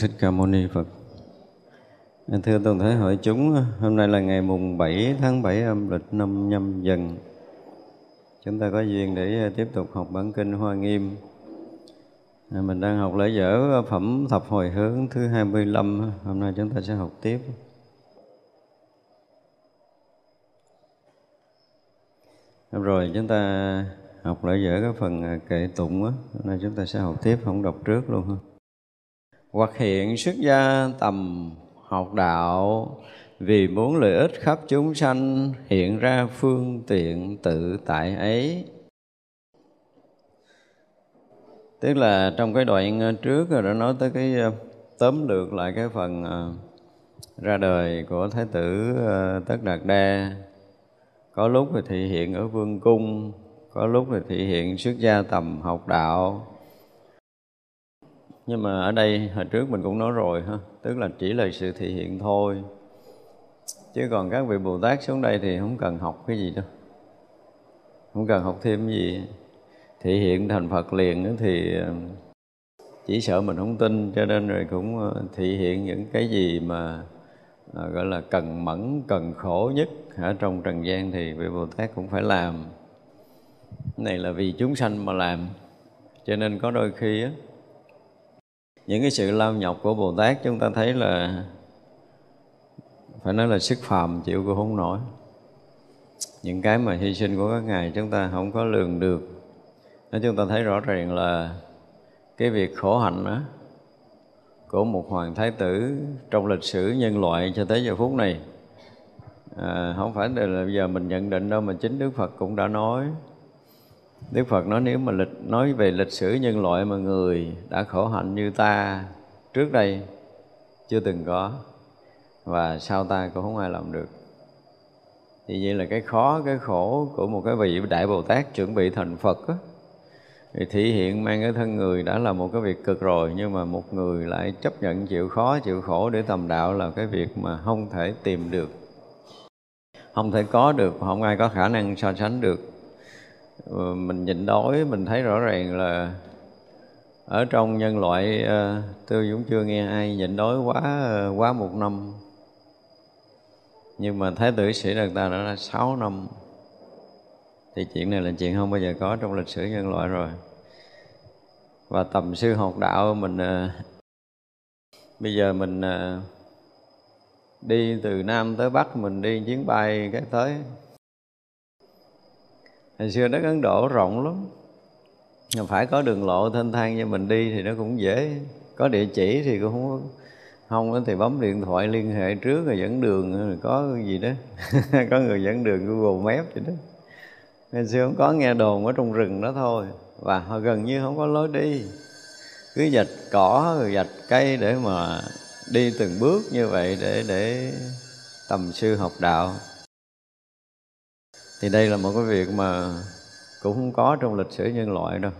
Thích Ca Mâu Ni Phật. Thưa toàn thể hội chúng, hôm nay là ngày mùng 7 tháng 7 âm lịch năm nhâm dần. Chúng ta có duyên để à, tiếp tục học bản kinh Hoa Nghiêm. À, mình đang học lễ dở phẩm thập hồi hướng thứ 25, hôm nay chúng ta sẽ học tiếp. Rồi chúng ta học lễ dở cái phần à, kệ tụng á, hôm nay chúng ta sẽ học tiếp, không đọc trước luôn ha hoặc hiện xuất gia tầm học đạo, vì muốn lợi ích khắp chúng sanh, hiện ra phương tiện tự tại ấy. Tức là trong cái đoạn ờ, trước rồi đã nói tới cái ờ, tóm lược lại cái phần ra đời của thái tử tất đạt đa. Có lúc thì thị hiện ở vương cung, có lúc thì thị hiện xuất gia tầm học đạo nhưng mà ở đây hồi trước mình cũng nói rồi ha tức là chỉ là sự thể hiện thôi. Chứ còn các vị bồ tát xuống đây thì không cần học cái gì đâu. Không cần học thêm cái gì. Thể hiện thành phật liền thì ờ, chỉ sợ mình không tin cho nên rồi cũng ờ, thể thị hiện những cái gì mà à, gọi là cần mẫn cần khổ nhất ở trong trần gian thì vị bồ tát cũng phải làm. Cái này là vì chúng sanh mà làm. Cho nên có đôi khi á những cái sự lao nhọc của Bồ Tát chúng ta thấy là phải nói là sức phàm chịu cũng không nổi. Những cái mà hy sinh của các ngài chúng ta không có lường được. Nên chúng ta thấy rõ ràng là cái việc khổ hạnh đó của một hoàng thái tử trong lịch sử nhân loại cho tới giờ phút này à, không phải là bây giờ mình nhận định đâu mà chính Đức Phật cũng đã nói. Đức Phật nói nếu mà lịch nói về lịch sử nhân loại mà người đã khổ hạnh như ta trước đây chưa từng có và sau ta cũng không ai làm được. Thì vậy là cái khó, cái khổ của một cái vị Đại Bồ Tát chuẩn bị thành Phật á, thì thể hiện mang cái thân người đã là một cái việc cực rồi nhưng mà một người lại chấp nhận chịu khó chịu khổ để tầm đạo là cái việc mà không thể tìm được không thể có được không ai có khả năng so sánh được Ờ, mình nhịn đói, mình thấy rõ ràng là ở trong nhân loại ờ, tôi cũng chưa nghe ai nhịn đói quá ờ, quá một năm. Nhưng mà thái tử sĩ đàn ta đã là sáu năm. Thì chuyện này là chuyện không bao giờ có trong lịch sử nhân loại rồi. Và tầm sư học đạo mình bây giờ mình đi từ nam tới bắc, mình đi chuyến bay cái tới hồi xưa đất ấn độ rộng lắm. Phải có đường lộ thênh thang như mình đi thì nó cũng dễ. Có địa chỉ thì cũng không không thì bấm điện thoại liên hệ trước rồi dẫn đường, rồi có cái gì đó. Có người dẫn đường google map vậy đó. Ngày xưa không có nghe đồn ở trong rừng đó thôi. Và họ gần như không có lối đi. Cứ dạch cỏ, rồi dạch cây để mà đi từng bước như vậy để để tầm sư học đạo thì đây là một cái việc mà cũng không có trong lịch sử nhân loại đâu.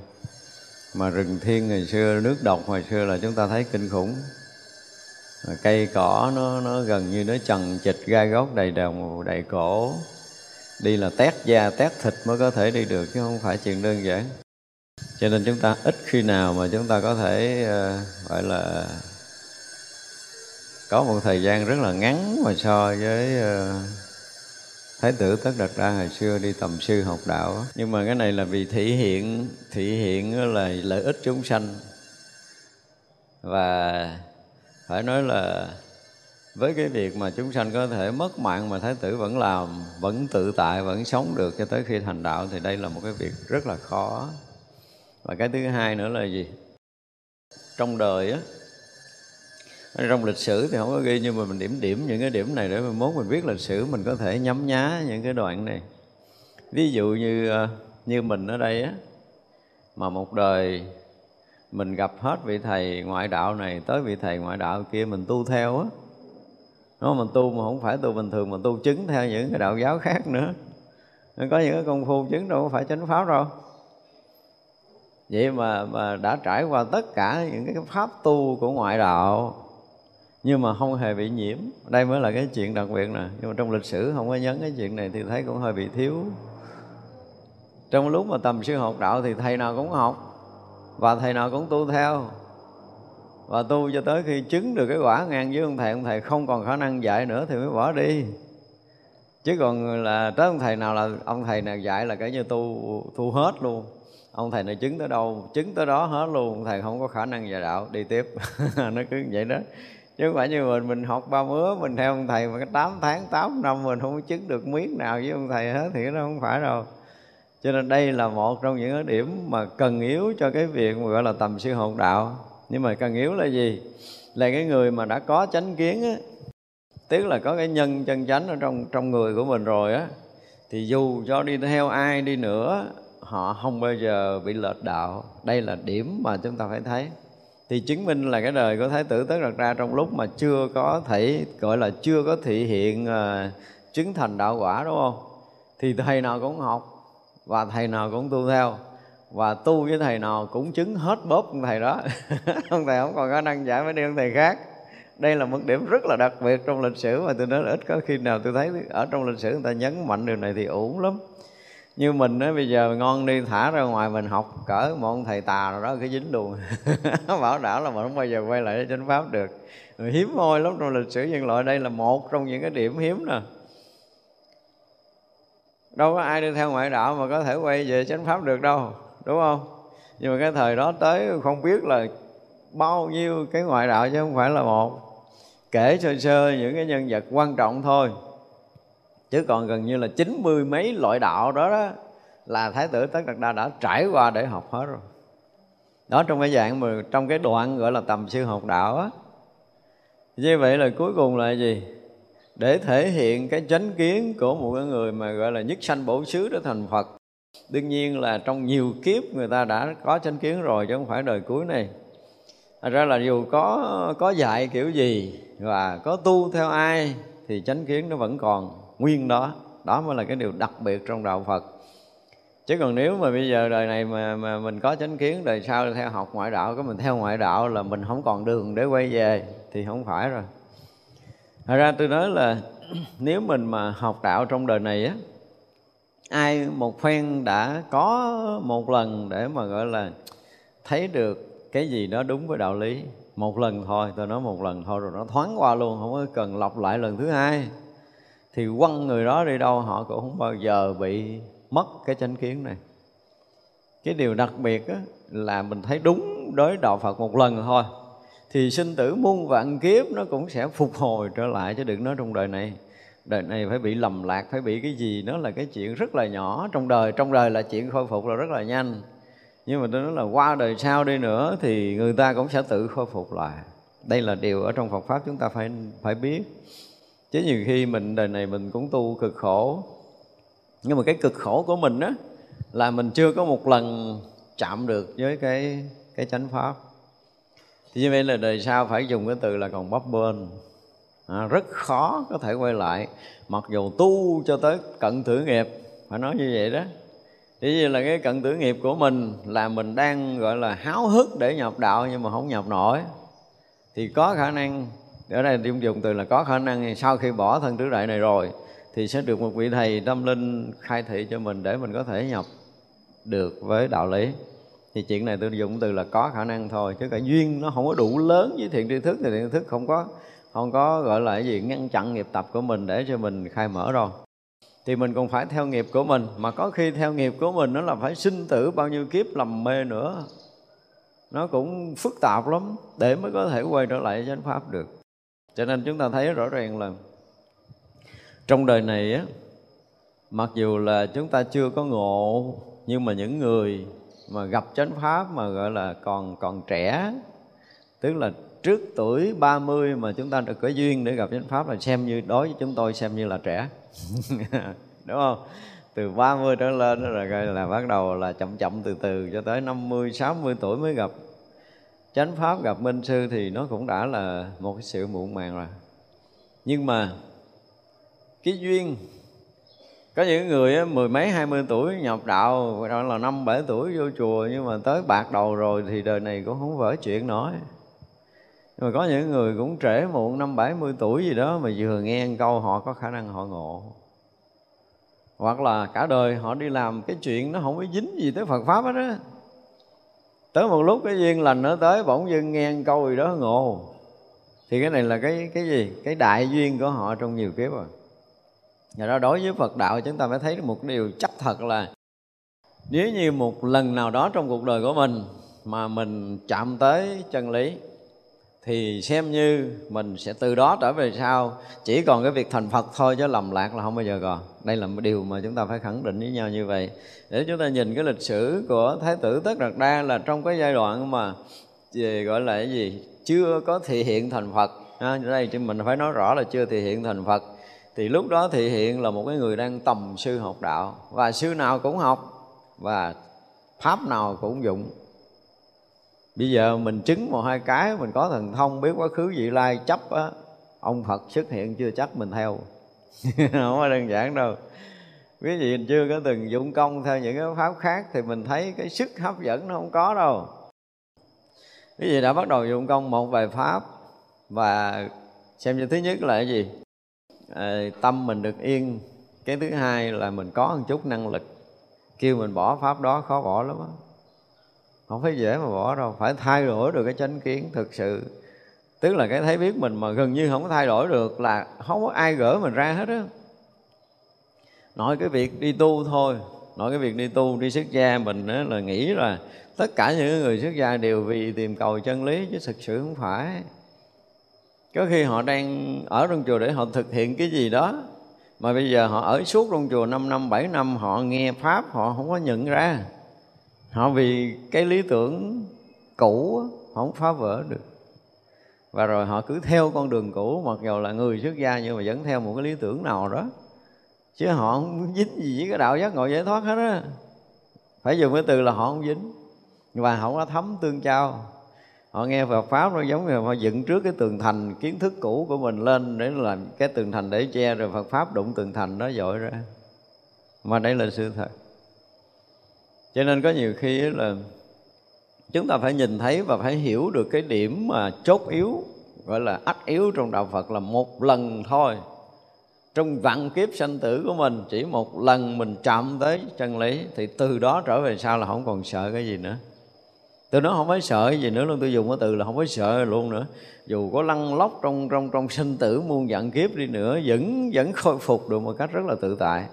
Mà rừng thiên ngày xưa nước độc hồi xưa là chúng ta thấy kinh khủng. Cây cỏ nó nó gần như nó chằng chịch gai gốc đầy đồng đầy cổ. Đi là tét da tét thịt mới có thể đi được chứ không phải chuyện đơn giản. Cho nên chúng ta ít khi nào mà chúng ta có thể uh, gọi là có một thời gian rất là ngắn mà so với uh, thái tử tất đạt đa hồi xưa đi tầm sư học đạo nhưng mà cái này là vì thị hiện thị hiện là lợi ích chúng sanh. Và phải nói là với cái việc mà chúng sanh có thể mất mạng mà thái tử vẫn làm, vẫn tự tại, vẫn sống được cho tới khi thành đạo thì đây là một cái việc rất là khó. Và cái thứ hai nữa là gì? Trong đời á trong lịch sử thì không có ghi, nhưng mà mình điểm điểm những cái điểm này để mình mốt mình viết lịch sử, mình có thể nhắm nhá những cái đoạn này. Ví dụ như ờ, như mình ở đây á, mà một đời mình gặp hết vị thầy ngoại đạo này tới vị thầy ngoại đạo kia mình tu theo á. Nó mình tu mà không phải tu bình thường mà tu chứng theo những cái đạo giáo khác nữa. Có những cái công phu chứng đâu phải chánh pháp đâu. Vậy mà mà đã trải qua tất cả những cái pháp tu của ngoại đạo nhưng mà không hề bị nhiễm. Đây mới là cái chuyện đặc biệt nè. Nhưng mà trong lịch sử không có nhấn cái chuyện này thì thấy cũng hơi bị thiếu. Trong lúc mà tầm sư học đạo thì thầy nào cũng học và thầy nào cũng tu theo. Và tu cho tới khi chứng được cái quả ngang với ông thầy ông thầy không còn khả năng dạy nữa thì mới bỏ đi. Chứ còn là tới ông thầy nào là ông thầy nào dạy là cái như tu tu hết luôn. Ông thầy này chứng tới đâu, chứng tới đó hết luôn. Ông thầy không có khả năng dạy đạo. Đi tiếp. Nó cứ vậy đó chứ không phải như mình mình học ba mứa mình theo ông thầy mà cái tám tháng, tám năm mình không chứng được miếng nào với ông thầy hết thì nó không phải đâu. Cho nên đây là một trong những cái điểm mà cần yếu cho cái việc mà gọi là tầm sư hồn đạo. Nhưng mà cần yếu là gì? Là cái người mà đã có chánh kiến á, tức là có cái nhân chân chánh ở trong trong người của mình rồi á, thì dù cho đi theo ai đi nữa, họ không bao giờ bị lệch đạo. Đây là điểm mà chúng ta phải thấy thì chứng minh là cái đời của thái tử tất đặt ra trong lúc mà chưa có thể gọi là chưa có thị hiện uh, chứng thành đạo quả đúng không? Thì thầy nào cũng học và thầy nào cũng tu theo. Và tu với thầy nào cũng chứng hết bóp con thầy đó. Ông thầy không còn khả năng giải với đi ông thầy khác. Đây là một điểm rất là đặc biệt trong lịch sử mà tôi nói là ít có khi nào tôi thấy ở trong lịch sử người ta nhấn mạnh điều này thì ổn lắm như mình á, bây giờ ngon đi, thả ra ngoài mình học, cỡ một ông thầy tà nào đó, cái dính luôn. Bảo đảm là mình không bao giờ quay lại chánh pháp được. Hiếm hoi lắm trong lịch sử nhân loại đây là một trong những cái điểm hiếm nè. Đâu có ai đi theo ngoại đạo mà có thể quay về chánh pháp được đâu, đúng không? Nhưng mà cái thời đó tới, không biết là bao nhiêu cái ngoại đạo chứ không phải là một. Kể sơ sơ những cái nhân vật quan trọng thôi chứ còn gần như là chín mươi mấy loại đạo đó, đó là thái tử tất đạt đa đã trải qua để học hết rồi. Đó trong cái dạng mà trong cái đoạn gọi là tầm sư học đạo á. Như vậy là cuối cùng là gì? Để thể hiện cái chánh kiến của một cái người mà gọi là nhất sanh bổ xứ để thành phật. Đương nhiên là trong nhiều kiếp người ta đã có chánh kiến rồi chứ không phải đời cuối này. Thật ra là dù có có dạy kiểu gì và có tu theo ai thì chánh kiến nó vẫn còn nguyên đó. Đó mới là cái điều đặc biệt trong đạo Phật. Chứ còn nếu mà bây giờ đời này mà, mà mình có chánh kiến đời sau theo học ngoại đạo cái mình theo ngoại đạo là mình không còn đường để quay về thì không phải rồi. Thật ra tôi nói là nếu mình mà học đạo trong đời này á ai một phen đã có một lần để mà gọi là thấy được cái gì đó đúng với đạo lý một lần thôi tôi nói một lần thôi rồi nó thoáng qua luôn không có cần lặp lại lần thứ hai thì quăng người đó đi đâu họ cũng không bao giờ bị mất cái chánh kiến này. Cái điều đặc biệt á, là mình thấy đúng đối đạo Phật một lần thôi thì sinh tử muôn vạn kiếp nó cũng sẽ phục hồi trở lại chứ đừng nói trong đời này. Đời này phải bị lầm lạc phải bị cái gì nó là cái chuyện rất là nhỏ trong đời. Trong đời là chuyện khôi phục là rất là nhanh. Nhưng mà tôi nói là qua đời sau đi nữa thì người ta cũng sẽ tự khôi phục lại. Đây là điều ở trong Phật pháp chúng ta phải phải biết chứ nhiều khi mình đời này mình cũng tu cực khổ. Nhưng mà cái cực khổ của mình á là mình chưa có một lần chạm được với cái cái chánh pháp. Thì như vậy là đời sau phải dùng cái từ là còn bấp bênh. À, rất khó có thể quay lại. Mặc dù tu cho tới cận thử nghiệp phải nói như vậy đó. Chỉ như là cái cận tử nghiệp của mình là mình đang gọi là háo hức để nhập đạo nhưng mà không nhập nổi. Thì có khả năng ở đây dùng dùng từ là có khả năng sau khi bỏ thân tứ đại này rồi, thì sẽ được một vị thầy tâm linh khai thị cho mình để mình có thể nhập được với đạo lý. Thì chuyện này tôi dùng từ là có khả năng thôi, chứ cả duyên nó không có đủ lớn với thiện tri thức thì thiện tri thức không có không có gọi là cái gì ngăn chặn nghiệp tập của mình để cho mình khai mở rồi thì mình còn phải theo nghiệp của mình, mà có khi theo nghiệp của mình nó là phải sinh tử bao nhiêu kiếp lầm mê nữa. Nó cũng phức tạp lắm, để mới có thể quay trở lại chánh pháp được cho nên chúng ta thấy rõ ràng là trong đời này á, mặc dù là chúng ta chưa có ngộ, nhưng mà những người mà gặp chánh pháp mà gọi là còn còn trẻ, tức là trước tuổi 30 mà chúng ta được có duyên để gặp chánh pháp là xem như, đối với chúng tôi xem như là trẻ. Đúng không? Từ 30 trở lên rồi là gọi là bắt đầu là chậm chậm từ từ cho tới 50 60 tuổi mới gặp chánh pháp gặp minh sư thì nó cũng đã là một cái sự muộn màng rồi. Nhưng mà cái duyên, có những người mười mấy, hai mươi tuổi nhập đạo đó là năm, bảy tuổi vô chùa, nhưng mà tới bạc đầu rồi thì đời này cũng không vỡ chuyện nổi. Nhưng mà có những người cũng trễ muộn, năm, bảy mươi tuổi gì đó mà vừa nghe một câu họ có khả năng họ ngộ. Hoặc là cả đời họ đi làm cái chuyện nó không có dính gì tới Phật pháp hết á tới một lúc cái duyên lành nó tới, bỗng dưng nghe câu gì đó ngộ. Thì cái này là cái cái gì? Cái đại duyên của họ trong nhiều kiếp rồi. Và đó đối với Phật đạo chúng ta phải thấy một điều chắc thật là nếu như một lần nào đó trong cuộc đời của mình mà mình chạm tới chân lý thì xem như mình sẽ từ đó trở về sau. Chỉ còn cái việc thành Phật thôi chứ lầm lạc là không bao giờ còn. Đây là một điều mà chúng ta phải khẳng định với nhau như vậy. Để chúng ta nhìn cái lịch sử của Thái tử Tất Đạt Đa là trong cái giai đoạn mà về gọi là cái gì? Chưa có thị hiện thành Phật. À, đây thì mình phải nói rõ là chưa thị hiện thành Phật. Thì lúc đó thị hiện là một cái người đang tầm sư học đạo. Và sư nào cũng học và pháp nào cũng dụng bây giờ mình chứng một hai cái mình có thần thông biết quá khứ vị lai chấp á ông phật xuất hiện chưa chắc mình theo. Không có đơn giản đâu. Quý vị chưa có từng dụng công theo những cái pháp khác thì mình thấy cái sức hấp dẫn nó không có đâu. Quý vị đã bắt đầu dụng công một vài pháp và xem như thứ nhất là cái gì? À, tâm mình được yên. Cái thứ hai là mình có một chút năng lực. Kêu mình bỏ pháp đó khó bỏ lắm á không phải dễ mà bỏ đâu. Phải thay đổi được cái chánh kiến thực sự. Tức là cái thấy biết mình mà gần như không có thay đổi được là không có ai gỡ mình ra hết á. Nói cái việc đi tu thôi. Nói cái việc đi tu đi xuất gia mình á, là nghĩ là tất cả những người xuất gia đều vì tìm cầu chân lý chứ thực sự không phải. Có khi họ đang ở trong chùa để họ thực hiện cái gì đó mà bây giờ họ ở suốt trong chùa 5 năm 7 năm họ nghe pháp họ không có nhận ra họ vì cái lý tưởng cũ họ không phá vỡ được. Và rồi họ cứ theo con đường cũ, mặc dù là người xuất gia nhưng mà vẫn theo một cái lý tưởng nào đó. Chứ họ không dính gì với cái đạo giác ngộ giải thoát hết á. Phải dùng cái từ là họ không dính. Và họ có thấm tương trao họ nghe Phật pháp nó giống như họ dựng trước cái tường thành kiến thức cũ của mình lên để làm cái tường thành để che rồi Phật pháp đụng tường thành đó dội ra. Mà đây là sự thật cho nên có nhiều khi là chúng ta phải nhìn thấy và phải hiểu được cái điểm mà chốt yếu, gọi là ách yếu trong đạo Phật là một lần thôi. Trong vạn kiếp sanh tử của mình, chỉ một lần mình chạm tới chân lý, thì từ đó trở về sau là không còn sợ cái gì nữa. Tôi nói không phải sợ gì nữa luôn, tôi dùng cái từ là không phải sợ luôn nữa. Dù có lăn lóc trong trong trong sinh tử muôn vạn kiếp đi nữa, vẫn vẫn khôi phục được một cách rất là tự tại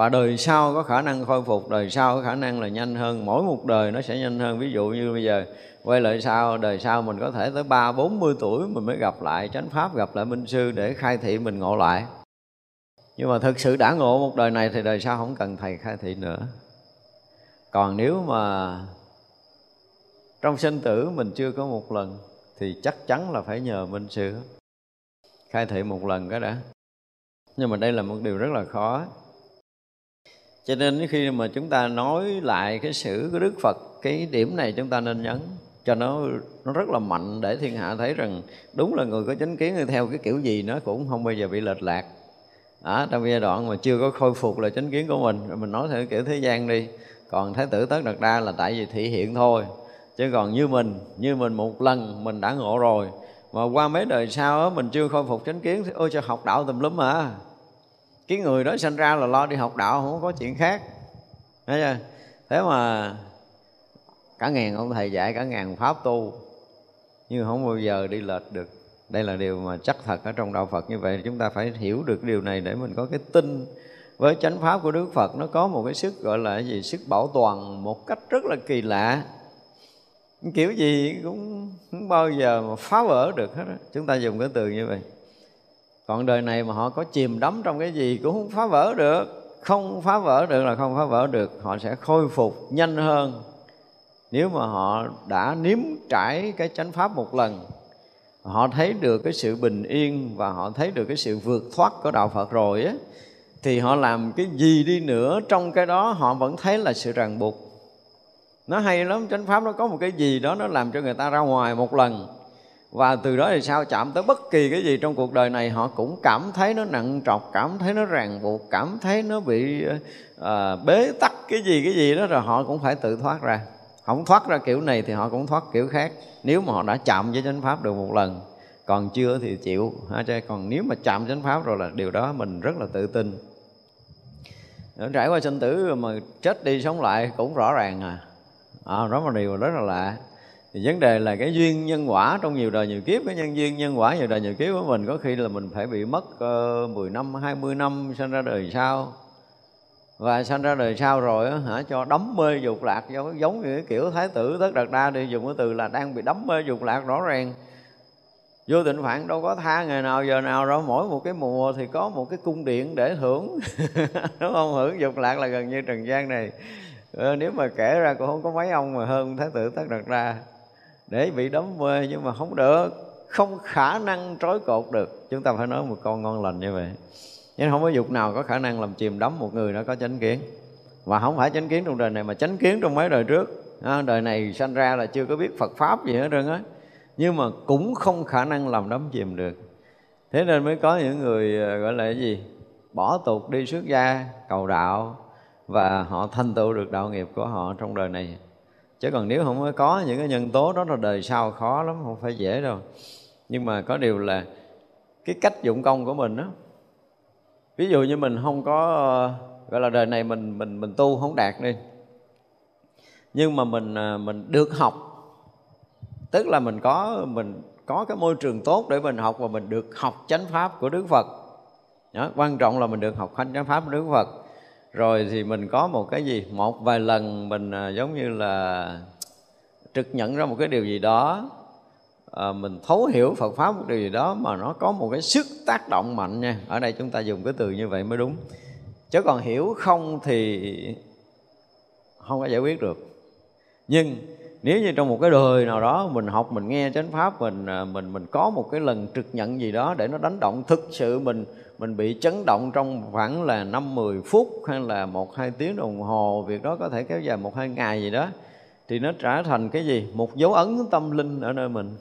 và đời sau có khả năng khôi phục, đời sau có khả năng là nhanh hơn. Mỗi một đời nó sẽ nhanh hơn. Ví dụ như bây giờ, quay lại sau, đời sau mình có thể tới ba, bốn mươi tuổi mình mới gặp lại chánh pháp, gặp lại minh sư để khai thị mình ngộ lại. Nhưng mà thực sự đã ngộ một đời này thì đời sau không cần thầy khai thị nữa. Còn nếu mà trong sinh tử mình chưa có một lần, thì chắc chắn là phải nhờ minh sư khai thị một lần cái đã. Nhưng mà đây là một điều rất là khó cho nên khi mà chúng ta nói lại cái sử của đức phật cái điểm này chúng ta nên nhấn cho nó nó rất là mạnh để thiên hạ thấy rằng đúng là người có chánh kiến theo cái kiểu gì nó cũng không bao giờ bị lệch lạc. À, trong giai đoạn mà chưa có khôi phục là chánh kiến của mình rồi mình nói theo kiểu thế gian đi còn thái tử tất đặt đa là tại vì thị hiện thôi. Chứ còn như mình như mình một lần mình đã ngộ rồi mà qua mấy đời sau á mình chưa khôi phục chánh kiến thì ôi cho học đạo tùm lum à cái người đó sinh ra là lo đi học đạo, không có chuyện khác. Thấy chưa? Thế mà cả ngàn ông thầy dạy, cả ngàn pháp tu, nhưng không bao giờ đi lệch được. Đây là điều mà chắc thật ở trong đạo Phật như vậy. Chúng ta phải hiểu được điều này để mình có cái tin. Với chánh pháp của Đức Phật, nó có một cái sức gọi là gì? Sức bảo toàn một cách rất là kỳ lạ. Kiểu gì cũng không bao giờ mà phá vỡ được hết đó. chúng ta dùng cái từ như vậy còn đời này mà họ có chìm đắm trong cái gì cũng không phá vỡ được. Không phá vỡ được là không phá vỡ được. Họ sẽ khôi phục nhanh hơn nếu mà họ đã nếm trải cái chánh pháp một lần. Họ thấy được cái sự bình yên và họ thấy được cái sự vượt thoát của đạo Phật rồi á, thì họ làm cái gì đi nữa trong cái đó họ vẫn thấy là sự ràng buộc. Nó hay lắm, chánh pháp nó có một cái gì đó nó làm cho người ta ra ngoài một lần và từ đó thì sao? Chạm tới bất kỳ cái gì trong cuộc đời này họ cũng cảm thấy nó nặng trọc cảm thấy nó ràng buộc cảm thấy nó bị uh, bế tắc cái gì cái gì đó rồi họ cũng phải tự thoát ra. Không thoát ra kiểu này thì họ cũng thoát kiểu khác. Nếu mà họ đã chạm với chánh pháp được một lần còn chưa thì chịu ha chứ còn nếu mà chạm chánh pháp rồi là điều đó mình rất là tự tin. Trải qua sinh tử mà chết đi sống lại cũng rõ ràng à, à đó là điều rất là lạ thì vấn đề là cái duyên nhân quả trong nhiều đời nhiều kiếp cái nhân duyên nhân quả nhiều đời nhiều kiếp của mình có khi là mình phải bị mất ờ, uh, 10 năm 20 năm sinh ra đời sau. Và sanh ra đời sau rồi hả cho đắm mê dục lạc giống giống như cái kiểu thái tử tất đạt đa đi dùng cái từ là đang bị đắm mê dục lạc rõ ràng. Vô tịnh phạn đâu có tha ngày nào giờ nào đâu mỗi một cái mùa thì có một cái cung điện để hưởng. Đúng không? Hưởng dục lạc là gần như trần gian này. Ờ, nếu mà kể ra cũng không có mấy ông mà hơn thái tử tất đạt ra để bị đắm mê nhưng mà không được không khả năng trói cột được. Chúng ta phải nói một câu ngon lành như vậy. Nhưng không có dục nào có khả năng làm chìm đắm một người nó có chánh kiến. Và không phải chánh kiến trong đời này mà chánh kiến trong mấy đời trước. À, đời này sanh ra là chưa có biết Phật pháp gì hết trơn á. Nhưng mà cũng không khả năng làm đắm chìm được. Thế nên mới có những người à, gọi là cái gì? Bỏ tục đi xuất gia cầu đạo. Và họ thành tựu được đạo nghiệp của họ trong đời này chứ còn nếu không có những cái nhân tố đó là đời sau khó lắm không phải dễ đâu. Nhưng mà có điều là cái cách dụng công của mình đó ví dụ như mình không có gọi là đời này mình mình mình tu không đạt đi nhưng mà mình à, mình được học tức là mình có mình có cái môi trường tốt để mình học và mình được học chánh pháp của Đức Phật. Đó, quan trọng là mình được học chánh pháp của Đức Phật rồi thì mình có một cái gì? Một vài lần mình à, giống như là trực nhận ra một cái điều gì đó à, mình thấu hiểu Phật pháp một điều gì đó mà nó có một cái sức tác động mạnh nha. Ở đây chúng ta dùng cái từ như vậy mới đúng. Chứ còn hiểu không thì không có giải quyết được. Nhưng nếu như trong một cái đời nào đó mình học, mình nghe chánh pháp, mình à, mình mình có một cái lần trực nhận gì đó để nó đánh động, thực sự mình mình bị chấn động trong khoảng là năm mười phút hay là một hai tiếng đồng hồ, việc đó có thể kéo dài một hai ngày gì đó, thì nó trở thành cái gì? Một dấu ấn tâm linh ở nơi mình.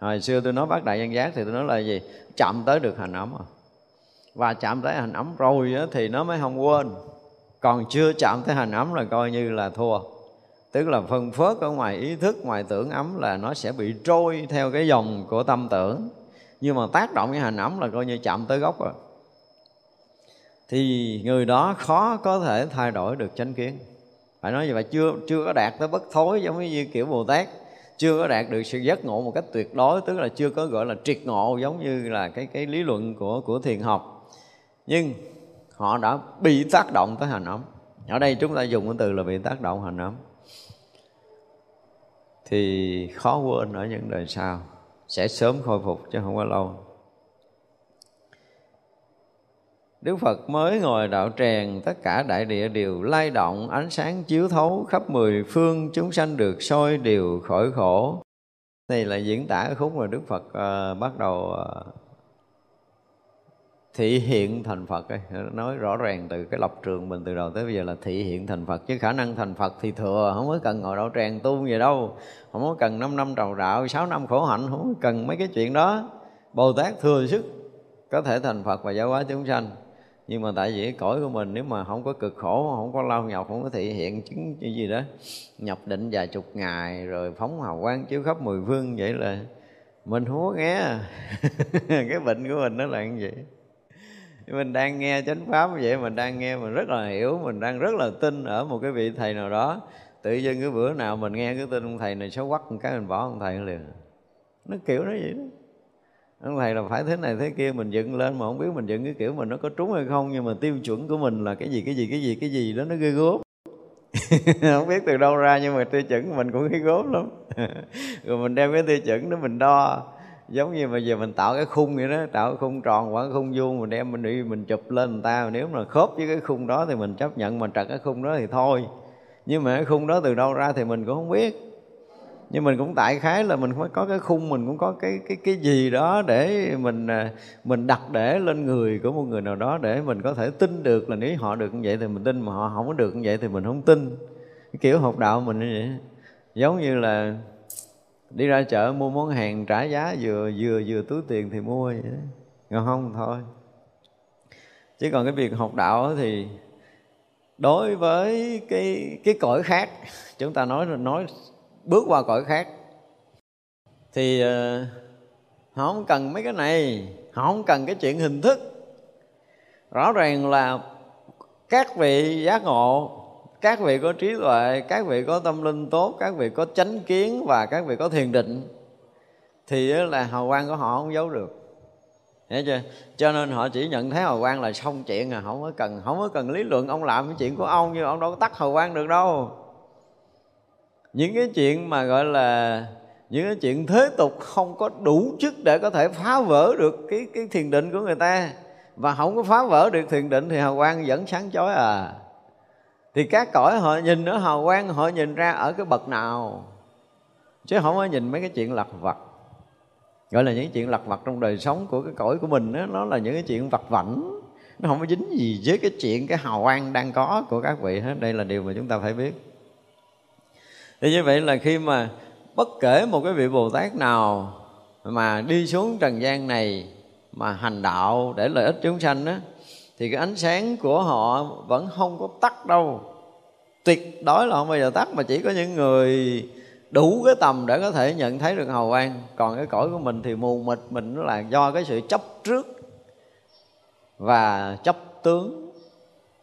Hồi xưa tôi nói bác đại nhân giác thì tôi nói là gì? Chạm tới được hành ấm à. Và chạm tới hành ấm rồi thì nó mới không quên. Còn chưa chạm tới hành ấm là coi như là thua tức là phân phớt ở ngoài ý thức, ngoài tưởng ấm là nó sẽ bị trôi theo cái dòng của tâm tưởng. Nhưng mà tác động cái hành ấm là coi như chạm tới gốc rồi. Thì người đó khó có thể thay đổi được chánh kiến. Phải nói như vậy, chưa chưa có đạt tới bất thối giống như kiểu bồ tát. Chưa có đạt được sự giác ngộ một cách tuyệt đối, tức là chưa có gọi là triệt ngộ giống như là cái cái lý luận của của thiền học. Nhưng họ đã bị tác động tới hành ấm. Ở đây chúng ta dùng cái từ là bị tác động hành ấm thì khó quên ở những đời sau. Sẽ sớm khôi phục chứ không có lâu. Đức Phật mới ngồi đạo tràng Tất cả đại địa đều lay động Ánh sáng chiếu thấu khắp mười phương Chúng sanh được soi đều khỏi khổ. Đây là diễn tả khúc mà Đức Phật uh, bắt đầu uh, thị hiện thành Phật ấy. Nói rõ ràng từ cái lập trường mình từ đầu tới bây giờ là thị hiện thành Phật Chứ khả năng thành Phật thì thừa Không có cần ngồi đạo tràng tu gì đâu Không có cần 5 năm trầu đạo, 6 năm khổ hạnh Không có cần mấy cái chuyện đó. Bồ Tát thừa sức có thể thành Phật và giáo hóa chúng sanh. Nhưng mà tại vì cái cõi của mình nếu mà không có cực khổ không có lao nhọc không có thị hiện chứng như gì đó nhập định vài chục ngày rồi phóng hào quang chiếu khắp mười phương vậy là mình không có nghe. Cái bệnh của mình nó là như vậy mình đang nghe chánh pháp như vậy, mình đang nghe, mình rất là hiểu, mình đang rất là tin ở một cái vị thầy nào đó. Tự nhiên cái bữa nào mình nghe cái tin ông thầy này xấu quắc một cái, mình bỏ ông thầy liền. Nó kiểu nó vậy đó. Ông thầy là phải thế này thế kia, mình dựng lên mà không biết mình dựng cái kiểu mình nó có trúng hay không, nhưng mà tiêu chuẩn của mình là cái gì cái gì cái gì cái gì đó nó ghê gớm không biết từ đâu ra, nhưng mà tiêu chuẩn mình cũng ghê gớm lắm. Rồi mình đem cái tiêu chuẩn đó mình đo giống như bây giờ mình tạo cái khung vậy đó, tạo cái khung tròn hoặc khung vuông mình đem mình đi, mình chụp lên người ta. Nếu mà khớp với cái khung đó thì mình chấp nhận mình trật cái khung đó thì thôi. Nhưng mà cái khung đó từ đâu ra thì mình cũng không biết. Nhưng mình cũng tại khái là mình phải có cái khung, mình cũng có cái cái cái gì đó để mình à, mình đặt để lên người của một người nào đó để mình có thể tin được là nếu họ được như vậy thì mình tin, mà họ không có được như vậy thì mình không tin. Cái kiểu học đạo mình như vậy. Giống như là đi ra chợ mua món hàng trả giá vừa vừa vừa túi tiền thì mua vậy đó. ngon không thôi chứ còn cái việc học đạo thì đối với cái cái cõi khác, chúng ta nói nói, bước qua cõi khác, thì ờ, họ không cần mấy cái này, họ không cần cái chuyện hình thức rõ ràng là các vị giác ngộ các vị có trí tuệ các vị có tâm linh tốt các vị có chánh kiến và các vị có thiền định thì là hào quang của họ không giấu được. Hiểu chưa? Cho nên họ chỉ nhận thấy hào quang là xong chuyện à Không có cần không có cần lý luận. Ông làm cái chuyện của ông nhưng ông đâu có tắt hào quang được đâu. Những cái chuyện mà gọi là Những cái chuyện thế tục không có đủ chức Để có thể phá vỡ được cái, cái thiền định của người ta. Và không có phá vỡ được thiền định Thì hào quang vẫn sáng chói à. Thì các cõi họ nhìn ở hào quang Họ nhìn ra ở cái bậc nào? Chứ không có nhìn mấy cái chuyện lặt vặt. Gọi là những chuyện lặt vặt trong đời sống của cái cõi của mình đó, nó là những cái chuyện vặt vảnh. Nó không có dính gì với cái chuyện cái hào quang đang có của các vị hết. Đây là điều mà chúng ta phải biết. Thì như vậy là khi mà bất kể một cái vị bồ tát nào mà đi xuống trần gian này mà hành đạo để lợi ích chúng sanh đó thì cái ánh sáng của họ vẫn không có tắt đâu. Tuyệt đối là không bao giờ tắt mà chỉ có những người đủ cái tầm để có thể nhận thấy được hào quang. Còn cái cõi của mình thì mù mịt mình nó là do cái sự chấp trước và chấp tướng.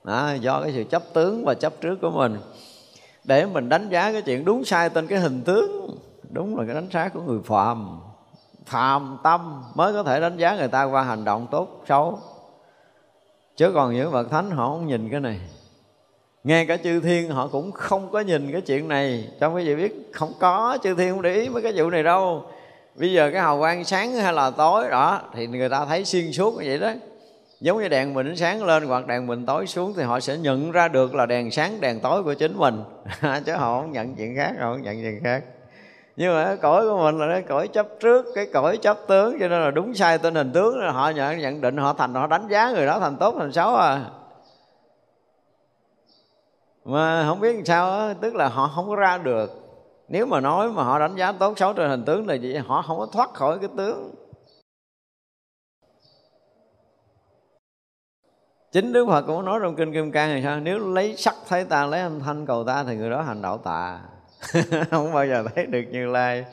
Đó, do cái sự chấp tướng và chấp trước của mình. Để mình đánh giá cái chuyện đúng sai trên cái hình tướng đúng là cái đánh giá của người phàm. Phàm tâm mới có thể đánh giá người ta qua hành động tốt xấu chứ còn những bậc thánh họ không nhìn cái này. Ngay cả chư thiên họ cũng không có nhìn cái chuyện này. Trong cái gì biết, không có, chư thiên không để ý mấy cái vụ này đâu. Bây giờ cái hào quang sáng hay là tối đó, thì người ta thấy xuyên suốt như vậy đó. Giống như đèn mình sáng lên hoặc đèn mình tối xuống thì họ sẽ nhận ra được là đèn sáng, đèn tối của chính mình. Chứ họ không nhận chuyện khác, họ không nhận chuyện khác nhưng mà cái cõi của mình là cái cõi chấp trước cái cõi chấp tướng cho nên là đúng sai tên hình tướng họ nhận nhận định họ thành họ đánh giá người đó thành tốt thành xấu à. Mà không biết làm sao đó, tức là họ không có ra được. Nếu mà nói mà họ đánh giá tốt xấu trên hình tướng là gì? Họ không có thoát khỏi cái tướng. Chính đức phật cũng nói trong kinh kim cang thì sao? Nếu lấy sắc thấy ta lấy âm thanh cầu ta thì người đó hành đạo tà. không bao giờ thấy được như lai.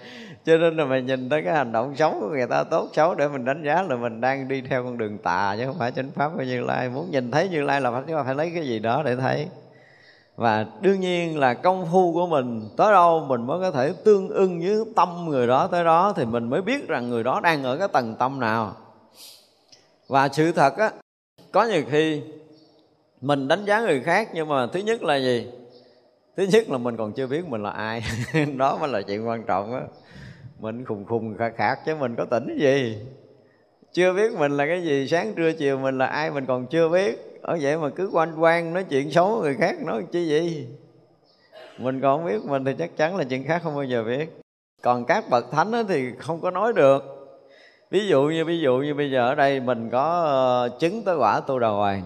Cho nên là mình nhìn tới cái hành động xấu của người ta, tốt xấu, để mình đánh giá là mình đang đi theo con đường tà chứ không phải chánh pháp của như lai. Muốn nhìn thấy như lai là phải phải lấy cái gì đó để thấy. Và đương nhiên là công phu của mình tới đâu mình mới có thể tương ưng với tâm người đó tới đó, thì mình mới biết rằng người đó đang ở cái tầng tâm nào. Và sự thật á, có nhiều khi mình đánh giá người khác, nhưng mà thứ nhất là gì? Thứ nhất là mình còn chưa biết mình là ai. Đó mới là chuyện quan trọng á. Mình khùng khùng khạc khạc chứ mình có tỉnh gì. Chưa biết mình là cái gì, sáng trưa chiều mình là ai mình còn chưa biết. Ở vậy mà cứ quanh quanh nói chuyện xấu người khác, nói chi gì mình còn không biết mình thì chắc chắn là chuyện khác không bao giờ biết. Còn các bậc thánh thì không có nói được. Ví dụ như, ví dụ như bây giờ ở đây mình có ờ, chứng tới quả tu đà hoàng.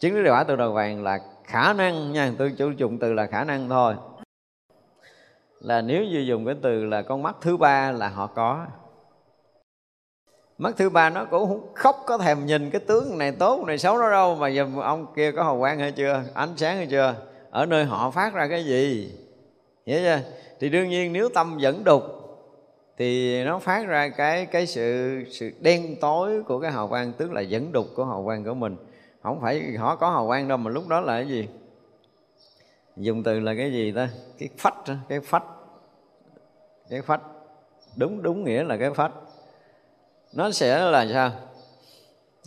Chứng tới quả tu đà hoàng là khả năng nha, tôi chủ dùng từ là khả năng thôi. Là nếu như dùng cái từ là con mắt thứ ba là họ có. Mắt thứ ba nó cũng không khóc, có thèm nhìn cái tướng này tốt này, xấu đó đâu, mà giờ ông kia có hào quang hay chưa, ánh sáng hay chưa, ở nơi họ phát ra cái gì? Hiểu chưa? Thì đương nhiên nếu tâm vẫn đục, thì nó phát ra cái cái sự sự đen tối của cái hào quang, tức là dẫn đục của hào quang của mình không phải họ có hào quang đâu, mà lúc đó là cái gì? Dùng từ là cái gì ta? Cái phách cái phách. Cái phách. Đúng đúng nghĩa là cái phách. Nó sẽ là sao?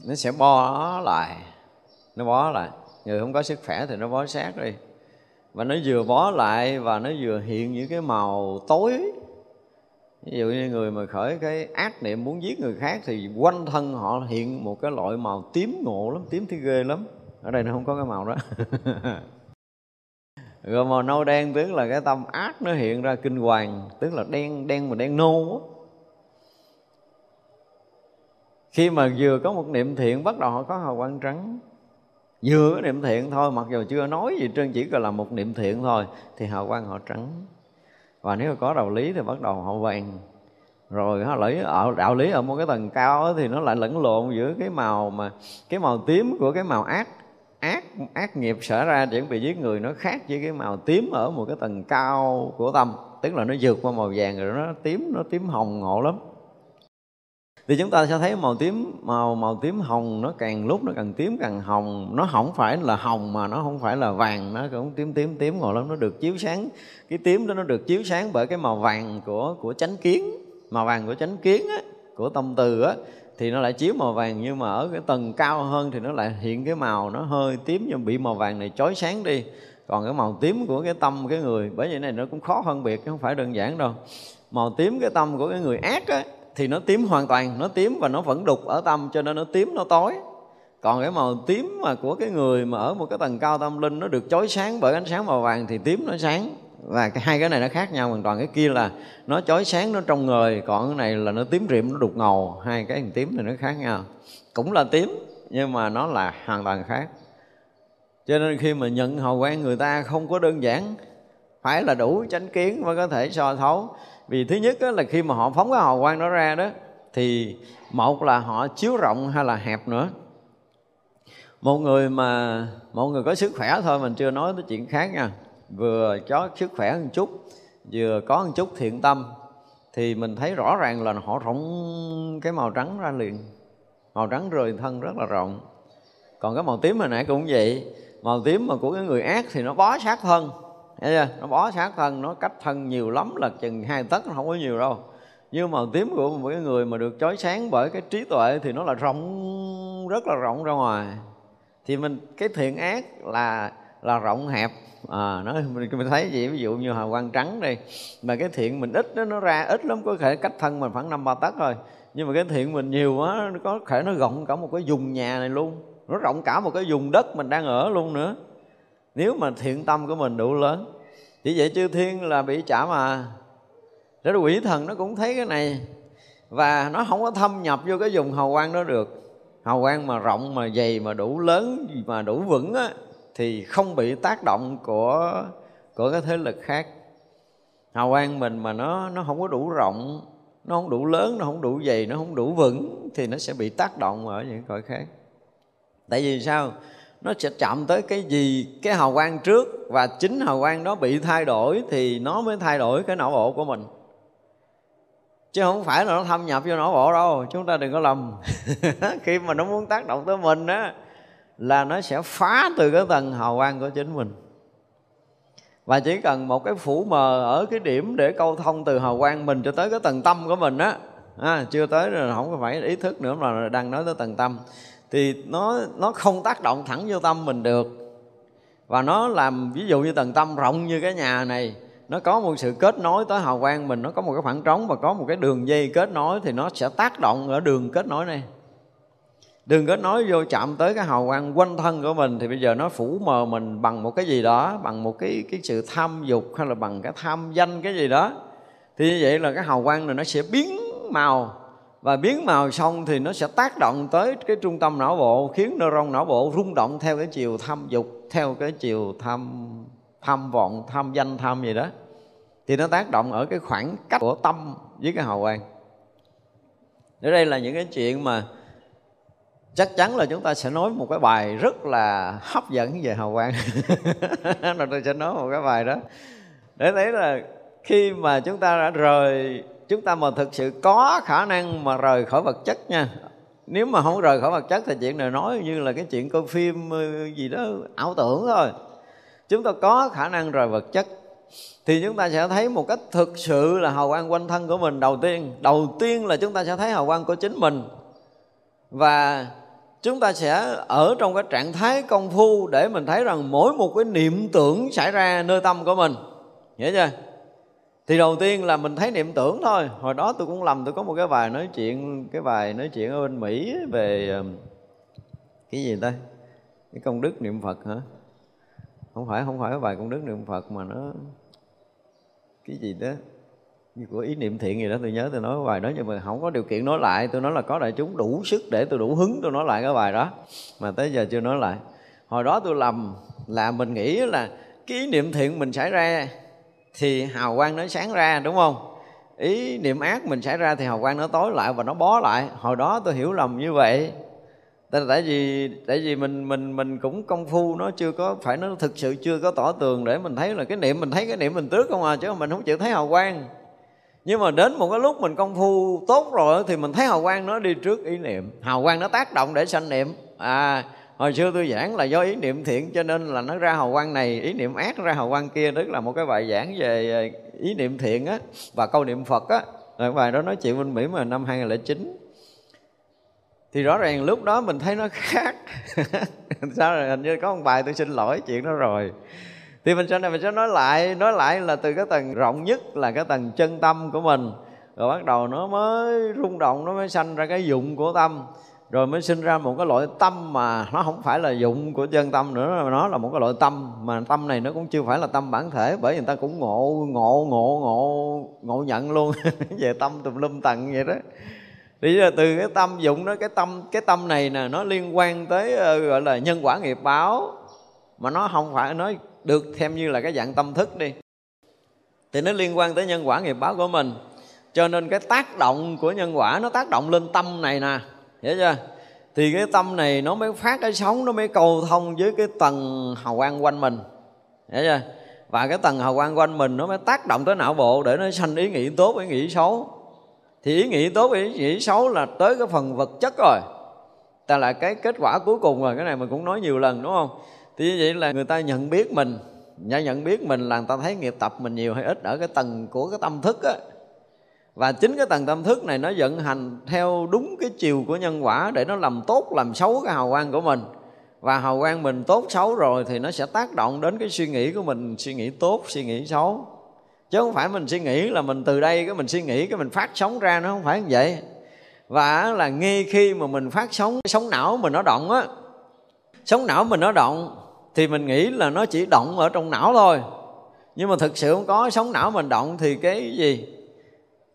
Nó sẽ bo lại. Nó bó lại. Người không có sức khỏe thì nó bó sát đi. Và nó vừa bó lại và nó vừa hiện những cái màu tối ví dụ như người mà khởi cái ác niệm muốn giết người khác thì quanh thân họ hiện một cái loại màu tím ngộ lắm, tím thấy ghê lắm. Ở đây nó không có cái màu đó. Rồi màu nâu đen tức là cái tâm ác nó hiện ra kinh hoàng, tức là đen đen mà đen nâu á. Khi mà vừa có một niệm thiện, bắt đầu họ có hào quang trắng. Vừa có niệm thiện thôi, mặc dù chưa nói gì trơn, chỉ là một niệm thiện thôi, thì hào quang họ trắng và nếu có đạo lý thì bắt đầu họ vàng. Rồi họ lấy ở, đạo lý ở một cái tầng cao thì nó lại lẫn lộn giữa cái màu mà, cái màu tím của cái màu ác ác ác nghiệp xảy ra chuẩn bị giết người nó khác với cái màu tím ở một cái tầng cao của tâm. Tức là nó vượt qua màu vàng rồi nó tím nó tím hồng ngộ lắm thì chúng ta sẽ thấy màu tím màu màu tím hồng nó càng lúc nó càng tím càng hồng. Nó không phải là hồng mà nó không phải là vàng nó cũng tím tím tím. Ngồi lắm nó được chiếu sáng. Cái tím đó nó được chiếu sáng bởi cái màu vàng của của chánh kiến. Màu vàng của chánh kiến á, của tâm từ á thì nó lại chiếu màu vàng. Nhưng mà ở cái tầng cao hơn thì nó lại hiện cái màu nó hơi tím nhưng bị màu vàng này chói sáng đi. Còn cái màu tím của cái tâm cái người bởi vậy này nó cũng khó phân biệt không phải đơn giản đâu. Màu tím cái tâm của cái người ác á thì nó tím hoàn toàn nó tím và nó vẫn đục ở tâm cho nên nó tím nó tối. Còn cái màu tím mà của cái người mà ở một cái tầng cao tâm linh nó được chói sáng bởi ánh sáng màu vàng thì tím nó sáng. Và cái, hai cái này nó khác nhau hoàn toàn. Cái kia là nó chói sáng nó trong người còn cái này là nó tím rịm nó đục ngầu. Hai cái tím thì nó khác nhau. Cũng là tím nhưng mà nó là hoàn toàn khác. Cho nên khi mà nhận hào quang người ta không có đơn giản. Phải là đủ chánh kiến mới có thể so thấu vì thứ nhất là khi mà họ phóng cái hào quang đó ra đó, thì một là họ chiếu rộng hay là hẹp nữa. Một người mà, một người có sức khỏe thôi, mình chưa nói tới chuyện khác nha. Vừa có sức khỏe một chút, vừa có một chút thiện tâm, thì mình thấy rõ ràng là họ rộng cái màu trắng ra liền. Màu trắng rời thân rất là rộng. Còn cái màu tím hồi nãy cũng vậy. Màu tím mà của cái người ác thì nó bó sát thân. Thấy chưa? nó bó sát thân nó cách thân nhiều lắm là chừng hai tấc nó không có nhiều đâu. Nhưng mà tím của một cái người mà được chói sáng bởi cái trí tuệ thì nó là rộng rất là rộng ra ngoài. Thì mình cái thiện ác là là rộng hẹp. À nó mình, mình thấy gì ví dụ như hào quang trắng đây mà cái thiện mình ít đó, nó ra ít lắm có thể cách thân mình khoảng năm ba tấc thôi. Nhưng mà cái thiện mình nhiều quá nó có thể nó rộng cả một cái vùng nhà này luôn. Nó rộng cả một cái vùng đất mình đang ở luôn nữa nếu mà thiện tâm của mình đủ lớn. Chỉ vậy chư thiên là bị trả mà. Rồi quỷ thần nó cũng thấy cái này. Và nó không có thâm nhập vô cái vùng hào quang đó được. Hào quang mà rộng mà dày mà đủ lớn mà đủ vững á, thì không bị tác động của của cái thế lực khác. Hào quang mình mà nó nó không có đủ rộng nó không đủ lớn nó không đủ dày nó không đủ vững thì nó sẽ bị tác động ở những cõi khác. Tại vì sao? Nó sẽ chạm tới cái gì cái hào quang trước và chính hào quang đó bị thay đổi thì nó mới thay đổi cái não bộ của mình. Chứ không phải là nó thâm nhập vô não bộ đâu chúng ta đừng có lầm. Khi mà nó muốn tác động tới mình á là nó sẽ phá từ cái tầng hào quang của chính mình. Và chỉ cần một cái phủ mờ ở cái điểm để câu thông từ hào quang mình cho tới cái tầng tâm của mình á à, chưa tới rồi không phải ý thức nữa mà đang nói tới tầng tâm thì nó nó không tác động thẳng vô tâm mình được. Và nó làm, ví dụ như tầng tâm rộng như cái nhà này, nó có một sự kết nối tới hào quang mình, nó có một cái khoảng trống và có một cái đường dây kết nối, thì nó sẽ tác động ở đường kết nối này. Đường kết nối vô chạm tới cái hào quang quanh thân của mình, thì bây giờ nó phủ mờ mình bằng một cái gì đó, bằng một cái cái sự tham dục hay là bằng cái tham danh cái gì đó. Thì như vậy là cái hào quang này nó sẽ biến màu và biến màu xong thì nó sẽ tác động tới cái trung tâm não bộ, khiến neuron não bộ rung động theo cái chiều tham dục, theo cái chiều tham tham vọng, tham danh, tham gì đó. Thì nó tác động ở cái khoảng cách của tâm với cái hào quang. Ở đây là những cái chuyện mà chắc chắn là chúng ta sẽ nói một cái bài rất là hấp dẫn về hào quang. Rồi tôi sẽ nói một cái bài đó. Để thấy là khi mà chúng ta đã rời chúng ta mà thực sự có khả năng mà rời khỏi vật chất nha. Nếu mà không rời khỏi vật chất thì chuyện này nói như là cái chuyện coi phim ờ, gì đó, ảo tưởng thôi. Chúng ta có khả năng rời vật chất thì chúng ta sẽ thấy một cách thực sự là hào quang quanh thân của mình đầu tiên. Đầu tiên là chúng ta sẽ thấy hào quang của chính mình. Và chúng ta sẽ ở trong cái trạng thái công phu để mình thấy rằng mỗi một cái niệm tưởng xảy ra nơi tâm của mình. Hiểu chưa? Thì đầu tiên là mình thấy niệm tưởng thôi. Hồi đó tôi cũng lầm, tôi có một cái bài nói chuyện, cái bài nói chuyện ở bên mỹ về ờ, cái gì ta? Cái công đức niệm phật hả? Không phải không phải cái bài công đức niệm phật mà nó cái gì đó? Như của ý niệm thiện gì đó, tôi nhớ tôi nói cái bài đó, nhưng mà không có điều kiện nói lại. Tôi nói là có đại chúng đủ sức để tôi đủ hứng tôi nói lại cái bài đó, mà tới giờ chưa nói lại. Hồi đó tôi lầm là mình nghĩ là cái ý niệm thiện mình xảy ra thì hào quang nó sáng ra, đúng không? Ý niệm ác mình xảy ra thì hào quang nó tối lại và nó bó lại. Hồi đó tôi hiểu lầm như vậy. Tại tại vì tại vì mình mình mình cũng công phu, nó chưa có phải, nó thực sự chưa có tỏ tường để mình thấy là cái niệm, mình thấy cái niệm mình trước không à chứ mình không chịu thấy hào quang. Nhưng mà đến một cái lúc mình công phu tốt rồi thì mình thấy hào quang nó đi trước ý niệm. Hào quang nó tác động để sanh niệm. À hồi xưa tôi giảng là do ý niệm thiện, cho nên là nó ra hào quang này, ý niệm ác ra hào quang kia, tức là một cái bài giảng về ờ, ý niệm thiện á, và câu niệm phật á. Rồi bài đó nói chuyện bên mỹ mà năm 2009 thì rõ ràng lúc đó mình thấy nó khác. Sao rồi, hình như có một bài tôi xin lỗi chuyện đó rồi. Thì mình sau này mình sẽ nói lại nói lại là từ cái tầng rộng nhất là cái tầng chân tâm của mình. Rồi bắt đầu nó mới rung động, nó mới sanh ra cái dụng của tâm rồi mới sinh ra một cái loại tâm mà nó không phải là dụng của chân tâm nữa, mà nó là một cái loại tâm. Mà tâm này nó cũng chưa phải là tâm bản thể, bởi vì người ta cũng ngộ ngộ ngộ ngộ ngộ nhận luôn. Về tâm tùm lum tầng vậy đó. Thì là từ cái tâm dụng đó, cái tâm cái tâm này nè, nó liên quan tới ờ, gọi là nhân quả nghiệp báo. Mà nó không phải nói được thêm như là cái dạng tâm thức đi. Thì nó liên quan tới nhân quả nghiệp báo của mình. Cho nên cái tác động của nhân quả, nó tác động lên tâm này nè hiểu chưa? Thì cái tâm này nó mới phát cái sóng, nó mới cầu thông với cái tầng hào quang quanh mình. Hiểu chưa? Và cái tầng hào quang quanh mình nó mới tác động tới não bộ để nó sanh ý nghĩ tốt, ý nghĩ xấu. Thì ý nghĩ tốt, ý nghĩ xấu là tới cái phần vật chất rồi. Ta là cái kết quả cuối cùng rồi, cái này mình cũng nói nhiều lần, đúng không? Thì như vậy là người ta nhận biết mình. Nhận nhận biết mình là người ta thấy nghiệp tập mình nhiều hay ít ở cái tầng của cái tâm thức á và chính cái tầng tâm thức này nó vận hành theo đúng cái chiều của nhân quả để nó làm tốt, làm xấu cái hào quang của mình. Và hào quang mình tốt, xấu rồi thì nó sẽ tác động đến cái suy nghĩ của mình, suy nghĩ tốt, suy nghĩ xấu. Chứ không phải mình suy nghĩ là mình từ đây cái mình suy nghĩ, cái mình phát sóng ra, nó không phải như vậy. Và là ngay khi mà mình phát sóng cái sóng não mình nó động á, sóng não mình nó động thì mình nghĩ là nó chỉ động ở trong não thôi. Nhưng mà thực sự không có sóng não mình động thì cái gì?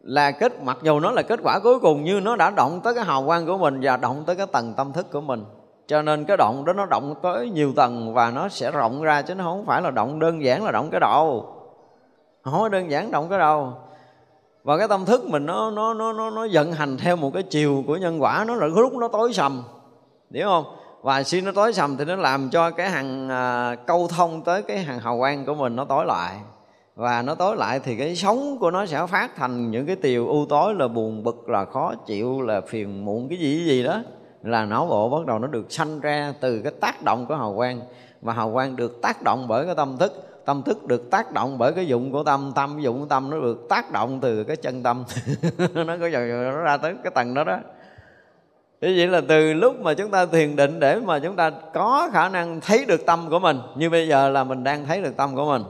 Là kết mặc dù nó là kết quả cuối cùng như nó đã động tới cái hào quang của mình và động tới cái tầng tâm thức của mình. Cho nên cái động đó nó động tới nhiều tầng và nó sẽ rộng ra chứ nó không phải là động đơn giản là động cái đầu. Không có đơn giản động cái đầu. Và cái tâm thức mình nó nó nó nó nó vận hành theo một cái chiều của nhân quả nó là lúc nó tối sầm. Hiểu không? Và khi nó tối sầm thì nó làm cho cái hàng à, câu thông tới cái hàng hào quang của mình nó tối lại và nó tối lại thì cái sống của nó sẽ phát thành những cái tiều u tối là buồn bực, là khó chịu, là phiền muộn, cái gì cái gì đó. Là não bộ bắt đầu nó được sanh ra từ cái tác động của hào quang. Và hào quang được tác động bởi cái tâm thức. Tâm thức được tác động bởi cái dụng của tâm. Tâm dụng của tâm nó được tác động từ cái chân tâm. Nó có dần nó ra tới cái tầng đó đó. Thế vậy là từ lúc mà chúng ta thiền định để mà chúng ta có khả năng thấy được tâm của mình, Như bây giờ là mình đang thấy được tâm của mình.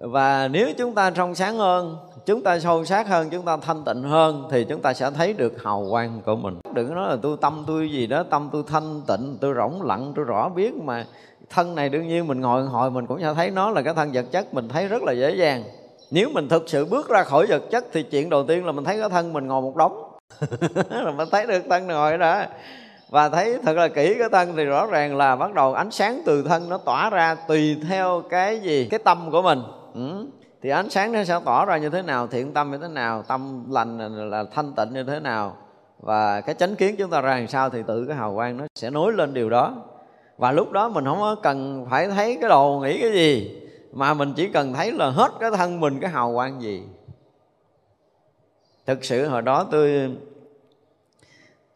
Và nếu chúng ta trong sáng hơn Chúng ta sâu sát hơn, chúng ta thanh tịnh hơn Thì chúng ta sẽ thấy được hào quang của mình. Đừng nói là tôi tâm tôi gì đó Tâm tôi thanh tịnh, tôi rỗng lặng, tôi rõ biết Mà thân này đương nhiên mình ngồi hồi mình cũng sẽ thấy nó là cái thân vật chất Mình thấy rất là dễ dàng. Nếu mình thực sự bước ra khỏi vật chất Thì chuyện đầu tiên là mình thấy cái thân mình ngồi một đống. Là mình thấy được thân ngồi đó. Và thấy thật là kỹ cái thân thì rõ ràng là bắt đầu ánh sáng từ thân nó tỏa ra tùy theo cái gì cái tâm của mình ừ. thì ánh sáng nó sẽ tỏ ra như thế nào thiện tâm như thế nào tâm lành là, là thanh tịnh như thế nào. Và cái chánh kiến chúng ta ra làm sao thì tự cái hào quang nó sẽ nối lên điều đó. Và lúc đó mình không có cần phải thấy cái đồ nghĩ cái gì mà mình chỉ cần thấy là hết cái thân mình cái hào quang gì. Thực sự hồi đó tôi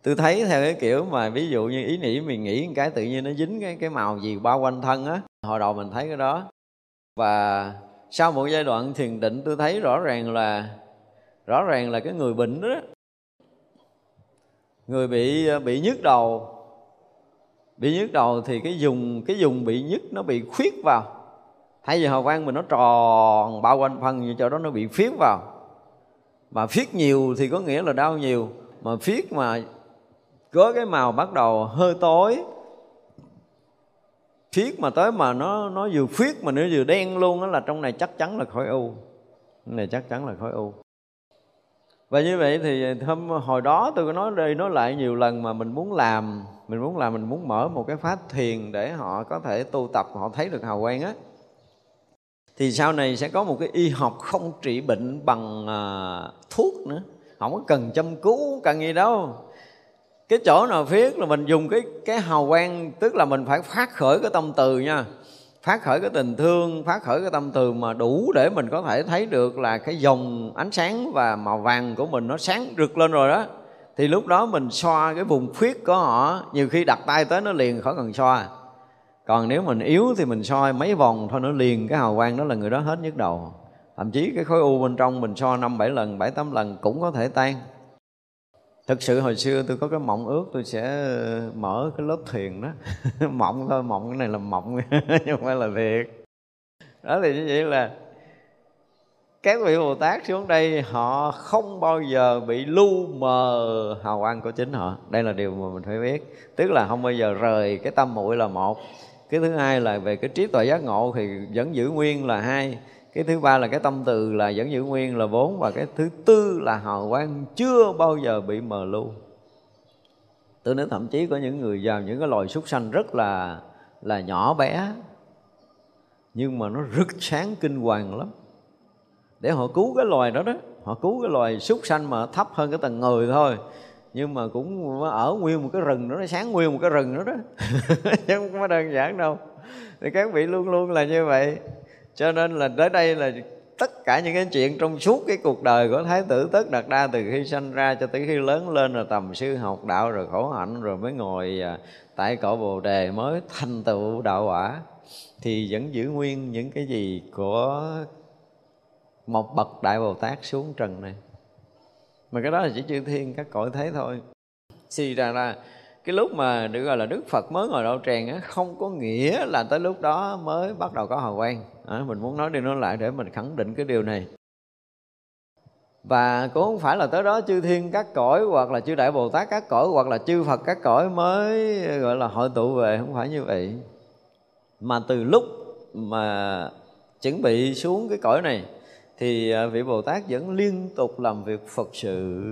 tôi thấy theo cái kiểu mà ví dụ như ý nghĩ mình nghĩ cái tự nhiên nó dính cái cái màu gì bao quanh thân á. Hồi đầu mình thấy cái đó. Và sau một giai đoạn thiền định, tôi thấy rõ ràng là, rõ ràng là cái người bệnh đó người bị bị nhức đầu. Bị nhức đầu thì cái dùng cái dùng bị nhức nó bị khuyết vào. Thay vì hào quang mình nó tròn, bao quanh phần như chỗ đó nó bị phiết vào. Mà phiết nhiều thì có nghĩa là đau nhiều. Mà phiết mà có cái màu bắt đầu hơi tối phiết mà tới mà nó nó vừa phiết mà nó vừa đen luôn đó là trong này chắc chắn là khối u. Trong này chắc chắn là khối u. Và như vậy thì hôm hồi đó tôi có nói đây nói lại nhiều lần mà mình muốn làm mình muốn làm mình muốn mở một cái pháp thiền để họ có thể tu tập họ thấy được hào quang á. Thì sau này sẽ có một cái y học không trị bệnh bằng à, thuốc nữa. Không có cần châm cứu cần gì đâu cái chỗ nào viết là mình dùng cái cái hào quang, tức là mình phải phát khởi cái tâm từ nha. Phát khởi cái tình thương, phát khởi cái tâm từ mà đủ để mình có thể thấy được là cái dòng ánh sáng và màu vàng của mình nó sáng rực lên rồi đó. Thì lúc đó mình xoa cái vùng khuyết của họ, nhiều khi đặt tay tới nó liền khỏi cần xoa. Còn nếu mình yếu thì mình soi mấy vòng thôi, nó liền cái hào quang đó là người đó hết nhức đầu. Thậm chí cái khối u bên trong mình so năm, bảy lần, bảy, tám lần cũng có thể tan thực sự hồi xưa tôi có cái mộng ước tôi sẽ ờ, mở cái lớp thiền đó. Mộng thôi, mộng cái này là mộng nhưng không phải là thiệt. Đó thì như vậy là các vị Bồ Tát xuống đây, họ không bao giờ bị lu mờ hào quang của chính họ. Đây là điều mà mình phải biết. Tức là không bao giờ rời cái tâm muội là một. Cái thứ hai là về cái trí tuệ giác ngộ thì vẫn giữ nguyên là hai cái thứ ba là cái tâm từ là vẫn giữ nguyên là bốn và cái thứ tư là hào quang chưa bao giờ bị mờ lu. Tôi nói thậm chí có những người vào những cái loài súc sanh rất là là nhỏ bé, nhưng mà nó rực sáng kinh hoàng lắm. Để họ cứu cái loài đó đó, họ cứu cái loài súc sanh mà thấp hơn cái tầng người thôi. Nhưng mà cũng ở nguyên một cái rừng đó, nó sáng nguyên một cái rừng đó đó. Chứ không có đơn giản đâu. Thì các vị luôn luôn là như vậy cho nên là tới đây là tất cả những cái chuyện trong suốt cái cuộc đời của thái tử tất đạt đa từ khi sanh ra cho tới khi lớn lên rồi tầm sư học đạo rồi khổ hạnh rồi mới ngồi à, tại cõi bồ đề mới thành tựu đạo quả. Thì vẫn giữ nguyên những cái gì của một bậc đại bồ tát xuống trần này. Mà cái đó là chỉ chư thiên các cõi thế thôi. Suy ra là cái lúc mà được gọi là đức phật mới ngồi đậu tràng á không có nghĩa là tới lúc đó mới bắt đầu có hào quang. À, mình muốn nói đi nói lại để mình khẳng định cái điều này. Và cũng không phải là tới đó chư thiên các cõi hoặc là chư đại bồ tát các cõi hoặc là chư phật các cõi mới gọi là hội tụ về không phải như vậy. Mà từ lúc mà chuẩn bị xuống cái cõi này thì à, vị bồ tát vẫn liên tục làm việc phật sự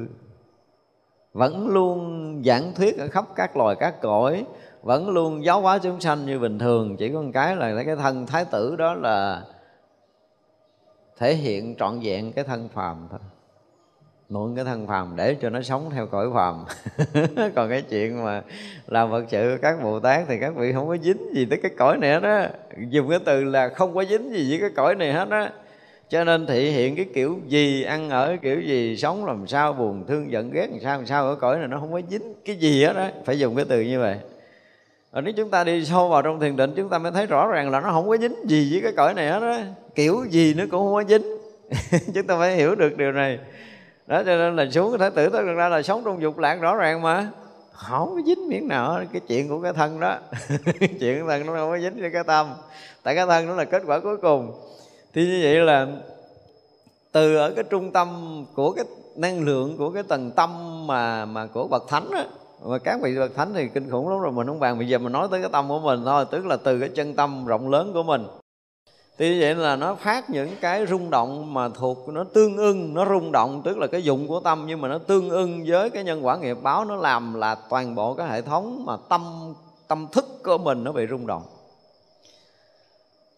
vẫn luôn giảng thuyết ở khắp các loài, các cõi. Vẫn luôn giáo hóa chúng sanh như bình thường. Chỉ có một cái là cái thân thái tử đó là thể hiện trọn vẹn cái thân phàm thôi. Mượn cái thân phàm để cho nó sống theo cõi phàm. Còn cái chuyện mà làm vật sự các bồ tát thì các vị không có dính gì tới cái cõi này đó dùng cái từ là không có dính gì với cái cõi này hết á cho nên thị hiện cái kiểu gì, ăn ở kiểu gì, sống làm sao, buồn, thương, giận, ghét, làm sao làm sao, ở cõi này nó không có dính cái gì hết đó phải dùng cái từ như vậy. Rồi nếu chúng ta đi sâu vào trong thiền định, chúng ta mới thấy rõ ràng là nó không có dính gì với cái cõi này hết đó kiểu gì nó cũng không có dính. Chúng ta phải hiểu được điều này. Đó, cho nên là xuống cái thái tử tới ra là sống trong dục lạc rõ ràng mà. Không có dính miếng nào cái chuyện của cái thân đó. Chuyện của thân nó không có dính với cái tâm. Tại cái thân nó là kết quả cuối cùng thì như vậy là từ ở cái trung tâm của cái năng lượng, của cái tầng tâm mà mà của bậc thánh á mà các vị bậc thánh thì kinh khủng lắm rồi, mình không bàn. Bây giờ mình nói tới cái tâm của mình thôi, tức là từ cái chân tâm rộng lớn của mình. Thì như vậy là nó phát những cái rung động mà thuộc, nó tương ưng, nó rung động, tức là cái dụng của tâm, nhưng mà nó tương ưng với cái nhân quả nghiệp báo, nó làm là toàn bộ cái hệ thống mà tâm tâm thức của mình nó bị rung động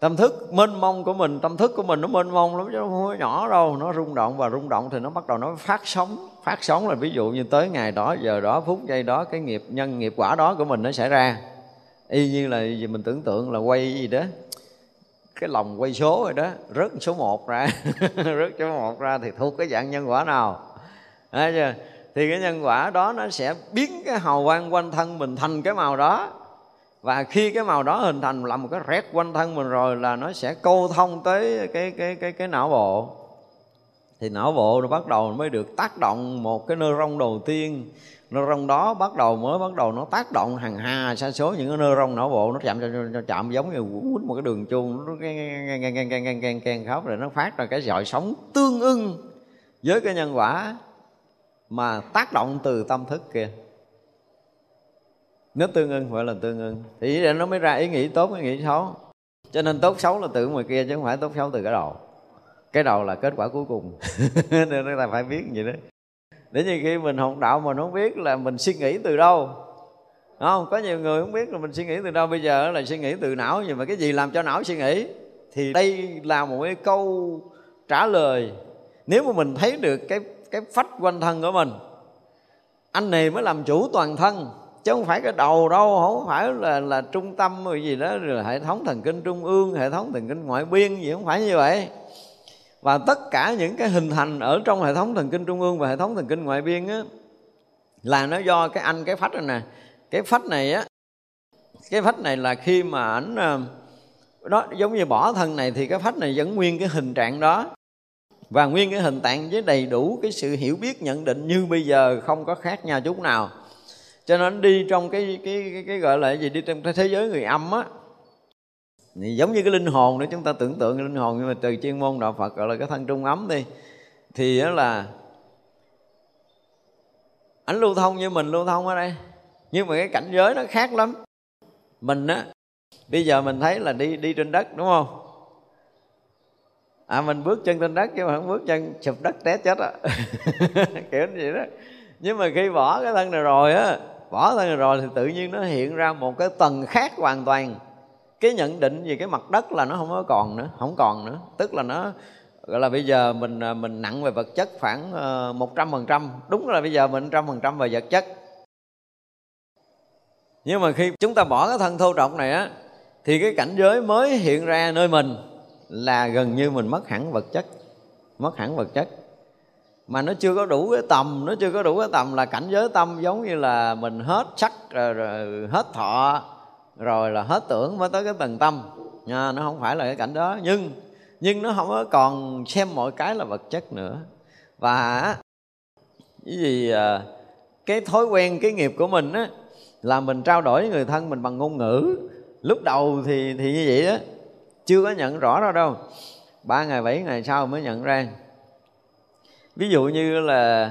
tâm thức, mênh mông của mình, tâm thức của mình nó mênh mông lắm chứ không có nhỏ đâu, nó rung động và rung động thì nó bắt đầu nó phát sóng. Phát sóng là ví dụ như tới ngày đó, giờ đó, phút giây đó, cái nghiệp, nhân nghiệp quả đó của mình nó xảy ra. Y như là gì mình tưởng tượng là quay gì đó, cái lòng quay số rồi đó, rớt số 1 ra, rớt số 1 ra thì thuộc cái dạng nhân quả nào. Đấy chưa? thì cái nhân quả đó nó sẽ biến cái hào quang quanh thân mình thành cái màu đó và khi cái màu đó hình thành làm một cái rét quanh thân mình rồi là nó sẽ câu thông tới cái cái cái cái não bộ. Thì não bộ nó bắt đầu mới được tác động một cái neuron đầu tiên. Neuron đó bắt đầu mới bắt đầu nó tác động hàng hà sa số những cái neuron não bộ. Nó chạm chạm, chạm giống như quýnh một cái đường chuông. Nó keng keng khóc rồi nó phát ra cái dọi sống tương ưng với cái nhân quả mà tác động từ tâm thức kia nó tương ưng, gọi là tương ưng. Thì vậy nó mới ra ý nghĩ tốt, ý nghĩ xấu. Cho nên tốt xấu là từ ngoài kia chứ không phải tốt xấu từ cái đầu. Cái đầu là kết quả cuối cùng. Nên chúng ta phải biết như đó. Để như khi mình học đạo mà nó không biết là mình suy nghĩ từ đâu. Không? Có nhiều người không biết là mình suy nghĩ từ đâu. Bây giờ là suy nghĩ từ não, nhưng mà cái gì làm cho não suy nghĩ? Thì đây là một cái câu trả lời. Nếu mà mình thấy được cái cái phách quanh thân của mình, anh này mới làm chủ toàn thân chứ không phải cái đầu đâu, không phải là là trung tâm rồi gì đó, rồi hệ thống thần kinh trung ương, hệ thống thần kinh ngoại biên gì, không phải như vậy. Và tất cả những cái hình thành ở trong hệ thống thần kinh trung ương và hệ thống thần kinh ngoại biên á, là nó do cái anh, cái phách này nè. Cái phách này á, cái phách này là khi mà ảnh ờ, nó giống như bỏ thân này thì cái phách này vẫn nguyên cái hình trạng đó. Và nguyên cái hình tạng với đầy đủ cái sự hiểu biết, nhận định như bây giờ không có khác nhau chút nào cho nên đi trong cái cái cái, cái gọi là gì? Đi trong cái thế giới người âm á. Thì giống như cái linh hồn nữa chúng ta tưởng tượng cái linh hồn nhưng mà từ chuyên môn đạo Phật gọi là cái thân trung ấm đi. Thì đó là ảnh lưu thông như mình lưu thông ở đây. Nhưng mà cái cảnh giới nó khác lắm. Mình á bây giờ mình thấy là đi đi trên đất đúng không? À mình bước chân trên đất chứ mà không bước chân chụp đất té chết á. Kiểu như vậy đó. Nhưng mà khi bỏ cái thân này rồi á bỏ thân rồi thì tự nhiên nó hiện ra một cái tầng khác hoàn toàn. Cái nhận định về cái mặt đất là nó không có còn nữa, không còn nữa. Tức là nó, gọi là bây giờ mình à, mình nặng về vật chất khoảng ờ, một trăm phần trăm. Đúng là bây giờ mình trăm phần trăm về vật chất. Nhưng mà khi chúng ta bỏ cái thân thô trọng này á, thì cái cảnh giới mới hiện ra nơi mình là gần như mình mất hẳn vật chất, mất hẳn vật chất mà nó chưa có đủ cái tầm nó chưa có đủ cái tầm là cảnh giới tâm giống như là mình hết sắc rồi, rồi hết thọ rồi là hết tưởng mới tới cái tầng tâm. Nha nó không phải là cái cảnh đó. Nhưng nhưng nó không có còn xem mọi cái là vật chất nữa. Và cái gì à, cái thói quen cái nghiệp của mình á là mình trao đổi với người thân mình bằng ngôn ngữ. Lúc đầu thì thì như vậy đó chưa có nhận rõ ra đâu. Ba ngày bảy ngày sau mới nhận ra ví dụ như là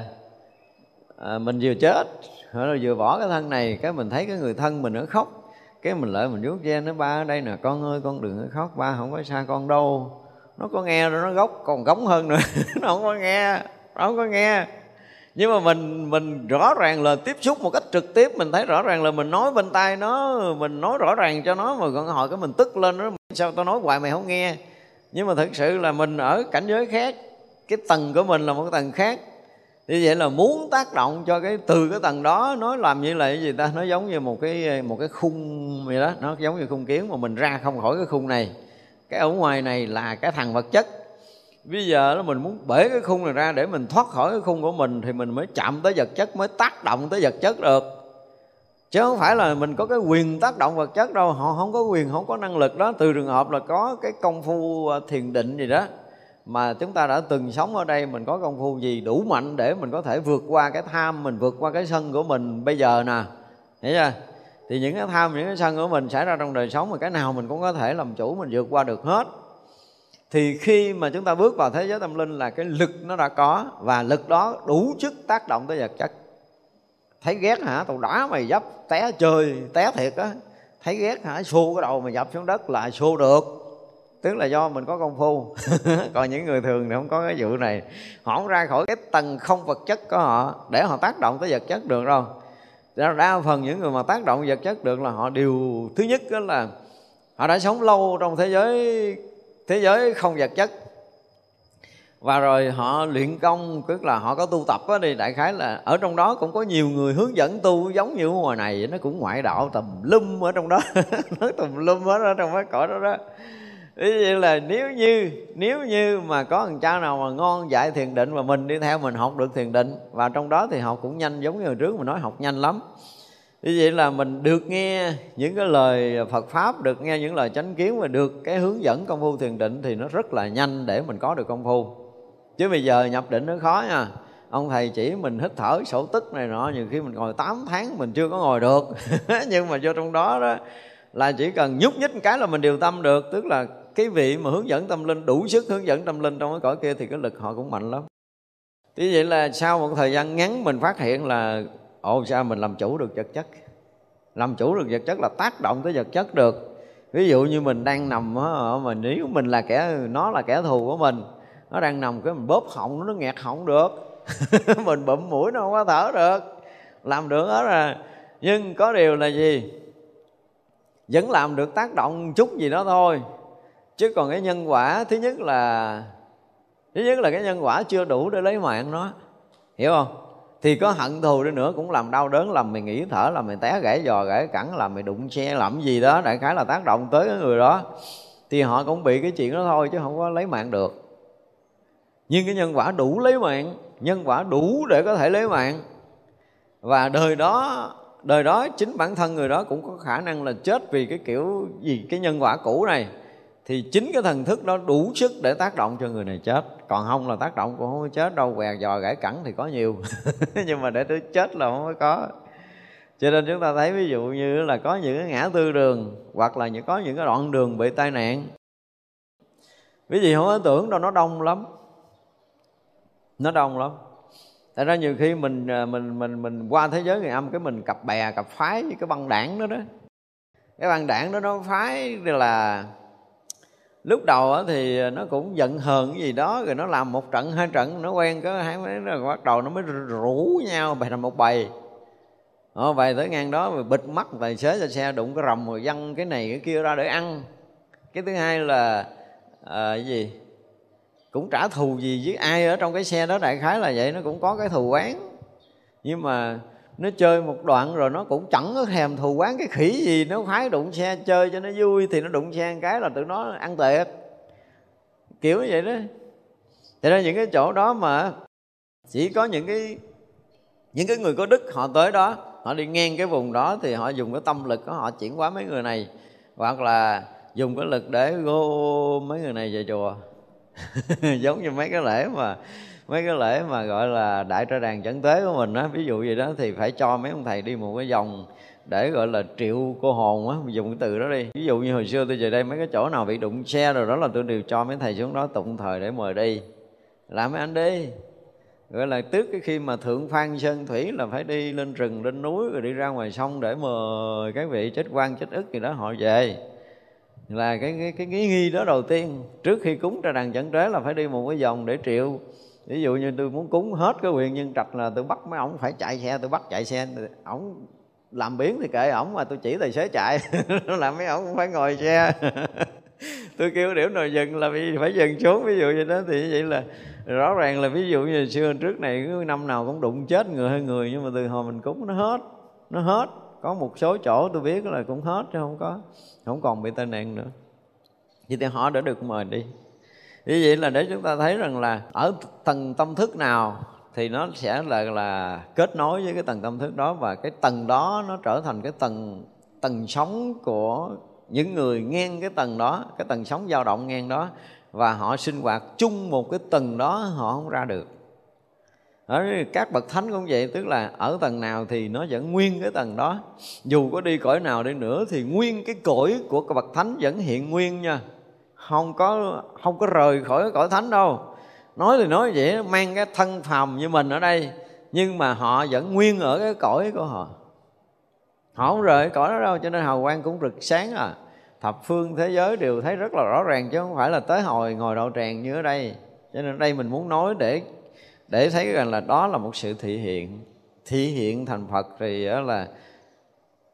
à, mình vừa chết rồi vừa bỏ cái thân này cái mình thấy cái người thân mình nó khóc cái mình lại mình vuốt ve nó ba ở đây nè con ơi con đừng có khóc ba không có xa con đâu. Nó có nghe rồi nó gốc còn gống hơn nữa nó không có nghe nó không có nghe. Nhưng mà mình mình rõ ràng là tiếp xúc một cách trực tiếp mình thấy rõ ràng là mình nói bên tai nó mình nói rõ ràng cho nó mà còn hỏi cái mình tức lên nó sao tao nói hoài mày không nghe? Nhưng mà thực sự là mình ở cảnh giới khác cái tầng của mình là một cái tầng khác. Như vậy là muốn tác động cho cái, từ cái tầng đó nó làm như là cái gì ta? Nó giống như một cái một cái khung vậy đó. Nó giống như khung kiến mà mình ra không khỏi cái khung này. Cái ở ngoài này là cái thằng vật chất. Bây giờ nó mình muốn bể cái khung này ra để mình thoát khỏi cái khung của mình thì mình mới chạm tới vật chất, mới tác động tới vật chất được. Chứ không phải là mình có cái quyền tác động vật chất đâu. Họ không có quyền, không có năng lực đó. Từ trường hợp là có cái công phu à, thiền định gì đó mà chúng ta đã từng sống ở đây, mình có công phu gì đủ mạnh để mình có thể vượt qua cái tham, mình vượt qua cái sân của mình bây giờ nè. Hiểu chưa? Thì những cái tham, những cái sân của mình xảy ra trong đời sống mà cái nào mình cũng có thể làm chủ, mình vượt qua được hết. Thì khi mà chúng ta bước vào thế giới tâm linh là cái lực nó đã có và lực đó đủ chức tác động tới vật chất. Thấy ghét hả? Tao đá mày dấp, té chơi, té thiệt á. Thấy ghét hả? Xô cái đầu mày dập xuống đất là xô được tức là do mình có công phu. Còn những người thường thì không có cái vụ này. Họ không ra khỏi cái tầng không vật chất của họ để họ tác động tới vật chất được đâu. Đa phần những người mà tác động vật chất được là họ đều thứ nhất đó là họ đã sống lâu trong thế giới thế giới không vật chất. Và rồi họ luyện công, tức là họ có tu tập đó thì đại khái là ở trong đó cũng có nhiều người hướng dẫn tu giống như ngoài này. Nó cũng ngoại đạo tùm lum ở trong đó. Nó tùm lum hết ở trong cái cõi đó đó. Ý vậy là nếu như nếu như mà có thằng cha nào mà ngon dạy thiền định và mình đi theo mình học được thiền định và trong đó thì học cũng nhanh giống như hồi trước mình nói học nhanh lắm. Như vậy là mình được nghe những cái lời Phật pháp, được nghe những lời chánh kiến và được cái hướng dẫn công phu thiền định thì nó rất là nhanh để mình có được công phu. Chứ bây giờ nhập định nó khó nha. Ông thầy chỉ mình hít thở sổ tức này nọ, nhiều khi mình ngồi 8 tháng mình chưa có ngồi được. Nhưng mà vô trong đó đó, là chỉ cần nhúc nhích một cái là mình điều tâm được, tức là cái vị mà hướng dẫn tâm linh đủ sức hướng dẫn tâm linh trong cái cõi kia thì cái lực họ cũng mạnh lắm. Thế vậy là sau một thời gian ngắn mình phát hiện là Ồ sao mình làm chủ được vật chất? Làm chủ được vật chất là tác động tới vật chất được. Ví dụ như mình đang nằm á, mà nếu mình là kẻ nó là kẻ thù của mình Nó đang nằm cái mình bóp họng nó nghẹt họng được. Mình bụm mũi nó không có thở được. Làm được hết rồi. Nhưng có điều là gì? Vẫn làm được tác động chút gì đó thôi chứ còn cái nhân quả, thứ nhất là, thứ nhất là cái nhân quả chưa đủ để lấy mạng nó. Hiểu không? Thì có hận thù đi nữa cũng làm đau đớn, làm mày nghĩ thở, làm mày té gãy giò, gãy cẳng, làm mày đụng xe, làm gì đó, đại khái là tác động tới cái người đó. Thì họ cũng bị cái chuyện đó thôi chứ không có lấy mạng được. Nhưng cái nhân quả đủ lấy mạng, nhân quả đủ để có thể lấy mạng. Và đời đó đời đó chính bản thân người đó cũng có khả năng là chết vì cái kiểu gì, cái nhân quả cũ này thì chính cái thần thức đó đủ sức để tác động cho người này chết. Còn không là tác động cũng không có chết đâu, què giò gãy cẳng thì có nhiều. Nhưng mà để tới chết là không có cho nên chúng ta thấy ví dụ như là có những cái ngã tư đường, hoặc là những có những cái đoạn đường bị tai nạn. Ví dụ không có tưởng đâu, nó đông lắm. Nó đông lắm. Tại ra nhiều khi mình à, mình mình mình qua thế giới người âm, cái mình cặp bè, cặp phái với cái băng đảng đó đó. Cái băng đảng đó nó phái là lúc đầu thì nó cũng giận hờn cái gì đó rồi nó làm một trận hai trận nó quen có hai mấy rồi bắt đầu nó mới rủ nhau bày thành một bầy Ờ, bày tới ngang đó rồi bịt mắt tài xế cho xe đụng cái rầm rồi văng cái này cái kia ra để ăn. Cái thứ hai là à, cái gì? Cũng trả thù gì với ai ở trong cái xe đó đại khái là vậy nó cũng có cái thù quán nhưng mà nó chơi một đoạn rồi nó cũng chẳng có thèm thù quán cái khỉ gì. Nó khoái đụng xe chơi cho nó vui thì nó đụng xe một cái là tụi nó ăn tiệc. Kiểu như vậy đó. Cho nên những cái chỗ đó mà chỉ có những cái những cái người có đức họ tới đó, họ đi ngang cái vùng đó thì họ dùng cái tâm lực của họ chuyển hóa mấy người này, hoặc là dùng cái lực để gô mấy người này về chùa. Giống như mấy cái lễ mà mấy cái lễ mà, gọi là, đại trai đàn chẩn tế của mình á, ví dụ gì đó, thì phải cho mấy ông thầy đi một cái vòng để, gọi là, triệu cô hồn á, dùng cái từ đó đi. Ví dụ như hồi xưa tôi về đây, mấy cái chỗ nào bị đụng xe rồi đó là tôi đều cho mấy thầy xuống đó tụng thời để mời đi. Làm mấy anh đi. Gọi là trước cái khi mà thượng phan sơn thủy là phải đi lên rừng, lên núi rồi đi ra ngoài sông để mời cái vị chết quan, chết ức gì đó họ về. Là cái cái cái nghi nghi đó đầu tiên. Trước khi cúng ra đàn chẩn tế là phải đi một cái vòng để triệu ví dụ như tôi muốn cúng hết cái quyền nhân trạch là tôi bắt mấy ổng phải chạy xe, tôi bắt chạy xe. Ổng làm biến thì kệ ổng mà tôi chỉ tài xế chạy. Làm mấy ổng cũng phải ngồi xe. Tôi kêu điểm nào dừng là phải dừng xuống. Ví dụ như đó, thì vậy là rõ ràng là ví dụ như xưa trước này, cứ năm nào cũng đụng chết người hay người, nhưng mà từ hồi mình cúng nó hết nó hết. Có một số chỗ tôi biết là cũng hết chứ không có, không còn bị tai nạn nữa. Vậy thì họ đã được mời đi như vậy là để chúng ta thấy rằng là ở tầng tâm thức nào thì nó sẽ là là kết nối với cái tầng tâm thức đó và cái tầng đó nó trở thành cái tầng tầng sống của những người ngang cái tầng đó, cái tầng sống dao động ngang đó và họ sinh hoạt chung một cái tầng đó họ không ra được. Ở các bậc thánh cũng vậy, tức là ở tầng nào thì nó vẫn nguyên cái tầng đó. Dù có đi cõi nào đi nữa thì nguyên cái cõi của các bậc thánh vẫn hiện nguyên nha không có không có rời khỏi cõi thánh đâu. Nói thì nói vậy, mang cái thân phàm như mình ở đây, nhưng mà họ vẫn nguyên ở cái cõi của họ. Họ không rời cõi đó đâu, cho nên hào quang cũng rực sáng à. Thập phương thế giới đều thấy rất là rõ ràng, chứ không phải là tới hồi ngồi đậu tràng như ở đây. Cho nên ở đây mình muốn nói để để thấy rằng là đó là một sự thị hiện. Thị hiện thành phật thì là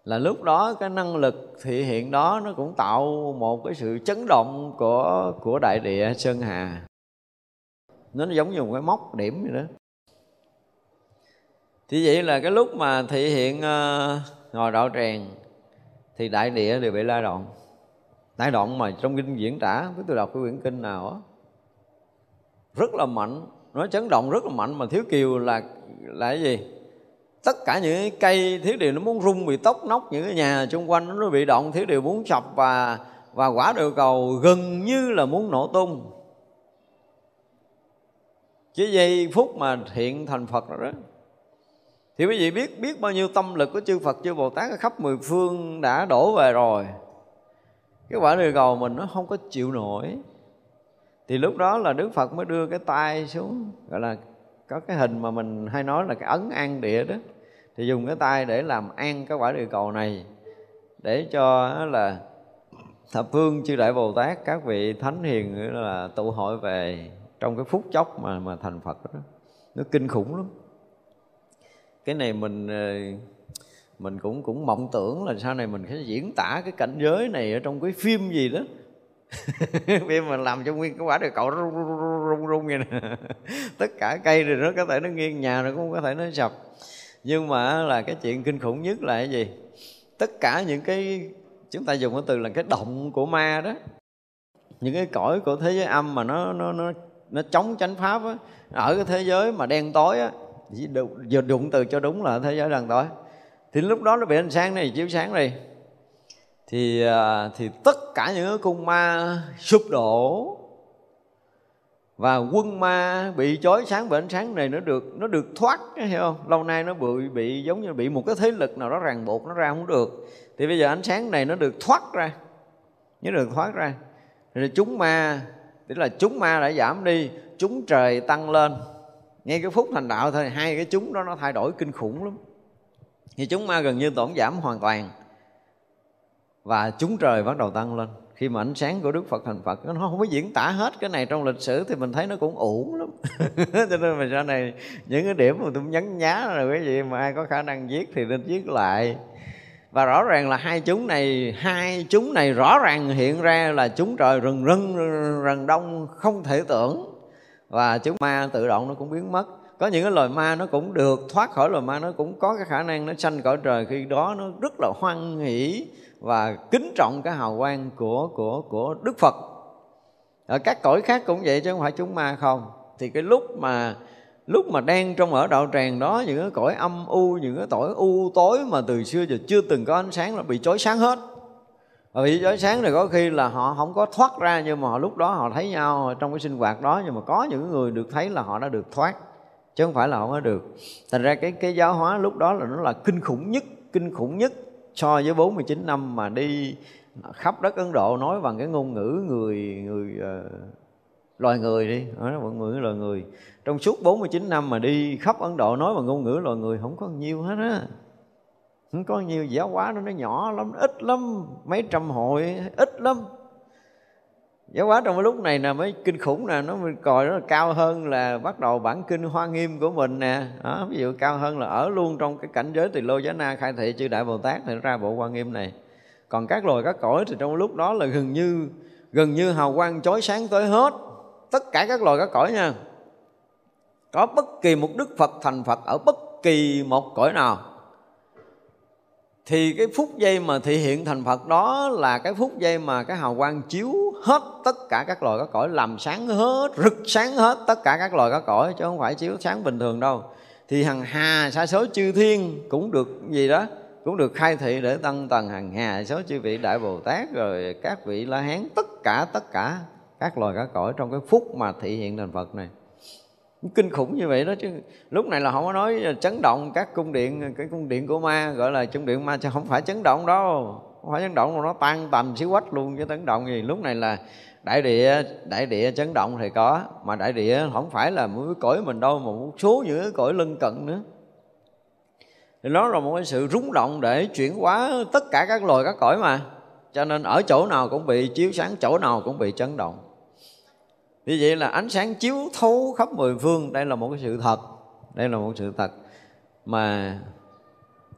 là lúc đó cái năng lực thị hiện đó nó cũng tạo một cái sự chấn động của của đại địa sơn hà. Nó giống như một cái móc điểm vậy đó. Thì vậy là cái lúc mà thị hiện uh, ngồi đạo tràng thì đại địa đều bị la động. Đại động mà trong kinh diễn tả với tôi đọc cái quyển kinh nào á rất là mạnh. Nó chấn động rất là mạnh mà thiếu kiều là là cái gì? Tất cả những cái cây thiếu điều nó muốn rung bị tốc nóc, những cái nhà xung quanh nó bị động thiếu điều muốn sập và và quả địa cầu gần như là muốn nổ tung. Chỉ giây phút mà hiện thành Phật rồi đó. Thì quý vị biết biết bao nhiêu tâm lực của chư Phật, chư Bồ Tát ở khắp mười phương đã đổ về rồi. Cái quả địa cầu mình nó không có chịu nổi. Thì lúc đó là Đức Phật mới đưa cái tay xuống, gọi là có cái hình mà mình hay nói là cái ấn an địa đó thì dùng cái tay để làm an cái quả địa cầu này để cho là thập phương chư đại bồ tát các vị thánh hiền là tụ hội về trong cái phút chốc mà mà thành phật đó. Nó kinh khủng lắm. Cái này mình ờ, mình cũng cũng mộng tưởng là sau này mình sẽ diễn tả cái cảnh giới này ở trong cái phim gì đó. Phim mà làm cho nguyên cái quả địa cầu rung rung rung, rung, rung vậy nè tất cả cây thì nó có thể nó nghiêng nhà rồi cũng có thể nó sập nhưng mà là cái chuyện kinh khủng nhất là cái gì? Tất cả những cái, chúng ta dùng cái từ là cái động của ma đó. Những cái cõi của thế giới âm mà nó nó nó nó chống chánh pháp á, ở cái thế giới mà đen tối á giờ đụng từ cho đúng là thế giới đen tối. Thì lúc đó nó bị ánh sáng này, chiếu sáng này. Thì à, thì tất cả những cái cung ma sụp đổ và quân ma bị chói sáng bởi ánh sáng này nó được nó được thoát, hiểu không? Lâu nay nó bị bị giống như bị một cái thế lực nào đó ràng buộc, nó ra không được. Thì bây giờ ánh sáng này nó được thoát ra. Nó được thoát ra. Rồi chúng ma, tức là chúng ma đã giảm đi, chúng trời tăng lên. Ngay cái phút thành đạo thôi, hai cái chúng đó nó thay đổi kinh khủng lắm. Thì chúng ma gần như tổn giảm hoàn toàn. Và chúng trời bắt đầu tăng lên khi mà ánh sáng của Đức Phật thành Phật, nó không có diễn tả hết cái này trong lịch sử thì mình thấy nó cũng ổn lắm. Cho nên mà sau này những cái điểm mà tôi nhấn nhá rồi cái gì mà ai có khả năng viết thì nên viết lại. Và rõ ràng là hai chúng này, hai chúng này rõ ràng hiện ra là chúng trời rừng rưng rần đông không thể tưởng. Và chúng ma tự động nó cũng biến mất. Có những cái loài ma nó cũng được thoát khỏi, loài ma nó cũng có cái khả năng nó sanh cõi trời. Khi đó nó rất là hoan hỷ và kính trọng cái hào quang của của của Đức Phật. Ở các cõi khác cũng vậy chứ không phải chúng ma không. Thì cái lúc mà lúc mà đang trong ở đạo tràng đó, những cái cõi âm u, những cái cõi u tối mà từ xưa giờ chưa từng có ánh sáng là bị chói sáng hết. Và bị chói sáng thì có khi là họ không có thoát ra, nhưng mà họ lúc đó họ thấy nhau trong cái sinh hoạt đó, nhưng mà có những người được thấy là họ đã được thoát, chứ không phải là không có được. Thành ra cái cái giáo hóa lúc đó là nó là kinh khủng nhất, kinh khủng nhất so với 49 năm mà đi khắp đất Ấn Độ nói bằng cái ngôn ngữ người người uh, loài người đi nói bằng ngôn ngữ loài người. Trong suốt 49 năm mà đi khắp Ấn Độ nói bằng ngôn ngữ loài người không có nhiều hết á. Không có nhiều giáo hóa nó nó nhỏ lắm ít lắm mấy trăm hội ít lắm giáo hóa trong cái lúc này là mới kinh khủng nè nó còi là cao hơn là bắt đầu bản kinh hoa nghiêm của mình nè. Đó, ví dụ cao hơn là ở luôn trong cái cảnh giới tỳ lô giá na khai thị chư đại bồ tát thì nó ra bộ hoa nghiêm này. Còn các loài các cõi thì trong lúc đó là gần như gần như hào quang chói sáng tới hết tất cả các loài các cõi nha. Có bất kỳ một đức phật thành phật ở bất kỳ một cõi nào thì cái phút giây mà thị hiện thành Phật đó là cái phút giây mà cái hào quang chiếu hết tất cả các loài các cõi, làm sáng hết, rực sáng hết tất cả các loài các cõi, chứ không phải chiếu sáng bình thường đâu. Thì hằng hà, sa số chư thiên cũng được gì đó, cũng được khai thị để tăng tầng hằng hà số chư vị đại bồ tát, rồi các vị la hán, tất cả tất cả các loài các cõi trong cái phút mà thị hiện thành Phật này kinh khủng như vậy đó chứ. Lúc này là không có nói chấn động các cung điện, cái cung điện của ma, gọi là cung điện ma chứ không phải chấn động đâu. Không phải chấn động mà nó tan tầm xíu quách luôn chứ chấn động gì. Lúc này là đại địa đại địa chấn động thì có, mà đại địa không phải là một cái cõi mình đâu, mà một số những cái cõi lân cận nữa. Thì nó là một cái sự rúng động để chuyển hóa tất cả các loài, các cõi mà. Cho nên ở chỗ nào cũng bị chiếu sáng, chỗ nào cũng bị chấn động như vậy là ánh sáng chiếu thấu khắp mười phương. Đây là một cái sự thật. Đây là một sự thật. Mà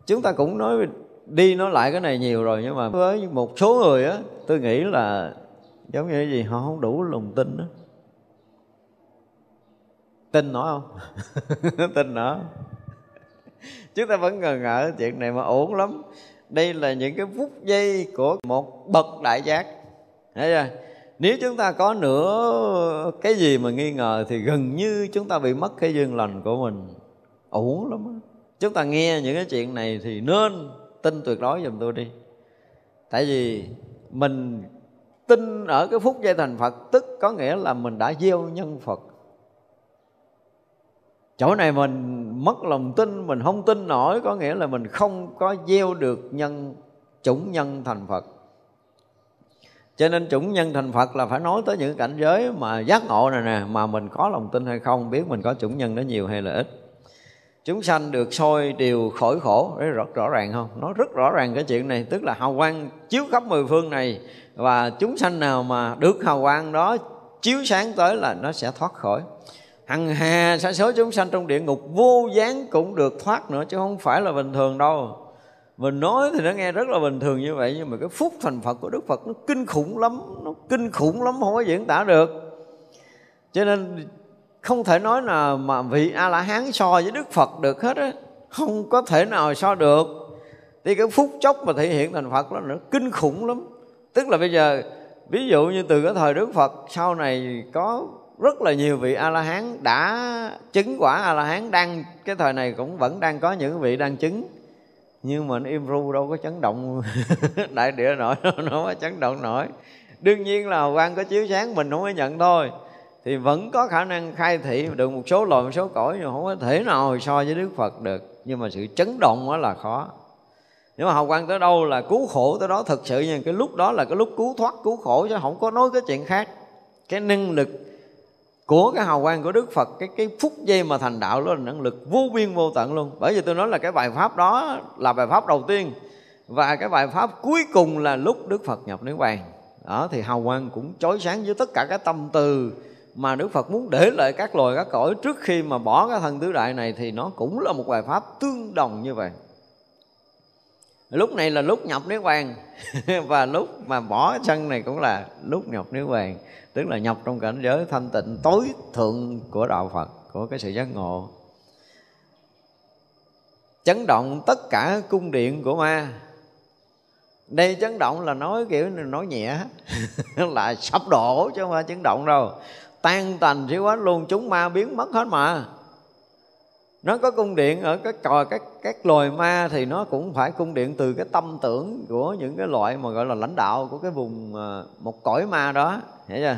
chúng ta cũng nói đi nói lại cái này nhiều rồi, nhưng mà với một số người á, tôi nghĩ là giống như cái gì, họ không đủ lòng tin đó tin nói không? Tin nữa chúng ta vẫn ngờ ngợ chuyện này mà ổn lắm. Đây là những cái phút giây của một bậc đại giác. Thấy chưa? Nếu chúng ta có nửa cái gì mà nghi ngờ thì gần như chúng ta bị mất cái duyên lành của mình. Ổn lắm đó. chúng ta nghe những cái chuyện này thì nên tin tuyệt đối giùm tôi đi. Tại vì mình tin ở cái phút giây thành phật tức có nghĩa là mình đã gieo nhân phật. Chỗ này mình mất lòng tin, mình không tin nổi có nghĩa là mình không có gieo được nhân, chủng nhân thành phật cho nên chủng nhân thành phật là phải nói tới những cảnh giới mà giác ngộ này nè, mà mình có lòng tin hay không, biết mình có chủng nhân nó nhiều hay là ít. Chúng sanh được soi đều khỏi khổ, đấy rất rõ ràng không? Nó rất rõ ràng cái chuyện này, tức là hào quang chiếu khắp mười phương này, và chúng sanh nào mà được hào quang đó chiếu sáng tới là nó sẽ thoát khỏi. Hằng hà sa số chúng sanh trong địa ngục vô gián cũng được thoát nữa, chứ không phải là bình thường đâu mình nói thì nó nghe rất là bình thường như vậy, nhưng mà cái phúc thành phật của đức phật nó kinh khủng lắm, nó kinh khủng lắm, không có diễn tả được. Cho nên không thể nói là mà vị a la hán so với đức phật được hết á, không có thể nào so được. Thì cái phút chốc mà thể hiện thành phật đó nó kinh khủng lắm. Tức là bây giờ, ví dụ như từ cái thời đức phật, sau này có rất là nhiều vị a la hán đã chứng quả a la hán đang, cái thời này cũng vẫn đang có những vị đang chứng nhưng mà nó im ru, đâu có chấn động. Đại địa nổi, nó có chấn động nổi. Đương nhiên là quan có chiếu sáng mình không có nhận thôi. Thì vẫn có khả năng khai thị được một số loài, một số cõi, nhưng không có thể nào so với đức phật được. Nhưng mà sự chấn động đó là khó. Nếu mà hào quang tới đâu là cứu khổ tới đó thực sự nhưng cái lúc đó là cái lúc cứu thoát, cứu khổ, chứ không có nói cái chuyện khác. Cái năng lực của cái hào quang của Đức Phật, cái cái phút giây mà thành đạo đó là năng lực vô biên vô tận luôn. Bởi vì tôi nói là cái bài pháp đó là bài pháp đầu tiên. Và cái bài pháp cuối cùng là lúc Đức Phật nhập niết bàn. Đó, thì hào quang cũng chói sáng với tất cả các tâm từ mà Đức Phật muốn để lại các loài các cõi trước khi mà bỏ cái thân tứ đại này thì nó cũng là một bài pháp tương đồng như vậy. Lúc này là lúc nhập niết bàn. Và lúc mà bỏ chân này cũng là lúc nhập niết bàn tức là nhập trong cảnh giới thanh tịnh tối thượng của đạo Phật, của cái sự giác ngộ. Chấn động tất cả cung điện của ma. Đây chấn động là nói kiểu nói nhẹ. Là sắp đổ chứ không phải chấn động đâu. Tan tành chỉ quá luôn, chúng ma biến mất hết mà nó có cung điện ở các còi các các loài ma thì nó cũng phải cung điện từ cái tâm tưởng của những cái loại mà gọi là lãnh đạo của cái vùng ờ, một cõi ma đó, hiểu chưa?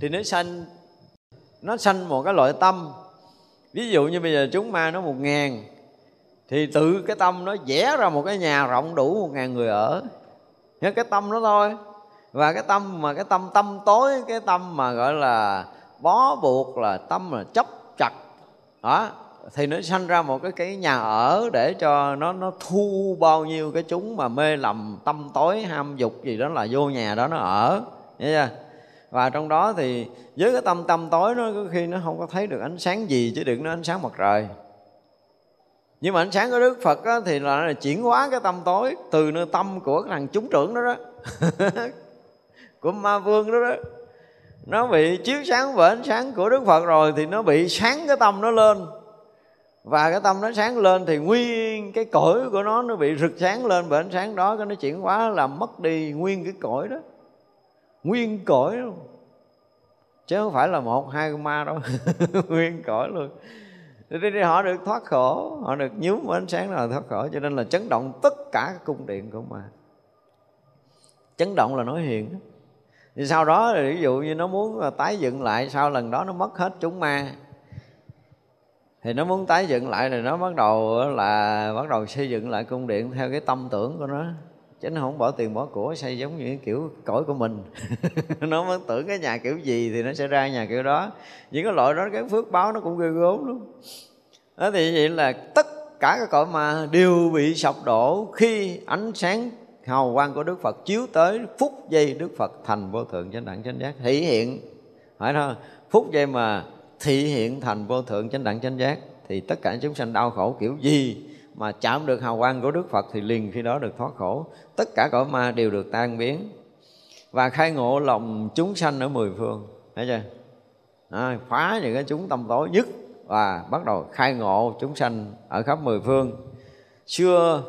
Thì nó sanh nó sanh một cái loại tâm. Ví dụ như bây giờ chúng ma nó một ngàn, thì từ cái tâm nó vẽ ra một cái nhà rộng đủ một ngàn người ở. Nhớ cái tâm đó thôi. Và cái tâm mà, cái tâm tâm tối, cái tâm mà gọi là bó buộc là tâm là chấp chặt đó thì nó sanh ra một cái cái nhà ở để cho nó nó thu bao nhiêu cái chúng mà mê lầm tâm tối ham dục gì đó là vô nhà đó nó ở nhớ chưa? Và trong đó thì với cái tâm tâm tối nó có khi nó không có thấy được ánh sáng gì chứ đừng nói ánh sáng mặt trời. Nhưng mà ánh sáng của Đức Phật á, thì là, là chuyển hóa cái tâm tối từ nơi tâm của cái thằng chúng trưởng đó đó của ma vương đó đó nó bị chiếu sáng bởi ánh sáng của Đức Phật rồi thì nó bị sáng cái tâm nó lên. Và cái tâm nó sáng lên thì nguyên cái cõi của nó nó bị rực sáng lên bởi ánh sáng đó cái nó chuyển hóa làm mất đi nguyên cái cõi đó. Nguyên cõi luôn. Chứ không phải là một hai con ma đâu. Nguyên cõi luôn. Thì, thì họ được thoát khổ họ được nhúm ánh sáng là thoát khổ. Cho nên là chấn động tất cả các cung điện của ma chấn động là nói hiền thì sau đó ví dụ như nó muốn à, tái dựng lại, sau lần đó nó mất hết chúng ma. Thì nó muốn tái dựng lại thì nó bắt đầu là, bắt đầu xây dựng lại cung điện theo cái tâm tưởng của nó. Chứ nó không bỏ tiền bỏ của, xây giống như cái kiểu cõi của mình. Nó mới tưởng cái nhà kiểu gì thì nó sẽ ra nhà kiểu đó. Những cái loại đó, cái phước báo nó cũng ghê gớm luôn đó, thì vậy là tất cả các cõi mà đều bị sập đổ khi ánh sáng hào quang của Đức Phật chiếu tới phút giây Đức Phật thành vô thượng chánh đẳng chánh giác thị hiện. Phải thôi phút giây mà thị hiện thành vô thượng chánh đẳng chánh giác thì tất cả chúng sanh đau khổ kiểu gì mà chạm được hào quang của Đức Phật thì liền khi đó được thoát khổ. Tất cả cõi ma đều được tan biến. Và khai ngộ lòng chúng sanh ở mười phương. Thấy chưa? À, phá những cái chúng tâm tối nhất và bắt đầu khai ngộ chúng sanh ở khắp mười phương. Xưa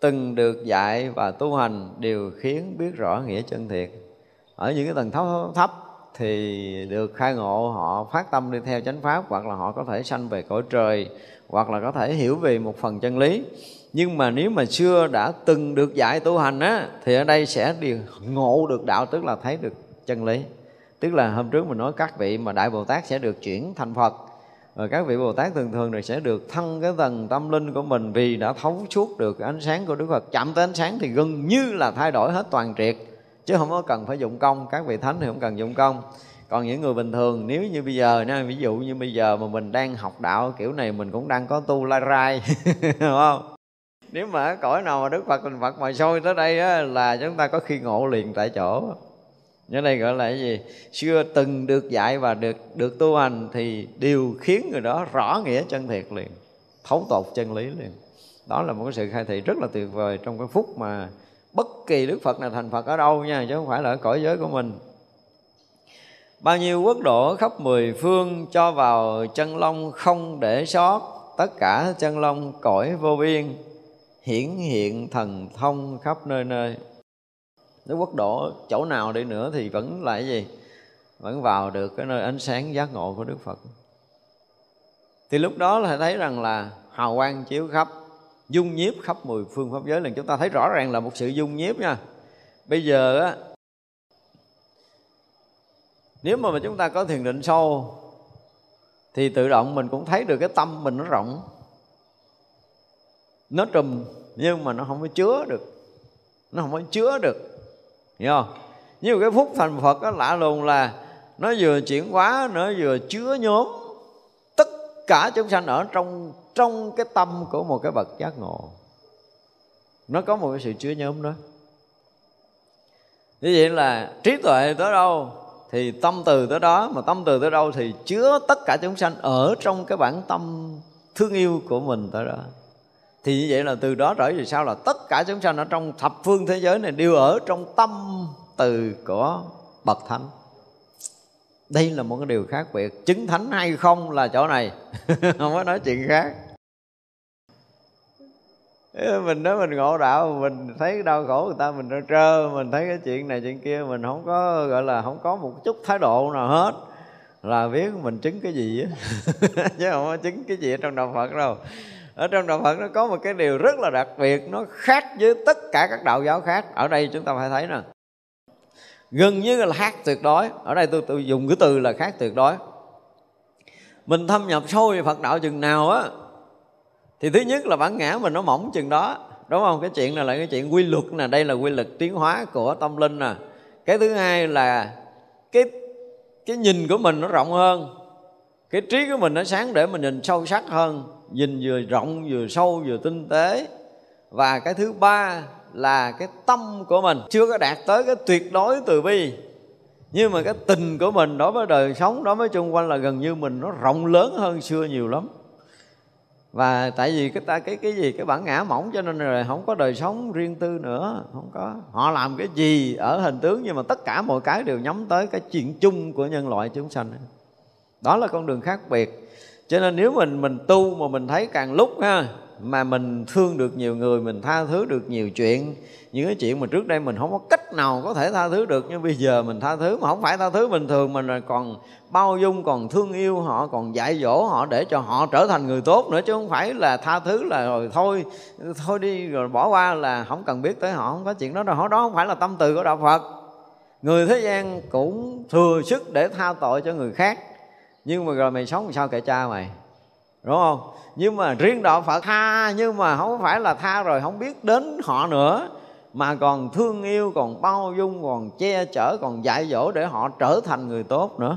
từng được dạy và tu hành đều khiến biết rõ nghĩa chân thiệt ở những cái tầng thấp thấp thì được khai ngộ, họ phát tâm đi theo chánh pháp, hoặc là họ có thể sanh về cõi trời, hoặc là có thể hiểu về một phần chân lý. Nhưng mà nếu mà xưa đã từng được dạy tu hành á, thì ở đây sẽ đi ngộ được đạo, tức là thấy được chân lý. Tức là hôm trước mình nói các vị mà đại bồ tát sẽ được chuyển thành phật và các vị bồ tát thường thường rồi sẽ được thăng cái tầng tâm linh của mình vì đã thấu suốt được ánh sáng của đức phật. Chạm tới ánh sáng thì gần như là thay đổi hết toàn triệt chứ không có cần phải dụng công. Các vị thánh thì không cần dụng công. Còn những người bình thường nếu như bây giờ nha ví dụ như bây giờ mà mình đang học đạo kiểu này mình cũng đang có tu la rai đúng không? Nếu mà cõi nào mà đức phật mình phật mà sôi tới đây á, là chúng ta có khi ngộ liền tại chỗ. Nhớ đây gọi là cái gì? Xưa từng được dạy và được được tu hành thì điều khiến người đó rõ nghĩa chân thiệt liền, thấu tột chân lý liền. Đó là một cái sự khai thị rất là tuyệt vời trong cái phút mà bất kỳ Đức Phật nào thành Phật ở đâu nha, chứ không phải là ở cõi giới của mình. Bao nhiêu quốc độ khắp mười phương cho vào chân long không để sót Tất cả chân long cõi vô biên Hiển hiện thần thông khắp nơi nơi nếu quốc độ chỗ nào đi nữa thì vẫn là cái gì? Vẫn vào được cái nơi ánh sáng giác ngộ của Đức Phật. Thì lúc đó là thấy rằng là hào quang chiếu khắp, Dung nhiếp khắp mười phương pháp giới. Là chúng ta thấy rõ ràng là một sự dung nhiếp nha. Bây giờ á, nếu mà chúng ta có thiền định sâu, thì tự động mình cũng thấy được cái tâm mình nó rộng. Nó trùm, nhưng mà nó không có chứa được. Nó không có chứa được hiểu không? Mà cái phúc thành phật đó lạ lùng là nó vừa chuyển hóa, nó vừa chứa nhóm tất cả chúng sanh ở trong trong cái tâm của một cái bậc giác ngộ. Nó có một cái sự chứa nhóm đó. Như vậy là trí tuệ tới đâu thì tâm từ tới đó, mà tâm từ tới đâu thì chứa tất cả chúng sanh ở trong cái bản tâm thương yêu của mình tới đó thì như vậy là từ đó trở về sau là tất cả chúng sanh ở trong thập phương thế giới này đều ở trong tâm từ của bậc thánh. Đây là một cái điều khác biệt. Chứng thánh hay không là chỗ này. Không có nói chuyện khác. Mình nói mình ngộ đạo, mình thấy đau khổ người ta, mình trơ, mình thấy cái chuyện này chuyện kia, mình không có, gọi là, không có một chút thái độ nào hết. Là biết mình chứng cái gì chứ không có chứng cái gì ở trong đạo phật đâu ở trong đạo phật nó có một cái điều rất là đặc biệt nó khác với tất cả các đạo giáo khác. Ở đây chúng ta phải thấy nè. Gần như là khác tuyệt đối. Ở đây tôi, tôi dùng cái từ là khác tuyệt đối. Mình thâm nhập sâu về phật đạo chừng nào á thì thứ nhất là bản ngã mình nó mỏng chừng đó. Đúng không? Cái chuyện này là cái chuyện quy luật nè đây là quy luật tiến hóa của tâm linh nè. Cái thứ hai là cái cái nhìn của mình nó rộng hơn. Cái trí của mình nó sáng để mình nhìn sâu sắc hơn nhìn vừa rộng, vừa sâu, vừa tinh tế. Và cái thứ ba là cái tâm của mình. Chưa có đạt tới cái tuyệt đối từ bi, nhưng mà cái tình của mình đối với đời sống, đối với chung quanh là gần như mình nó rộng lớn hơn xưa nhiều lắm. Và tại vì cái ta, cái cái gì, cái bản ngã mỏng cho nên rồi không có đời sống riêng tư nữa, không có. Họ làm cái gì ở hình tướng, nhưng mà tất cả mọi cái đều nhắm tới cái chuyện chung của nhân loại chúng sanh. Đó là con đường khác biệt cho nên nếu mình mình tu mà mình thấy càng lúc ha, mà mình thương được nhiều người, mình tha thứ được nhiều chuyện, những cái chuyện mà trước đây mình không có cách nào có thể tha thứ được, nhưng bây giờ mình tha thứ mà không phải tha thứ bình thường mình còn bao dung, còn thương yêu họ, còn dạy dỗ họ để cho họ trở thành người tốt nữa, chứ không phải là tha thứ là rồi thôi thôi đi rồi bỏ qua là không cần biết tới họ, không có chuyện đó đâu. Đó không phải là tâm từ của đạo phật. Người thế gian cũng thừa sức để tha tội cho người khác nhưng mà rồi mày sống làm sao kệ cha mày? Đúng không? Nhưng mà riêng đạo phật tha, nhưng mà không phải là tha rồi không biết đến họ nữa. Mà còn thương yêu, còn bao dung, còn che chở, còn dạy dỗ để họ trở thành người tốt nữa.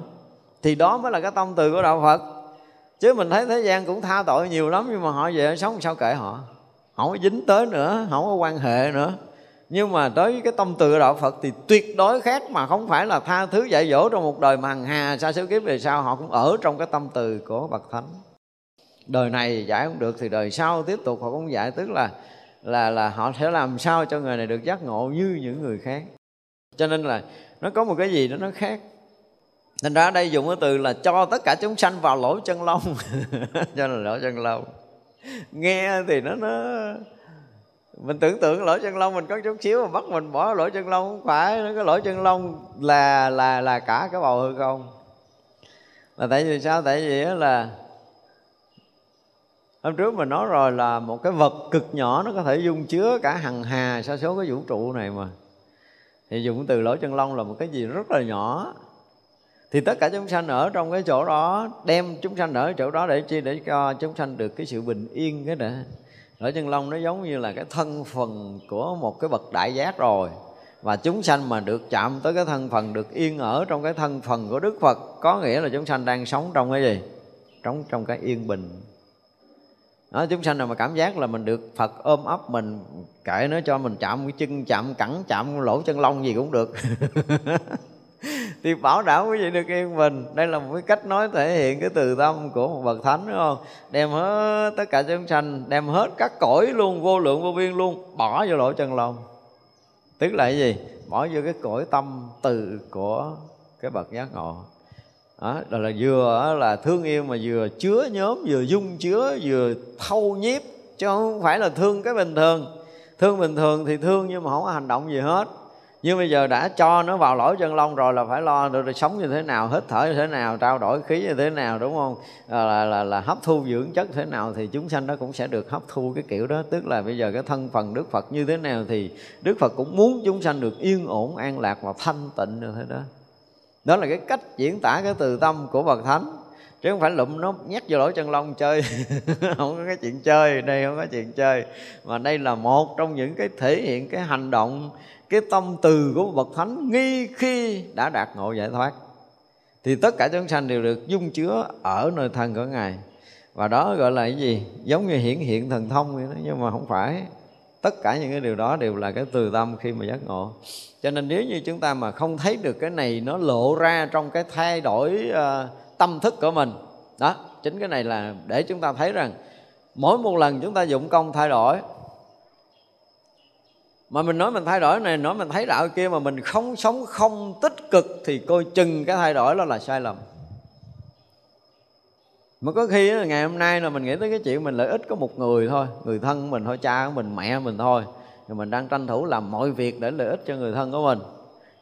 Thì đó mới là cái tâm từ của đạo phật. Chứ mình thấy thế gian cũng tha tội nhiều lắm, nhưng mà họ về sống sao kệ họ? Không có dính tới nữa, không có quan hệ nữa nhưng mà tới với cái tâm từ đạo Phật thì tuyệt đối khác mà không phải là tha thứ dạy dỗ trong một đời mà hằng hà, xa số kiếp về sau, họ cũng ở trong cái tâm từ của bậc thánh. Đời này giải không được thì đời sau tiếp tục họ cũng giải, tức là là là họ sẽ làm sao cho người này được giác ngộ như những người khác. Cho nên là nó có một cái gì đó nó khác. Thành ra ở đây dùng cái từ là cho tất cả chúng sanh vào lỗ chân lông. Cho là lỗ chân lông. Nghe thì nó nó mình tưởng tượng lỗ chân lông mình có chút xíu mà bắt mình bỏ lỗ chân lông không phải, nó cái lỗ chân lông là là là cả cái bầu hư không? Là tại vì sao? Tại vì là hôm trước mình nói rồi là một cái vật cực nhỏ nó có thể dung chứa cả hằng hà sa số cái vũ trụ này mà. Thì dùng từ lỗ chân lông là một cái gì rất là nhỏ. Thì tất cả chúng sanh ở trong cái chỗ đó, đem chúng sanh ở chỗ đó để chi, để cho chúng sanh được cái sự bình yên cái đã lỗ chân lông nó giống như là cái thân phần của một cái bậc đại giác rồi và chúng sanh mà được chạm tới cái thân phần được yên ở trong cái thân phần của Đức Phật có nghĩa là chúng sanh đang sống trong cái gì? Trong trong cái yên bình. Đó, chúng sanh nào mà cảm giác là mình được Phật ôm ấp mình kệ nó cho mình chạm cái chân chạm cẳng chạm lỗ chân lông gì cũng được thì bảo đảm quý vị được yên bình. Đây là một cái cách nói thể hiện cái từ tâm của một bậc thánh đúng không? Đem hết tất cả chúng sanh đem hết các cõi luôn vô lượng vô biên luôn bỏ vô lỗ chân lông. Tức là cái gì? Bỏ vô cái cõi tâm từ của cái bậc giác ngộ. Đó, là vừa là thương yêu mà vừa chứa nhóm vừa dung chứa vừa thâu nhiếp chứ không phải là thương cái bình thường. Thương bình thường thì thương nhưng mà không có hành động gì hết nhưng bây giờ đã cho nó vào lỗ chân lông rồi là phải lo được, sống như thế nào hít thở như thế nào trao đổi khí như thế nào đúng không? À, là, là là hấp thu dưỡng chất thế nào thì chúng sanh nó cũng sẽ được hấp thu cái kiểu đó. Tức là bây giờ cái thân phần đức phật như thế nào thì đức phật cũng muốn chúng sanh được yên ổn an lạc và thanh tịnh như thế đó. Đó là cái cách diễn tả cái từ tâm của bậc thánh. Chứ không phải lụm nó nhét vô lỗ chân lông chơi. Không có cái chuyện chơi đây không có chuyện chơi. Mà đây là một trong những cái thể hiện cái hành động cái tâm từ của một bậc thánh nghi khi đã đạt ngộ giải thoát. Thì tất cả chúng sanh đều được dung chứa ở nơi thân của ngài. Và đó gọi là cái gì? Giống như hiển hiện thần thông vậy đó nhưng mà không phải. Tất cả những cái điều đó đều là cái từ tâm khi mà giác ngộ. Cho nên nếu như chúng ta mà không thấy được cái này nó lộ ra trong cái thay đổi uh, tâm thức của mình. Đó chính cái này là để chúng ta thấy rằng mỗi một lần chúng ta dụng công thay đổi mà mình nói mình thay đổi này, nói mình thấy đạo kia mà mình không sống không tích cực thì coi chừng cái thay đổi đó là sai lầm. Mà có khi ngày hôm nay là mình nghĩ tới cái chuyện mình lợi ích có một người thôi, người thân của mình thôi, cha của mình, mẹ của mình thôi. Thì mình đang tranh thủ làm mọi việc để lợi ích cho người thân của mình.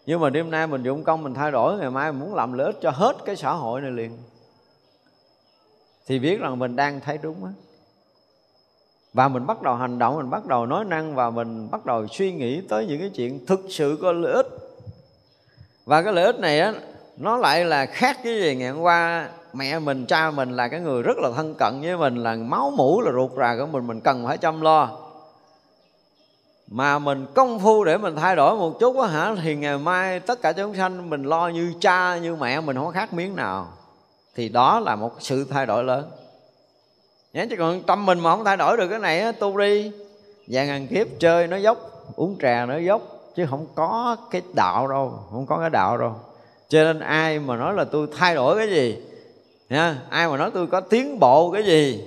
Nhưng mà đêm nay mình dụng công mình thay đổi, ngày mai mình muốn làm lợi ích cho hết cái xã hội này liền. Thì biết rằng mình đang thấy đúng á và mình bắt đầu hành động, mình bắt đầu nói năng và mình bắt đầu suy nghĩ tới những cái chuyện thực sự có lợi ích. Và cái lợi ích này á, nó lại là khác cái gì? Ngày hôm qua mẹ mình, cha mình là cái người rất là thân cận với mình, là máu mũ là ruột rà của mình mình cần phải chăm lo. Mà mình công phu để mình thay đổi một chút á hả, thì ngày mai tất cả chúng sanh mình lo như cha, như mẹ, mình không khác miếng nào. Thì đó là một sự thay đổi lớn nhé chứ còn tâm mình mà không thay đổi được cái này tu đi. Vài ngàn kiếp chơi nó dốc, uống trà nó dốc, chứ không có cái đạo đâu, không có cái đạo đâu. Cho nên ai mà nói là tôi thay đổi cái gì nha ai mà nói tôi có tiến bộ cái gì,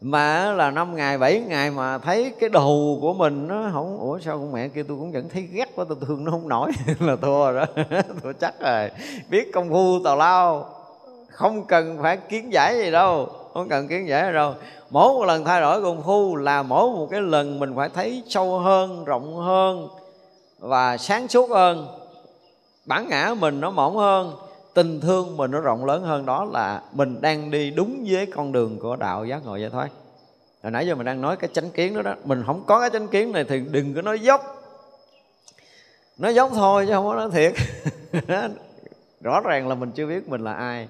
mà là năm ngày, bảy ngày mà thấy cái đầu của mình nó không, ủa sao con mẹ kia tôi cũng vẫn thấy ghét quá, tôi thương nó không nổi, là thua rồi tôi chắc rồi. Biết công phu tào lao, không cần phải kiến giải gì đâu không cần kiến giải đâu mỗi một lần thay đổi công phu là mỗi một cái lần mình phải thấy sâu hơn, rộng hơn và sáng suốt hơn. Bản ngã mình nó mỏng hơn, tình thương mình nó rộng lớn hơn. Đó là mình đang đi đúng với con đường của đạo giác ngộ giải thoát. Hồi nãy giờ mình đang nói cái chánh kiến đó đó. Mình không có cái chánh kiến này thì đừng có nói dốc. Nói dốc thôi chứ không có nói thiệt. Rõ ràng là mình chưa biết mình là ai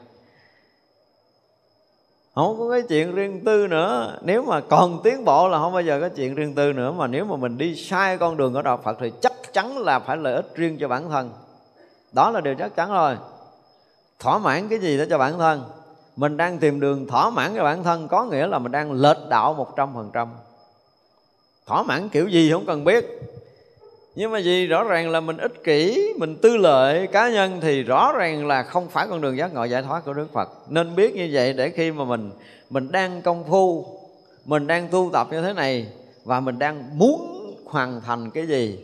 không có cái chuyện riêng tư nữa. Nếu mà còn tiến bộ là không bao giờ có chuyện riêng tư nữa. Mà nếu mà mình đi sai con đường của đạo phật thì chắc chắn là phải lợi ích riêng cho bản thân. Đó là điều chắc chắn rồi. Thỏa mãn cái gì đó cho bản thân. Mình đang tìm đường thỏa mãn cho bản thân có nghĩa là mình đang lệch đạo một trăm phần trăm. Thỏa mãn kiểu gì không cần biết nhưng mà gì? Rõ ràng là mình ích kỷ, mình tư lợi cá nhân thì rõ ràng là không phải con đường giác ngộ giải thoát của đức phật. Nên biết như vậy để khi mà mình mình đang công phu, mình đang tu tập như thế này và mình đang muốn hoàn thành cái gì,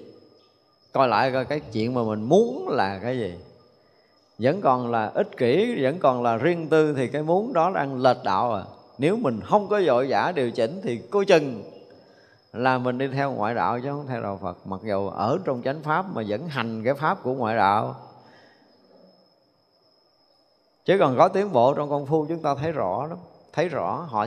coi lại coi cái chuyện mà mình muốn là cái gì. Vẫn còn là ích kỷ, vẫn còn là riêng tư thì cái muốn đó đang lệch đạo à. Nếu mình không có dội vã điều chỉnh thì coi chừng là mình đi theo ngoại đạo chứ không theo đạo Phật. Mặc dù ở trong chánh pháp mà vẫn hành cái pháp của ngoại đạo. Chứ còn có tiến bộ trong công phu chúng ta thấy rõ lắm. Thấy rõ, họ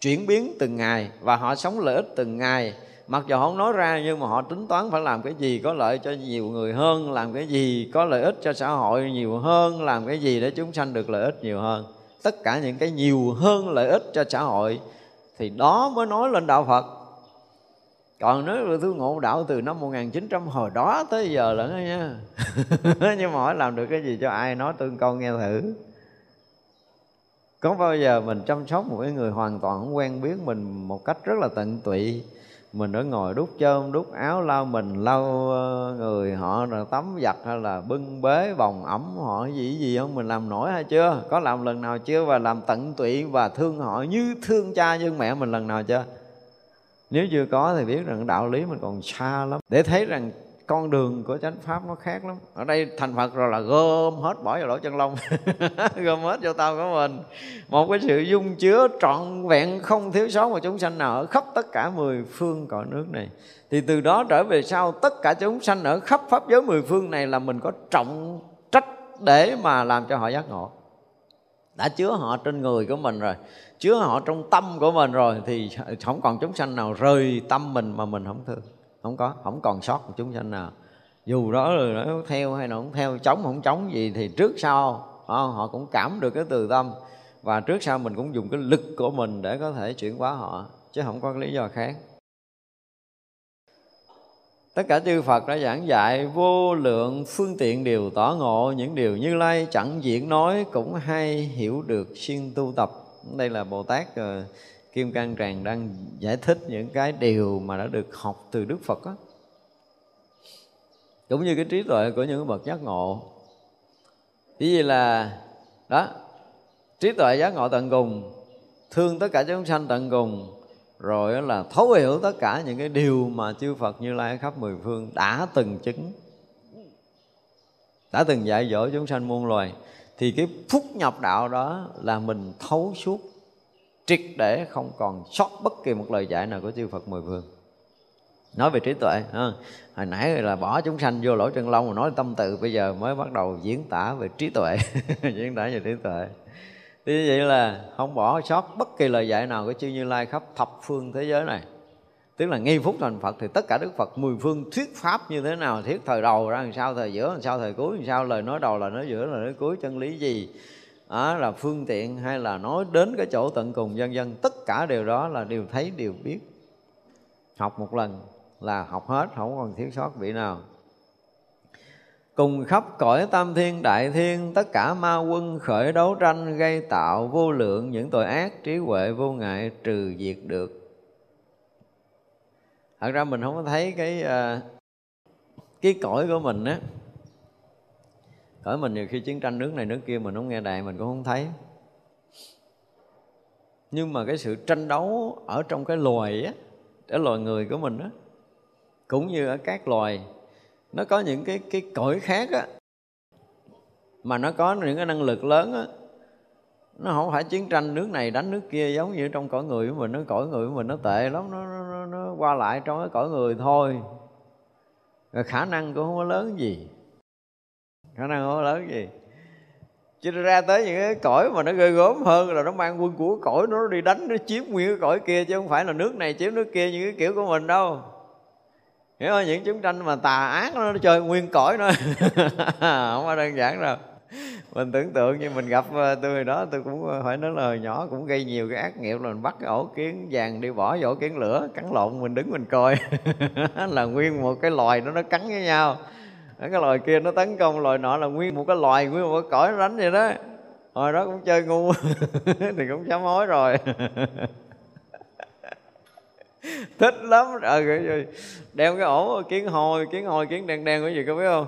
chuyển biến từng ngày và họ sống lợi ích từng ngày. Mặc dù không nói ra nhưng mà họ tính toán phải làm cái gì có lợi cho nhiều người hơn, làm cái gì có lợi ích cho xã hội nhiều hơn, làm cái gì để chúng sanh được lợi ích nhiều hơn. Tất cả những cái nhiều hơn lợi ích cho xã hội thì đó mới nói lên đạo Phật còn nếu là tôi ngộ đạo từ năm 1900 hồi đó tới giờ lận đó nha. Nhưng mà hỏi làm được cái gì cho ai nói tương con nghe thử. Có bao giờ mình chăm sóc một cái người hoàn toàn không quen biết mình một cách rất là tận tụy? Mình ở ngồi đút chơm đút áo lau mình, lau ờ, người họ rồi tắm giặt hay là bưng bế vòng ẩm họ gì gì không? Mình làm nổi hay chưa? Có làm lần nào chưa? Và làm tận tụy và thương họ như thương cha, như mẹ mình lần nào chưa? Nếu chưa có thì biết rằng đạo lý mình còn xa lắm. Để thấy rằng con đường của chánh pháp nó khác lắm. Ở đây thành phật rồi là gom hết bỏ vào lỗ chân lông. Gom hết cho tao của mình. Một cái sự dung chứa trọn vẹn, không thiếu sót mà chúng sanh nào ở khắp tất cả mười phương cõi nước này. Thì từ đó trở về sau, tất cả chúng sanh ở khắp pháp giới mười phương này là mình có trọng trách để mà làm cho họ giác ngộ đã chứa họ trên người của mình rồi, chứa họ trong tâm của mình rồi thì không còn chúng sanh nào rời tâm mình mà mình không thương, không có, không còn sót một chúng sanh nào. Dù đó là nó theo hay nó không theo, chống không chống gì thì trước sau họ họ cũng cảm được cái từ tâm. Và trước sau mình cũng dùng cái lực của mình để có thể chuyển hóa họ, chứ không có lý do khác tất cả chư Phật đã giảng dạy vô lượng phương tiện đều tỏ ngộ. Những điều như lai chẳng diễn nói cũng hay hiểu được xuyên tu tập. Đây là Bồ Tát uh, Kim Cang Tràng đang giải thích những cái điều mà đã được học từ Đức Phật đó. cũng như cái trí tuệ của những bậc giác ngộ. Chỉ vì là đó trí tuệ giác ngộ tận cùng thương tất cả chúng sanh tận cùng rồi là thấu hiểu tất cả những cái điều mà chư Phật Như Lai khắp mười phương đã từng chứng, đã từng dạy dỗ chúng sanh muôn loài thì cái phúc nhập đạo đó là mình thấu suốt, triệt để, không còn sót bất kỳ một lời dạy nào của chư Phật mười phương nói về trí tuệ, ha. hồi nãy là bỏ chúng sanh vô lỗ chân lông mà nói tâm tự bây giờ mới bắt đầu diễn tả về trí tuệ, diễn tả về trí tuệ thì vậy là không bỏ sót bất kỳ lời dạy nào của chư Như Lai khắp thập phương thế giới này. Tức là nghi phút thành Phật thì tất cả Đức Phật mười phương thuyết pháp như thế nào thuyết thời đầu ra làm sao, thời giữa làm sao, thời cuối làm sao, lời nói đầu là nói giữa là nói cuối, chân lý gì đó là phương tiện hay là nói đến cái chỗ tận cùng dân dân tất cả điều đó là đều thấy, đều biết. Học một lần là học hết, không còn thiếu sót vị nào cùng khắp cõi tam thiên đại thiên, tất cả ma quân khởi đấu tranh gây tạo vô lượng những tội ác trí huệ vô ngại trừ diệt được. Thật ra mình không có thấy cái ờ, cái cõi của mình á. Cõi mình nhiều khi chiến tranh nước này nước kia mình không nghe đài, mình cũng không thấy. Nhưng mà cái sự tranh đấu ở trong cái loài á, cái loài người của mình á, cũng như ở các loài nó có những cái cái cõi khác á. Mà nó có những cái năng lực lớn á. Nó không phải chiến tranh nước này đánh nước kia giống như trong cõi người của mình. Nó cõi người của mình nó tệ lắm nó, nó, nó, nó qua lại trong cái cõi người thôi. Rồi khả năng cũng không có lớn gì. Khả năng không có lớn gì. Chứ ra tới những cái cõi mà nó ghê gớm hơn là nó mang quân của cõi nó đi đánh nó chiếm nguyên cái cõi kia chứ không phải là nước này chiếm nước kia như cái kiểu của mình đâu hiểu không? Những chúng tranh mà tà ác nó chơi nguyên cõi nó, không có đơn giản đâu. Mình tưởng tượng như mình gặp ờ, tôi đó tôi cũng ờ, phải nói lời nhỏ cũng gây nhiều cái ác nghiệp là mình bắt cái ổ kiến vàng đi bỏ vô kiến lửa cắn lộn mình đứng mình coi. Là nguyên một cái loài nó nó cắn với nhau. Cái loài kia nó tấn công loài nọ là nguyên một cái loài nguyên một cái cõi nó đánh vậy đó. Hồi đó cũng chơi ngu thì cũng sám hối rồi. thích lắm. Ờ, rồi đeo cái ổ kiến hồi kiến hồi kiến đen đen cái gì có biết không?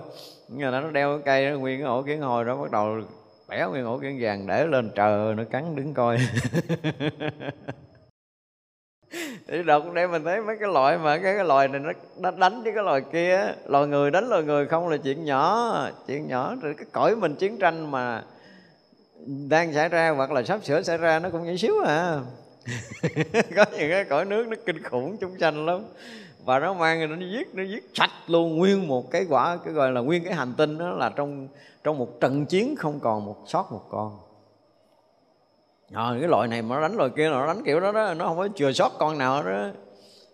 Nhưng mà nó đeo cái cây nó nguyên cái ổ kiến hồi đó bắt đầu bẻ nguyên ổ kiến vàng để lên trời nó cắn đứng coi. Thì đọc để mình thấy mấy cái loại mà cái, cái loài này nó, nó đánh với cái loài kia loài người đánh loài người không là chuyện nhỏ. Chuyện nhỏ rồi cái cõi mình chiến tranh mà đang xảy ra hoặc là sắp sửa xảy ra nó cũng nhỏ xíu à. có những cái cõi nước nó kinh khủng, chúng sanh lắm. Và nó mang, nó giết nó giết sạch luôn. Nguyên một cái quả, cái gọi là nguyên cái hành tinh đó là trong trong một trận chiến không còn một sót một con. Rồi cái loại này mà nó đánh loại kia nó đánh kiểu đó đó, nó không có chừa sót con nào đó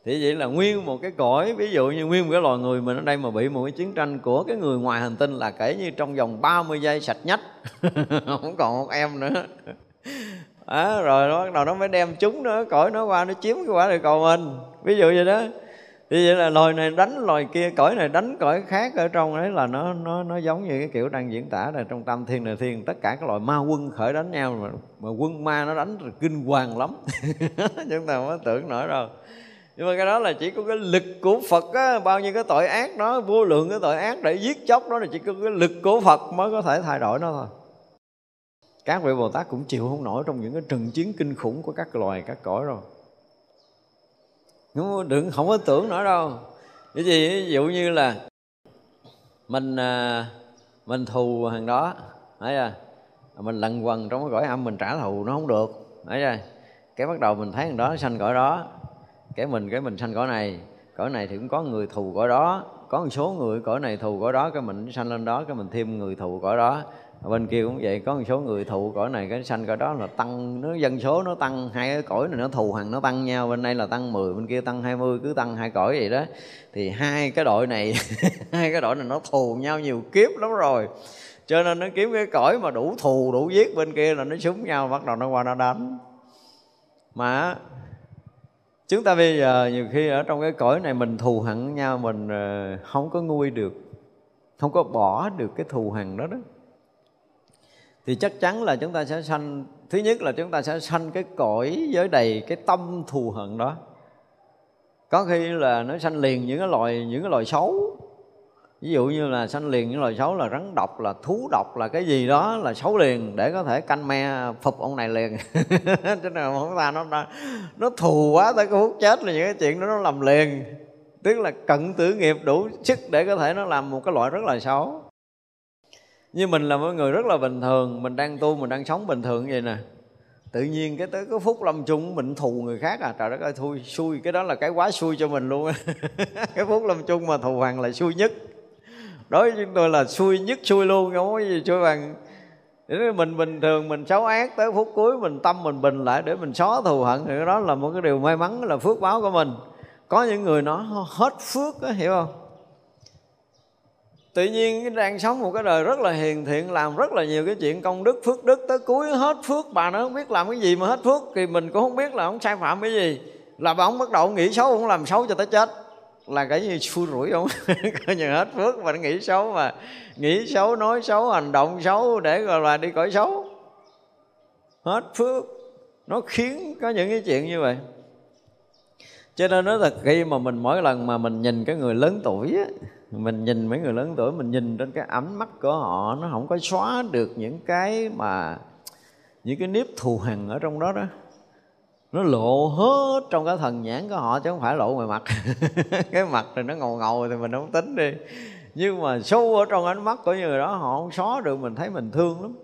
thì vậy là nguyên một cái cõi, ví dụ như nguyên một cái loài người mình ở đây mà bị một cái chiến tranh của cái người ngoài hành tinh là kể như trong vòng 30 giây sạch nhách không còn một em nữa à, rồi nó bắt đầu nó mới đem chúng nó cõi nó qua nó chiếm cái quả địa cầu mình. Ví dụ vậy đó. Thì vậy là loài này đánh loài kia cõi này đánh cõi khác ở trong đấy là nó nó nó giống như cái kiểu đang diễn tả là trong tam thiên này thiên tất cả các loại ma quân khởi đánh nhau mà, mà quân ma nó đánh kinh hoàng lắm. Chúng ta mới tưởng nổi đâu. Nhưng mà cái đó là chỉ có cái lực của Phật á, bao nhiêu cái tội ác đó vô lượng cái tội ác để giết chóc đó là chỉ có cái lực của Phật mới có thể thay đổi nó thôi các vị Bồ Tát cũng chịu không nổi trong những cái trận chiến kinh khủng của các loài các cõi rồi. Không, đừng không có tưởng nữa đâu. Cái gì ví dụ như là mình à, mình thù hàng đó thấy chưa? Mình lần quần trong cái cõi âm mình trả thù nó không được thấy chưa? Cái bắt đầu mình thấy thằng đó sanh cõi đó cái mình cái mình sanh cõi này. Cõi này thì cũng có người thù cõi đó có một số người cõi này thù cõi đó cái mình sanh lên đó cái mình thêm người thù cõi đó bên kia cũng vậy, có một số người thụ cõi này, cái sanh cõi đó là tăng, nó dân số nó tăng, hai cái cõi này nó thù hằn, nó tăng nhau. Bên đây là tăng 10 bên kia tăng 20 cứ tăng hai cõi vậy đó. Thì hai cái đội này, hai cái đội này nó thù nhau nhiều kiếp lắm rồi. Cho nên nó kiếm cái cõi mà đủ thù, đủ giết bên kia là nó súng nhau, bắt đầu nó qua nó đánh. Mà chúng ta bây giờ nhiều khi ở trong cái cõi này mình thù hận nhau, mình ờ, không có nguôi được, không có bỏ được cái thù hằn đó đó thì chắc chắn là chúng ta sẽ sanh, thứ nhất là chúng ta sẽ sanh cái cõi giới đầy cái tâm thù hận đó. Có khi là nó sanh liền những cái loài, những cái loài xấu. Ví dụ như là sanh liền những loài xấu là rắn độc, là thú độc, là cái gì đó là xấu liền, để có thể canh me phục ông này liền. Cho nên không ta nó nó thù quá tới cái hút chết là những cái chuyện đó nó làm liền. Tức là cận tử nghiệp đủ sức để có thể nó làm một cái loại rất là xấu như mình là một người rất là bình thường mình đang tu mình đang sống bình thường vậy nè. Tự nhiên cái tới cái phút lâm chung mình thù người khác à. Trời đất ơi thui xui. Cái đó là cái quá xui cho mình luôn cái phút lâm chung mà thù hoàng là xui nhất. Đối với chúng tôi là xui nhất xui luôn. Không có gì xui bằng để mình bình thường mình xấu ác tới phút cuối mình tâm mình bình lại để mình xóa thù hận thì đó là một cái điều may mắn là phước báo của mình. Có những người nó hết phước đó, hiểu không? Tự nhiên đang sống một cái đời rất là hiền thiện, làm rất là nhiều cái chuyện công đức, phước đức, tới cuối hết phước, bà nó không biết làm cái gì mà hết phước, thì mình cũng không biết là ông sai phạm cái gì. Là bà ông bắt đầu nghĩ xấu cũng làm xấu cho tới chết. Là cái gì xui rủi không coi như hết phước mà nó nghĩ xấu mà. Nghĩ xấu, nói xấu, hành động xấu để gọi là đi cõi xấu. Hết phước. Nó khiến có những cái chuyện như vậy. Cho nên nó là khi mà mình mỗi lần mà mình nhìn cái người lớn tuổi á mình nhìn mấy người lớn tuổi, mình nhìn trên cái ánh mắt của họ, nó không có xóa được những cái mà, những cái nếp thù hằn ở trong đó đó. Nó lộ hết trong cái thần nhãn của họ chứ không phải lộ ngoài mặt. Cái mặt thì nó ngầu ngầu thì mình không tính đi. Nhưng mà sâu ở trong ánh mắt của người đó, họ không xóa được, mình thấy mình thương lắm.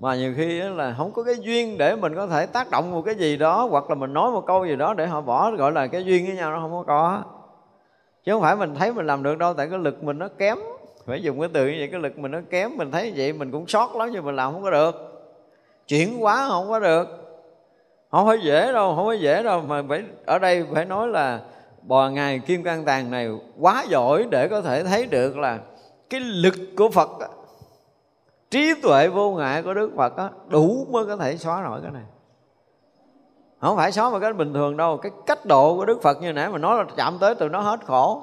Mà nhiều khi là không có cái duyên để mình có thể tác động một cái gì đó, hoặc là mình nói một câu gì đó để họ bỏ, gọi là cái duyên với nhau nó không có có chứ không phải mình thấy mình làm được đâu tại cái lực mình nó kém. Phải dùng cái từ như vậy cái lực mình nó kém mình thấy vậy mình cũng sót lắm nhưng mình làm không có được. Chuyển quá không có được. Không phải dễ đâu không phải dễ đâu mà phải ở đây phải nói là bò ngài kim cang tàng này quá giỏi để có thể thấy được là cái lực của phật trí tuệ vô ngại của đức phật đó, đủ mới có thể xóa nổi cái này không phải xóa một cái bình thường đâu. Cái cách độ của đức phật như nãy mà nói là chạm tới từ nó hết khổ.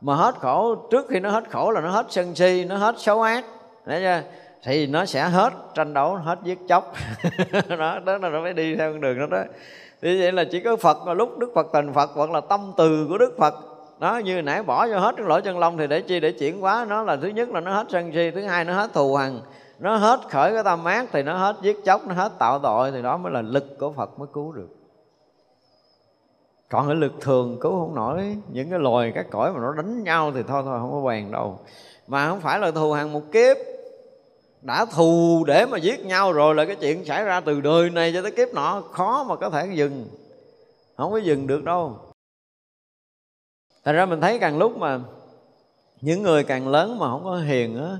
Mà hết khổ, trước khi nó hết khổ là nó hết sân si, nó hết xấu ác. Đấy chưa? thì nó sẽ hết tranh đấu, hết giết chóc. Đó đó là nó phải đi theo con đường đó đó. Thì vậy là chỉ có phật mà lúc đức phật thành phật hoặc là tâm từ của đức phật. Đó, như nãy bỏ cho hết cái lỗ chân lông thì để chi? Để chuyển hóa nó là thứ nhất là nó hết sân si, thứ hai nó hết thù hằn nó hết khởi cái tâm ác thì nó hết giết chóc, nó hết tạo tội, thì đó mới là lực của phật mới cứu được. Còn cái lực thường cứu không nổi. Những cái loài, các cõi mà nó đánh nhau thì thôi thôi, không có bèn đâu. Mà không phải là thù hàng một kiếp. Đã thù để mà giết nhau rồi là cái chuyện xảy ra từ đời này cho tới kiếp nọ, khó mà có thể dừng. Không có dừng được đâu. Thành ra mình thấy càng lúc mà những người càng lớn mà không có hiền á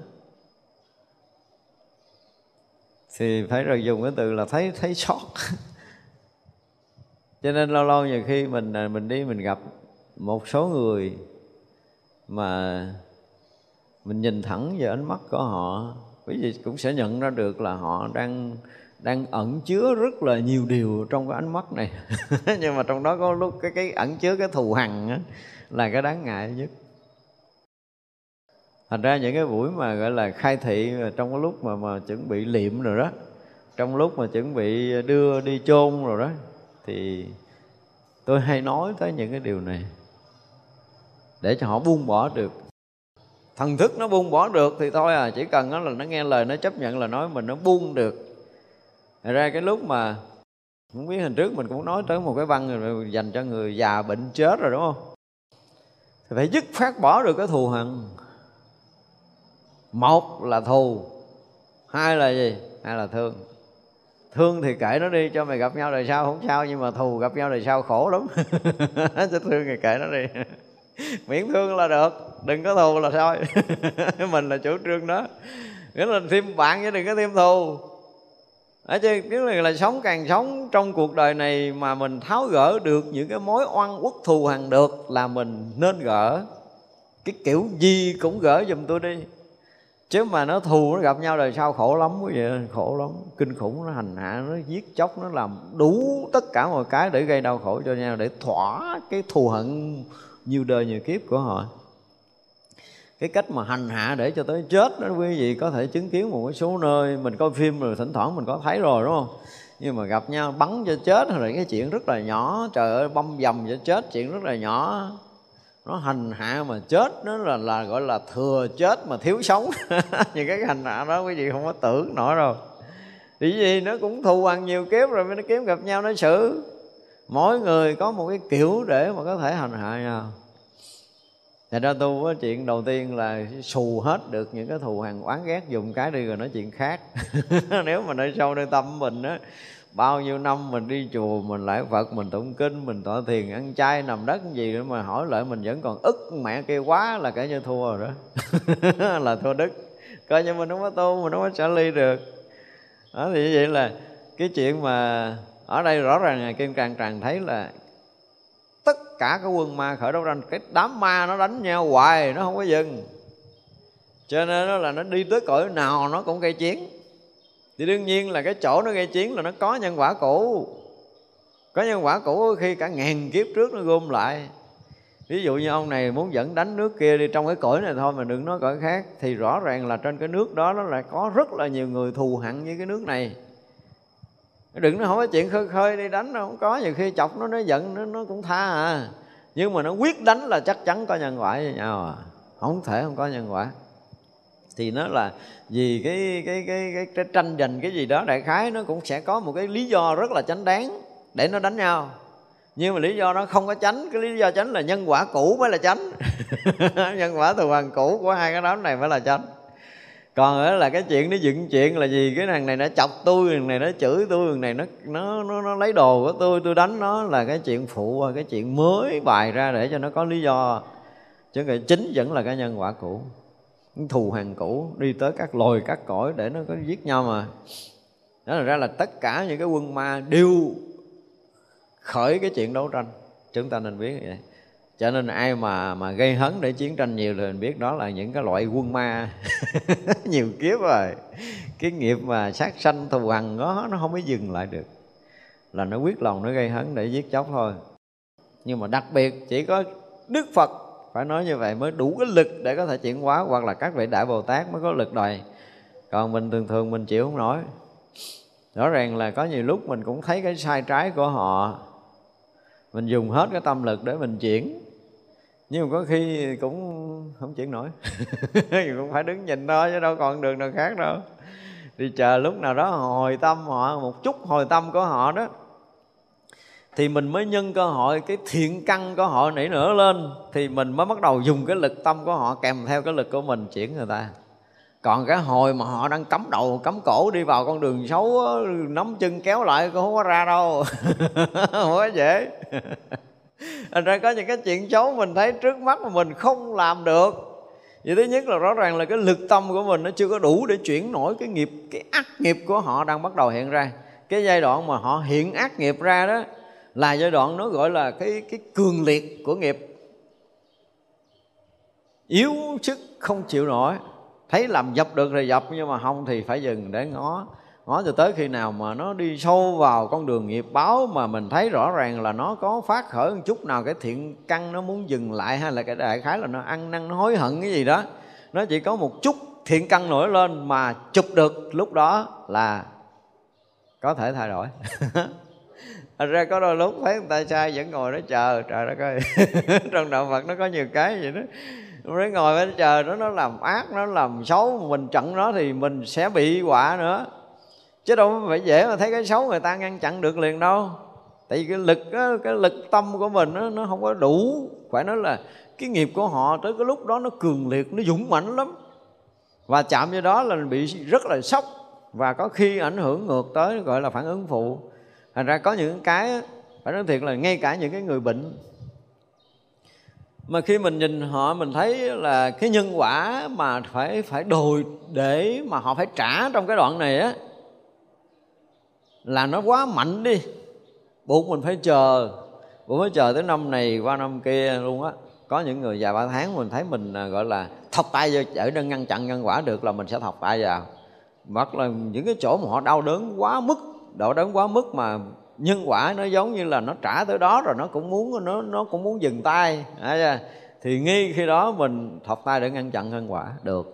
thì phải rồi dùng cái từ là thấy thấy sót. Cho nên lâu lâu nhiều khi mình à, mình đi mình gặp một số người mà mình nhìn thẳng vào ánh mắt của họ quý vị cũng sẽ nhận ra được là họ đang đang ẩn chứa rất là nhiều điều trong cái ánh mắt này. Nhưng mà trong đó có lúc cái cái ẩn chứa cái thù hằn á, là cái đáng ngại nhất thành ra những cái buổi mà, gọi là, khai thị trong cái lúc mà mà chuẩn bị liệm rồi đó, trong lúc mà chuẩn bị đưa đi chôn rồi đó, thì tôi hay nói tới những cái điều này để cho họ buông bỏ được. Thần thức nó buông bỏ được thì thôi à chỉ cần nó là nó nghe lời, nó chấp nhận là nói mình nó buông được. Thật ra cái lúc mà, không biết hình trước mình cũng nói tới một cái văn rồi dành cho người già bệnh chết rồi, đúng không? Thì phải dứt phát bỏ được cái thù hận một là thù hai là gì? Hai là thương. Thương thì kể nó đi cho mày gặp nhau đời sau không sao nhưng mà thù gặp nhau đời sau khổ lắm. Cho thương thì kể nó đi. Miễn thương là được đừng có thù là thôi. Mình là chủ trương đó. Nghĩa là thêm bạn chứ đừng có thêm thù. Ở chứ cái là, là sống càng sống trong cuộc đời này mà mình tháo gỡ được những cái mối oan uất thù hằn được là mình nên gỡ. Cái kiểu gì cũng gỡ giùm tôi đi chứ mà nó thù, nó gặp nhau đời sau khổ lắm quý vị khổ lắm. Kinh khủng, nó hành hạ, nó giết chóc, nó làm đủ tất cả mọi cái để gây đau khổ cho nhau, để thỏa cái thù hận nhiều đời nhiều kiếp của họ. Cái cách mà hành hạ để cho tới chết đó quý vị, có thể chứng kiến một số nơi, mình coi phim rồi thỉnh thoảng mình có thấy rồi, đúng không? Nhưng mà gặp nhau bắn cho chết, rồi cái chuyện rất là nhỏ, trời ơi, băm dầm cho chết, chuyện rất là nhỏ nó hành hạ mà chết, nó là là gọi là thừa chết mà thiếu sống. Những cái hành hạ đó, quý vị không có tưởng nổi đâu. Vì gì? Nó cũng thù ăn nhiều kiếp rồi mới nó kiếm gặp nhau nó xử. Mỗi người có một cái kiểu để mà có thể hành hạ nhau. Thành ra tu có chuyện đầu tiên là xù hết được những cái thù hằn oán ghét, dùng cái đi rồi nói chuyện khác. Nếu mà nơi sâu, nơi tâm mình á bao nhiêu năm mình đi chùa, mình lại phật, mình tụng kinh, mình tọa thiền, ăn chay, nằm đất gì nữa mà hỏi lại mình vẫn còn ức mẹ kia quá là kể như thua rồi đó. Là thua đức coi như mình không có tu, mình không có trả ly được. Đó, thì như vậy là cái chuyện mà ở đây rõ ràng là kim càng tràng thấy là tất cả các quân ma khởi đấu tranh cái đám ma nó đánh nhau hoài, nó không có dừng. Cho nên nó là nó đi tới cõi nào nó cũng gây chiến thì đương nhiên là cái chỗ nó gây chiến là nó có nhân quả cũ. Có nhân quả cũ khi cả ngàn kiếp trước nó gom lại. Ví dụ như ông này muốn dẫn đánh nước kia đi trong cái cõi này thôi mà đừng nói cõi khác thì rõ ràng là trên cái nước đó nó lại có rất là nhiều người thù hận với cái nước này. Đừng nói không có chuyện khơi khơi đi đánh đâu không có nhiều khi chọc nó nó giận nó, nó cũng tha à. Nhưng mà nó quyết đánh là chắc chắn có nhân quả với nhau à. Không thể không có nhân quả thì nó là vì cái cái cái cái, cái tranh giành cái gì đó đại khái nó cũng sẽ có một cái lý do rất là chánh đáng để nó đánh nhau. Nhưng mà lý do nó không có tránh cái lý do tránh là nhân quả cũ mới là tránh nhân quả từ hoàng cũ của hai cái đám này mới là tránh còn đó là cái chuyện nó dựng chuyện là gì cái thằng này nó chọc tôi thằng này nó chửi tôi thằng này nó nó nó, nó lấy đồ của tôi tôi đánh nó là cái chuyện phụ cái chuyện mới bài ra để cho nó có lý do. Chứ cái chính vẫn là cái nhân quả cũ thù hằn cũ đi tới các loài, các cõi để nó có giết nhau mà. Đó là ra là tất cả những cái quân ma đều khởi cái chuyện đấu tranh. Chúng ta nên biết vậy. Cho nên ai mà mà gây hấn để chiến tranh nhiều thì mình biết đó là những cái loại quân ma. Nhiều kiếp rồi. Cái nghiệp mà sát sanh thù hằn đó, nó không có dừng lại được. Là nó quyết lòng nó gây hấn để giết chóc thôi. Nhưng mà đặc biệt chỉ có đức phật phải nói như vậy mới đủ cái lực để có thể chuyển hóa, hoặc là các vị đại bồ tát mới có lực đòi. Còn mình thường thường mình chịu không nổi. Rõ ràng là có nhiều lúc mình cũng thấy cái sai trái của họ. Mình dùng hết cái tâm lực để mình chuyển. Nhưng mà có khi cũng không chuyển nổi. Cũng phải đứng nhìn thôi, chứ đâu còn đường nào khác đâu. Đi chờ lúc nào đó hồi tâm họ, một chút hồi tâm của họ đó thì mình mới nhân cơ hội, cái thiện căn của họ nảy nở lên, thì mình mới bắt đầu dùng cái lực tâm của họ kèm theo cái lực của mình chuyển người ta. Còn cái hồi mà họ đang cắm đầu, cắm cổ đi vào con đường xấu nắm chân kéo lại cũng không có ra đâu. Không có dễ. Thành ra có những cái chuyện xấu mình thấy trước mắt mà mình không làm được. Vậy thứ nhất là rõ ràng là cái lực tâm của mình nó chưa có đủ để chuyển nổi cái nghiệp, cái ác nghiệp của họ đang bắt đầu hiện ra. Cái giai đoạn mà họ hiện ác nghiệp ra đó là giai đoạn nó gọi là cái cái cường liệt của nghiệp. Yếu sức không chịu nổi. Thấy làm dập được rồi dập, nhưng mà không thì phải dừng để ngó. Ngó cho tới khi nào mà nó đi sâu vào con đường nghiệp báo mà mình thấy rõ ràng là nó có phát khởi một chút nào cái thiện căn nó muốn dừng lại hay là cái đại khái là nó ăn năn, nó hối hận cái gì đó. Nó chỉ có một chút thiện căn nổi lên mà chụp được lúc đó là có thể thay đổi. Thành ra có đôi lúc thấy người ta sai vẫn ngồi đó chờ. Trời đất ơi. Trong đạo Phật nó có nhiều cái vậy đó. Nó ngồi đó chờ nó nó làm ác nó làm xấu. Mình chặn nó thì mình sẽ bị quả nữa. Chứ đâu phải dễ mà thấy cái xấu người ta ngăn chặn được liền đâu. Tại vì cái lực cái lực tâm của mình nó, nó không có đủ. Phải nói là cái nghiệp của họ tới cái lúc đó nó cường liệt nó dũng mãnh lắm. Và chạm vô đó là bị rất là sốc. Và có khi ảnh hưởng ngược tới gọi là phản ứng phụ thành ra có những cái phải nói thiệt là ngay cả những cái người bệnh, mà khi mình nhìn họ, mình thấy là cái nhân quả mà phải phải đồi để mà họ phải trả trong cái đoạn này á, là nó quá mạnh đi. Buộc mình phải chờ, buộc phải chờ tới năm này qua năm kia luôn á. Có những người vài ba tháng mình thấy mình à, gọi là thọc tay vô ở đang ngăn chặn nhân quả được là mình sẽ thọc tay vào. Hoặc là những cái chỗ mà họ đau đớn quá mức đổ đớn quá mức mà nhân quả nó giống như là nó trả tới đó rồi nó cũng muốn nó nó cũng muốn dừng tay. Thì nghi khi đó mình thọc tay để ngăn chặn nhân quả được.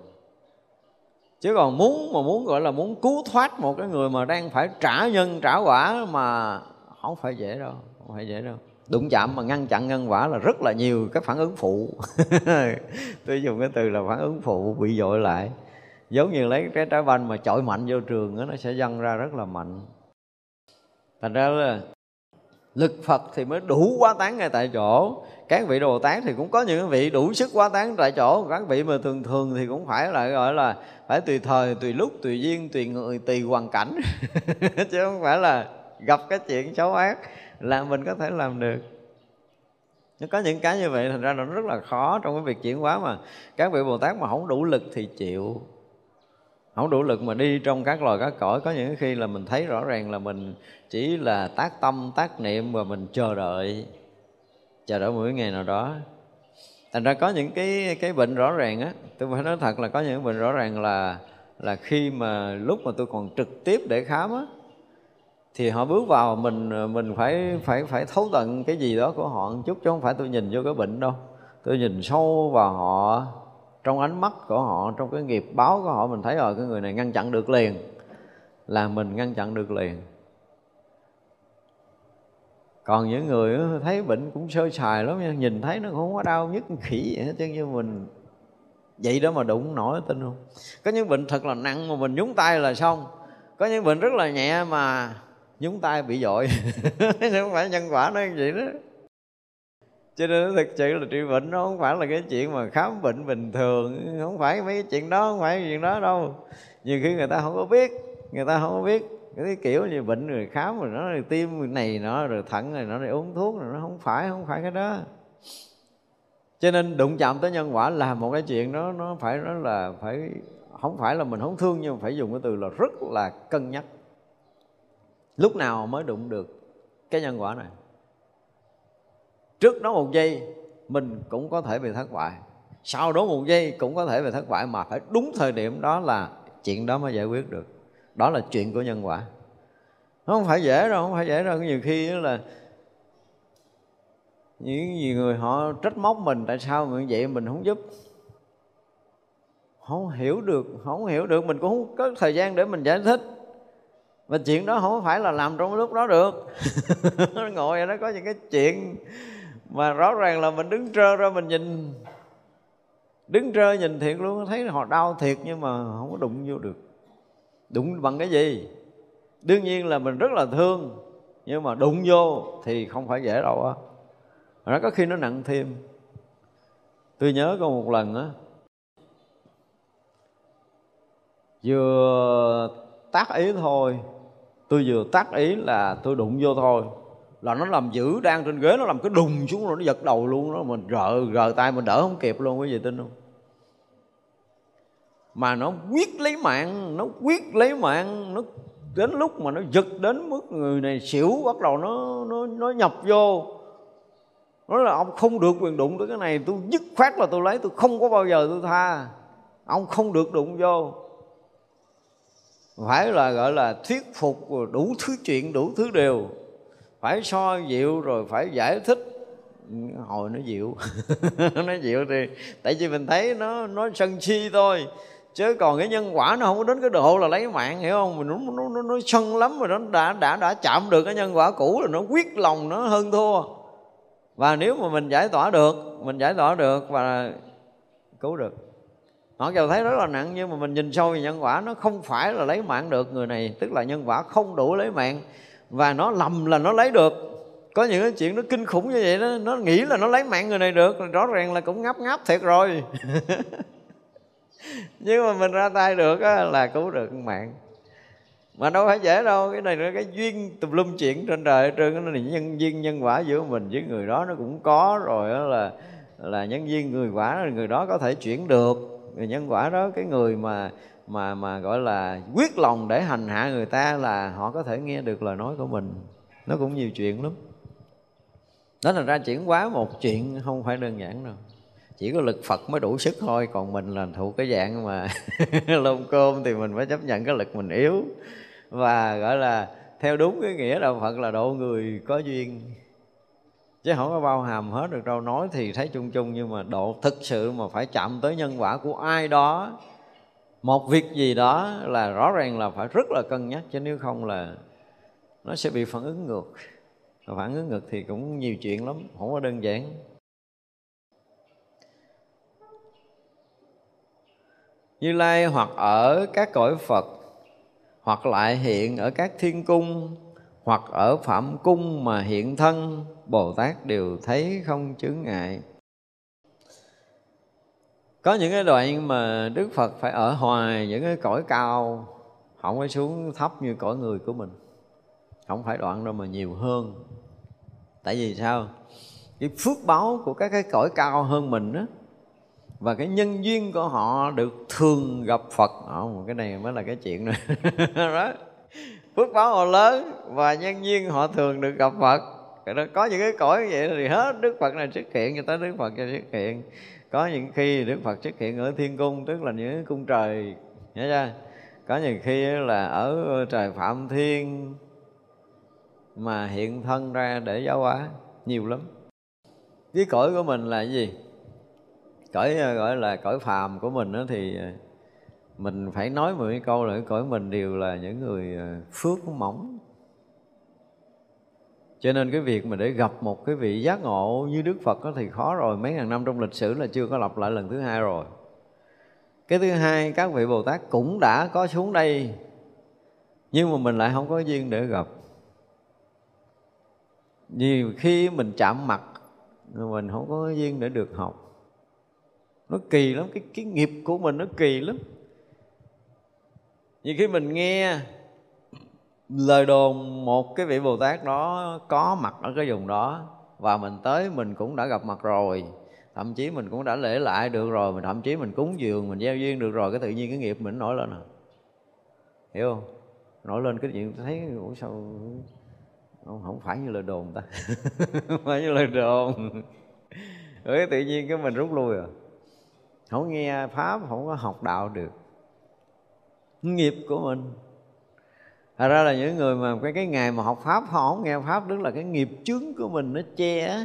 Chứ còn muốn mà muốn gọi là muốn cứu thoát một cái người mà đang phải trả nhân trả quả mà không phải dễ đâu không phải dễ đâu. Đụng chạm mà ngăn chặn nhân quả là rất là nhiều các phản ứng phụ. Tôi dùng cái từ là phản ứng phụ bị dội lại. Giống như lấy cái trái banh mà chọi mạnh vô trường đó, nó sẽ dâng ra rất là mạnh thành ra là lực phật thì mới đủ quá tán ngay tại chỗ. Các vị đồ tán thì cũng có những vị đủ sức quá tán tại chỗ. Các vị mà thường thường thì cũng phải là, gọi là, phải tùy thời, tùy lúc, tùy duyên, tùy người, tùy hoàn cảnh. Chứ không phải là gặp cái chuyện xấu ác là mình có thể làm được. Nó có những cái như vậy, thành ra nó rất là khó trong cái việc chuyển hóa mà. Các vị bồ tát mà không đủ lực thì chịu không đủ lực mà đi trong các loài các cõi có những khi là mình thấy rõ ràng là mình chỉ là tác tâm, tác niệm và mình chờ đợi chờ đợi mỗi ngày nào đó. Thành ra có những cái cái bệnh rõ ràng á, tôi phải nói thật là có những bệnh rõ ràng là là khi mà lúc mà tôi còn trực tiếp để khám á, thì họ bước vào mình mình phải phải phải thấu tận cái gì đó của họ một chút chứ không phải tôi nhìn vô cái bệnh đâu. Tôi nhìn sâu vào họ trong ánh mắt của họ, trong cái nghiệp báo của họ, mình thấy rồi cái người này ngăn chặn được liền, là mình ngăn chặn được liền. Còn những người ờ, thấy bệnh cũng sơ sài lắm nha, nhìn thấy nó không có đau nhất khỉ vậy hết, chứ như mình, vậy đó mà đụng nổi tin không? Có những bệnh thật là nặng mà mình nhúng tay là xong. Có những bệnh rất là nhẹ mà nhúng tay bị dội. Không phải nhân quả nó như vậy đó cho nên thực sự là trị bệnh nó không phải là cái chuyện mà khám bệnh bình thường. Không phải mấy cái chuyện đó, không phải cái chuyện đó đâu. Nhiều khi người ta không có biết, người ta không có biết. Cái kiểu như bệnh rồi khám rồi nó rồi tim này nó rồi thận này nó rồi uống thuốc rồi nó không phải không phải cái đó. Cho nên đụng chạm tới nhân quả là một cái chuyện đó, nó phải nó là phải, không phải là mình không thương, nhưng mà phải dùng cái từ là rất là cân nhắc. Lúc nào mới đụng được cái nhân quả này? Trước đó một giây, mình cũng có thể bị thất bại. Sau đó một giây cũng có thể bị thất bại, mà phải đúng thời điểm đó là chuyện đó mới giải quyết được. Đó là chuyện của nhân quả. Nó không phải dễ đâu, không phải dễ đâu. Nhiều khi là những nhiều người họ trách móc mình, tại sao mình vậy mình không giúp? Không hiểu được, không hiểu được. Mình cũng không có thời gian để mình giải thích. Và chuyện đó không phải là làm trong lúc đó được. Ngồi ở đó có những cái chuyện mà rõ ràng là mình đứng trơ ra mình nhìn. Đứng trơ nhìn thiệt luôn, thấy họ đau thiệt nhưng mà không có đụng vô được. Đụng bằng cái gì? Đương nhiên là mình rất là thương, nhưng mà đụng vô thì không phải dễ đâu á. Nó có khi nó nặng thêm. Tôi nhớ có một lần á, vừa tác ý thôi, tôi vừa tác ý là tôi đụng vô thôi là nó làm giữ đang trên ghế nó làm cái đùng xuống rồi nó giật đầu luôn đó. Mình rợ gờ tay mình đỡ không kịp luôn, quý vị tin không? Mà nó quyết lấy mạng, nó quyết lấy mạng, nó đến lúc mà nó giật đến mức người này xỉu, bắt đầu nó nó nó nhập vô. Nói là ông không được quyền đụng tới cái này, tôi dứt khoát là tôi lấy, tôi không có bao giờ tôi tha. Ông không được đụng vô. Phải là gọi là thuyết phục đủ thứ chuyện, đủ thứ điều phải so dịu rồi phải giải thích. Hồi nó dịu nó dịu thì tại vì mình thấy nó nó sân si thôi. Chứ còn cái nhân quả nó không có đến cái độ là lấy mạng hiểu không? Mình nó nó nó, nó sân lắm rồi nó đã đã đã chạm được cái nhân quả cũ là nó quyết lòng nó hơn thua. Và nếu mà mình giải tỏa được mình giải tỏa được và cứu được. Họ giờ thấy rất là nặng nhưng mà mình nhìn sâu về nhân quả nó không phải là lấy mạng được người này tức là nhân quả không đủ lấy mạng và nó lầm là nó lấy được. Có những cái chuyện nó kinh khủng như vậy đó nó nghĩ là nó lấy mạng người này được rõ ràng là cũng ngáp ngáp thiệt rồi. Nhưng mà mình ra tay được á, là cứu được mạng. Mà đâu phải dễ đâu cái này là cái duyên tùm lum chuyện trên trời hết trơn cái này nhân duyên nhân quả giữa mình với người đó nó cũng có rồi đó là là nhân duyên người quả người đó có thể chuyển được. Người nhân quả đó cái người mà mà mà gọi là quyết lòng để hành hạ người ta là họ có thể nghe được lời nói của mình. Nó cũng nhiều chuyện lắm. Đó là ra chuyển hóa một chuyện không phải đơn giản đâu. Chỉ có lực Phật mới đủ sức thôi, còn mình là thuộc cái dạng mà lông cơm thì mình phải chấp nhận cái lực mình yếu. Và gọi là theo đúng cái nghĩa đạo Phật là độ người có duyên. Chứ không có bao hàm hết được đâu. Nói thì thấy chung chung, nhưng mà độ thực sự mà phải chạm tới nhân quả của ai đó một việc gì đó là rõ ràng là phải rất là cân nhắc, chứ nếu không là nó sẽ bị phản ứng ngược phản ứng ngược thì cũng nhiều chuyện lắm, không có đơn giản Như Lai hoặc ở các cõi Phật, hoặc lại hiện ở các thiên cung, hoặc ở phạm cung mà hiện thân, Bồ Tát đều thấy không chướng ngại. Có những cái đoạn mà Đức Phật phải ở hoài những cái cõi cao không phải xuống thấp như cõi người của mình. Không phải đoạn đâu mà nhiều hơn. Tại vì sao? Cái phước báo của các cái cõi cao hơn mình đó và cái nhân duyên của họ được thường gặp Phật không, cái này mới là cái chuyện này đó phước báo họ lớn và nhân duyên họ thường được gặp Phật có những cái cõi vậy thì hết Đức Phật này xuất hiện cho tới Đức Phật này xuất hiện có những khi Đức Phật xuất hiện ở thiên cung, tức là những cung trời, nhớ chưa? Có những khi là ở trời Phạm Thiên mà hiện thân ra để giáo hóa, nhiều lắm. Cái cõi của mình là gì? Cõi ờ, gọi là cõi phàm của mình đó thì ờ, mình phải nói một cái câu là cõi mình đều là những người ờ, phước mỏng cho nên cái việc mà để gặp một cái vị giác ngộ như Đức Phật đó thì khó rồi. Mấy ngàn năm trong lịch sử là chưa có lặp lại lần thứ hai rồi. Cái thứ hai, các vị Bồ Tát cũng đã có xuống đây, nhưng mà mình lại không có duyên để gặp. Nhiều khi mình chạm mặt, mình không có duyên để được học. Nó kỳ lắm, cái cái nghiệp của mình nó kỳ lắm. Nhiều khi mình nghe lời đồn một cái vị bồ tát đó có mặt ở cái vùng đó và mình tới mình cũng đã gặp mặt rồi. Thậm chí mình cũng đã lễ lại được rồi mình thậm chí mình cúng dường mình gieo duyên được rồi cái tự nhiên cái nghiệp mình nổi lên à. Hiểu không? Nổi lên cái chuyện thấy ủa sao không, không phải như lời đồn ta. Không phải như lời đồn. Ừ, rồi tự nhiên cái mình rút lui à. Không nghe pháp không có học đạo được. Nghiệp của mình Thật ra là những người mà cái cái ngày mà học pháp, họ không nghe pháp, tức là cái nghiệp chướng của mình nó che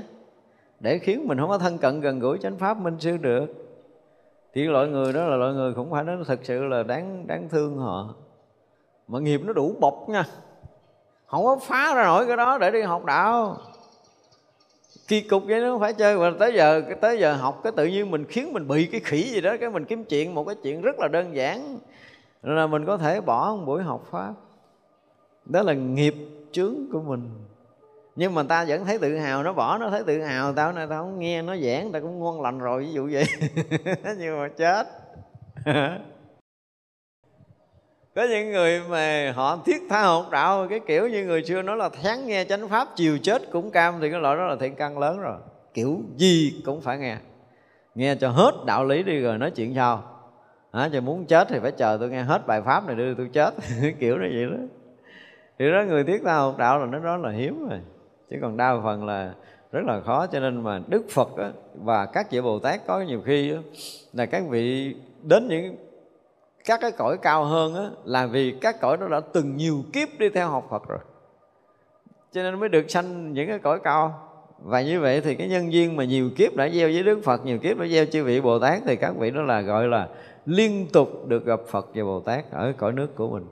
để khiến mình không có thân cận gần gũi chánh pháp minh sư được. Thì loại người đó là loại người cũng phải nói thật sự là đáng đáng thương họ. Mà nghiệp nó đủ bọc nha. Không có phá ra nổi cái đó để đi học đạo. Kỳ cục vậy nó phải chơi, và tới giờ tới giờ học cái tự nhiên mình khiến mình bị cái khỉ gì đó, cái mình kiếm chuyện, một cái chuyện rất là đơn giản. Là mình có thể bỏ một buổi học pháp đó là nghiệp chướng của mình. Nhưng mà ta vẫn thấy tự hào nó bỏ nó thấy tự hào. Tao này tao không nghe nó giảng tao cũng ngon lành rồi ví dụ vậy. Nhưng mà chết. Có những người mà họ thiết tha học đạo cái kiểu như người xưa nói là tháng nghe chánh pháp chiều chết cũng cam thì cái loại đó là thiện căn lớn rồi. Kiểu gì cũng phải nghe. Nghe cho hết đạo lý đi rồi nói chuyện sau à, chứ muốn chết thì phải chờ tôi nghe hết bài pháp này đưa tôi chết. Kiểu nó vậy đó thì đó người thiết tha học đạo là nó đó là hiếm rồi. Chứ còn đa phần là rất là khó cho nên mà đức phật á, và các vị bồ tát có nhiều khi á, là các vị đến những các cái cõi cao hơn á, là vì các cõi đó đã từng nhiều kiếp đi theo học Phật rồi. Cho nên mới được sanh những cái cõi cao. Và như vậy thì cái nhân duyên mà nhiều kiếp đã gieo với Đức Phật nhiều kiếp đã gieo chư vị Bồ Tát thì các vị đó là gọi là liên tục được gặp Phật và Bồ Tát ở cõi nước của mình.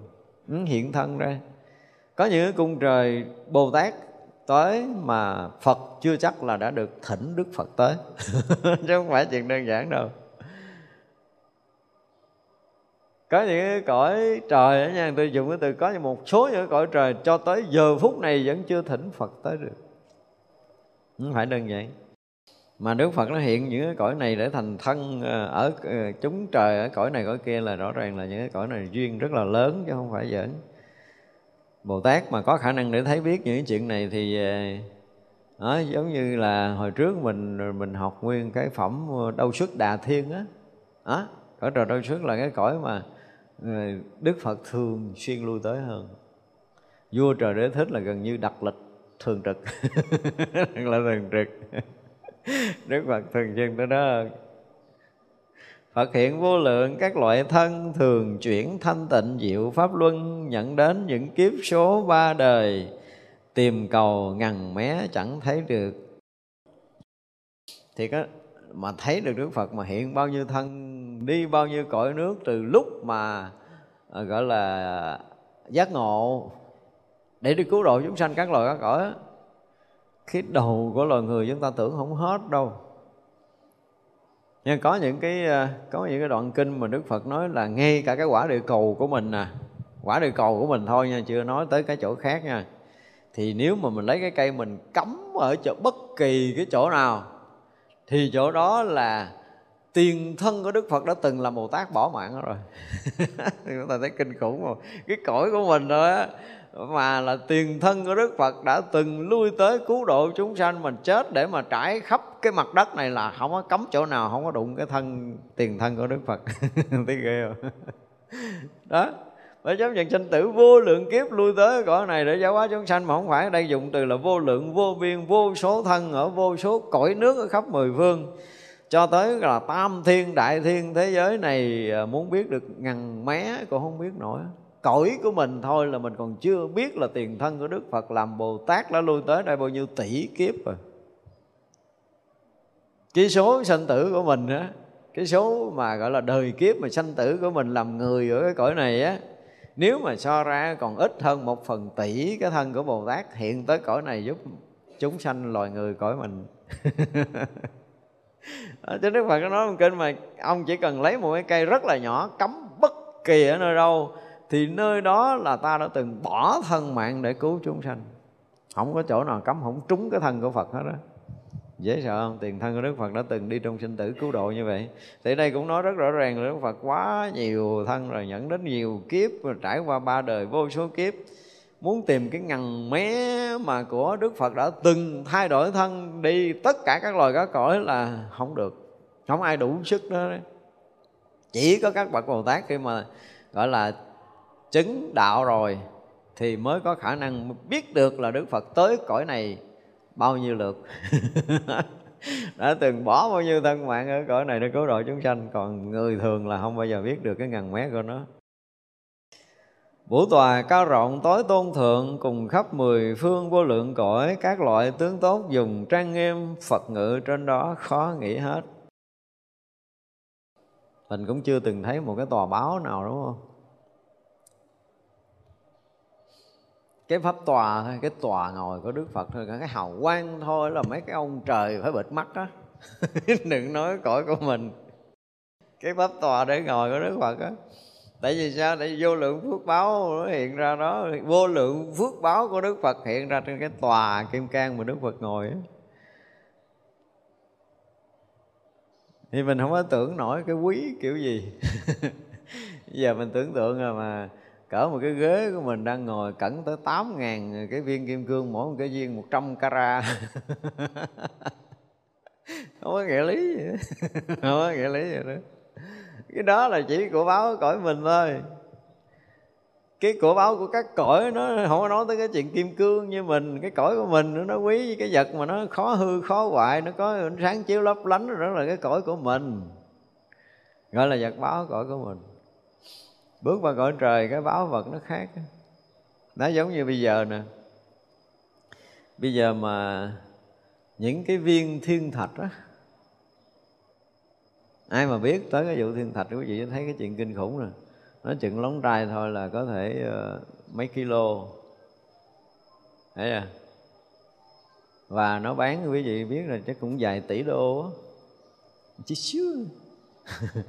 Ừ, hiện thân ra có những cung trời Bồ Tát tới mà Phật chưa chắc là đã được thỉnh Đức Phật tới. Chứ không phải chuyện đơn giản đâu. Có những cái cõi trời đó nha, tôi dùng cái từ có một số những cõi trời cho tới giờ phút này vẫn chưa thỉnh phật tới được. Không phải đơn giản. Mà Đức Phật nó hiện những cái cõi này để thành thân ờ, ở ờ, chúng trời, ở cõi này cõi kia là rõ ràng là những cái cõi này duyên rất là lớn, chứ không phải giỡn. Bồ Tát mà có khả năng để thấy biết những chuyện này thì ờ, đó, giống như là hồi trước mình mình học nguyên cái phẩm ờ, đâu xuất đà thiên á. Đó, cõi trời đâu xuất là cái cõi mà ờ, Đức Phật thường xuyên lui tới hơn. Vua trời đế thích là gần như đặt lịch thường trực. Là thường trực. Đức Phật thường xuyên tới đó Phật hiện vô lượng, các loại thân thường chuyển thanh tịnh diệu pháp luân, nhận đến những kiếp số ba đời. Tìm cầu ngằn mé chẳng thấy được. Thì có mà thấy được Đức Phật mà hiện bao nhiêu thân, đi bao nhiêu cõi nước từ lúc mà à, gọi là, giác ngộ để đi cứu độ chúng sanh các loài các cõi cái đầu của loài người chúng ta tưởng không hết đâu nhưng có những cái ờ, có những cái đoạn kinh mà Đức Phật nói là ngay cả cái quả địa cầu của mình nè quả địa cầu của mình thôi nha, chưa nói tới cái chỗ khác nha. Thì nếu mà mình lấy cái cây mình cắm ở chỗ bất kỳ cái chỗ nào, thì chỗ đó là tiền thân của đức phật đã từng là bồ tát bỏ mạng rồi. Chúng ta thấy kinh khủng rồi cái cõi của mình rồi á mà là tiền thân của đức phật đã từng lui tới cứu độ chúng sanh mình chết để mà trải khắp cái mặt đất này là không có cấm chỗ nào, không có đụng cái thân, tiền thân của đức phật. Thấy ghê không? Đó. Bởi chấp nhận sinh tử vô lượng kiếp lui tới cõi này để giáo hóa chúng sanh mà không phải đây dùng từ là vô lượng, vô biên, vô số thân ở vô số cõi nước ở khắp mười phương. Cho tới là tam thiên, đại thiên thế giới này à, muốn biết được ngàn mé cũng không biết nổi cõi của mình thôi là mình còn chưa biết là tiền thân của Đức Phật làm Bồ Tát đã lui tới đây bao nhiêu tỷ kiếp rồi. Cái số sanh tử của mình á, cái số mà gọi là đời kiếp mà sanh tử của mình làm người ở cái cõi này á, nếu mà so ra còn ít hơn một phần tỷ cái thân của Bồ Tát hiện tới cõi này giúp chúng sanh loài người cõi mình. Chứ Đức Phật có nói một kinh mà ông chỉ cần lấy một cái cây rất là nhỏ cắm bất kỳ ở nơi đâu thì nơi đó là ta đã từng bỏ thân mạng để cứu chúng sanh. Không có chỗ nào cấm, không trúng cái thân của Phật hết đó dễ sợ không? Tiền thân của Đức Phật đã từng đi trong sinh tử cứu độ như vậy. Thì đây cũng nói rất rõ ràng là Đức Phật quá nhiều thân rồi, nhận đến nhiều kiếp, rồi trải qua ba đời vô số kiếp. Muốn tìm cái ngần mé mà của Đức Phật đã từng thay đổi thân, đi tất cả các loài cá cõi là không được. Không ai đủ sức đó. Chỉ có các bậc Bồ Tát khi mà, gọi là chứng đạo rồi thì mới có khả năng biết được là Đức Phật tới cõi này bao nhiêu lượt. Đã từng bỏ bao nhiêu thân mạng ở cõi này để cứu độ chúng sanh, còn người thường là không bao giờ biết được cái ngàn mét của nó. Vũ tòa cao rộng tối tôn thượng cùng khắp mười phương vô lượng cõi, Các loại tướng tốt dùng trang nghiêm, Phật ngự trên đó khó nghĩ hết. Mình cũng chưa từng thấy một cái tòa báo nào, đúng không? Cái pháp tòa thôi, cái tòa ngồi của đức phật thôi cái hào quang thôi là mấy cái ông trời phải bịt mắt á. Đừng nói cõi của mình. Cái pháp tòa để ngồi của đức phật á. Tại vì sao? Tại vì vô lượng phước báo nó hiện ra đó. Vô lượng phước báo của đức phật hiện ra trên cái tòa kim cang mà đức phật ngồi á. Thì mình không có tưởng nổi cái quý kiểu gì. Giờ mình tưởng tượng rồi mà cỡ một cái ghế của mình đang ngồi cẩn tới tám ngàn cái viên kim cương, mỗi một cái viên 100 cara không có nghĩa lý gì đó. không có nghĩa lý gì nữa cái đó là chỉ của báo cõi mình thôi. Cái của báo của các cõi nó không có nói tới cái chuyện kim cương như mình. Cái cõi của mình nó quý cái vật mà nó khó hư, khó hoại, nó có ánh sáng chiếu lấp lánh, đó là cái cõi của mình. Gọi là vật báo cõi của mình bước vào cõi trời cái báo vật nó khác. Nó giống như bây giờ nè. Bây giờ mà những cái viên thiên thạch á ai mà biết tới cái vụ thiên thạch quý vị thấy cái chuyện kinh khủng rồi nó chừng lóng trai thôi là có thể uh, mấy kilo. Thấy à và nó bán quý vị biết là chắc cũng vài tỷ đô á. Chỉ xíu.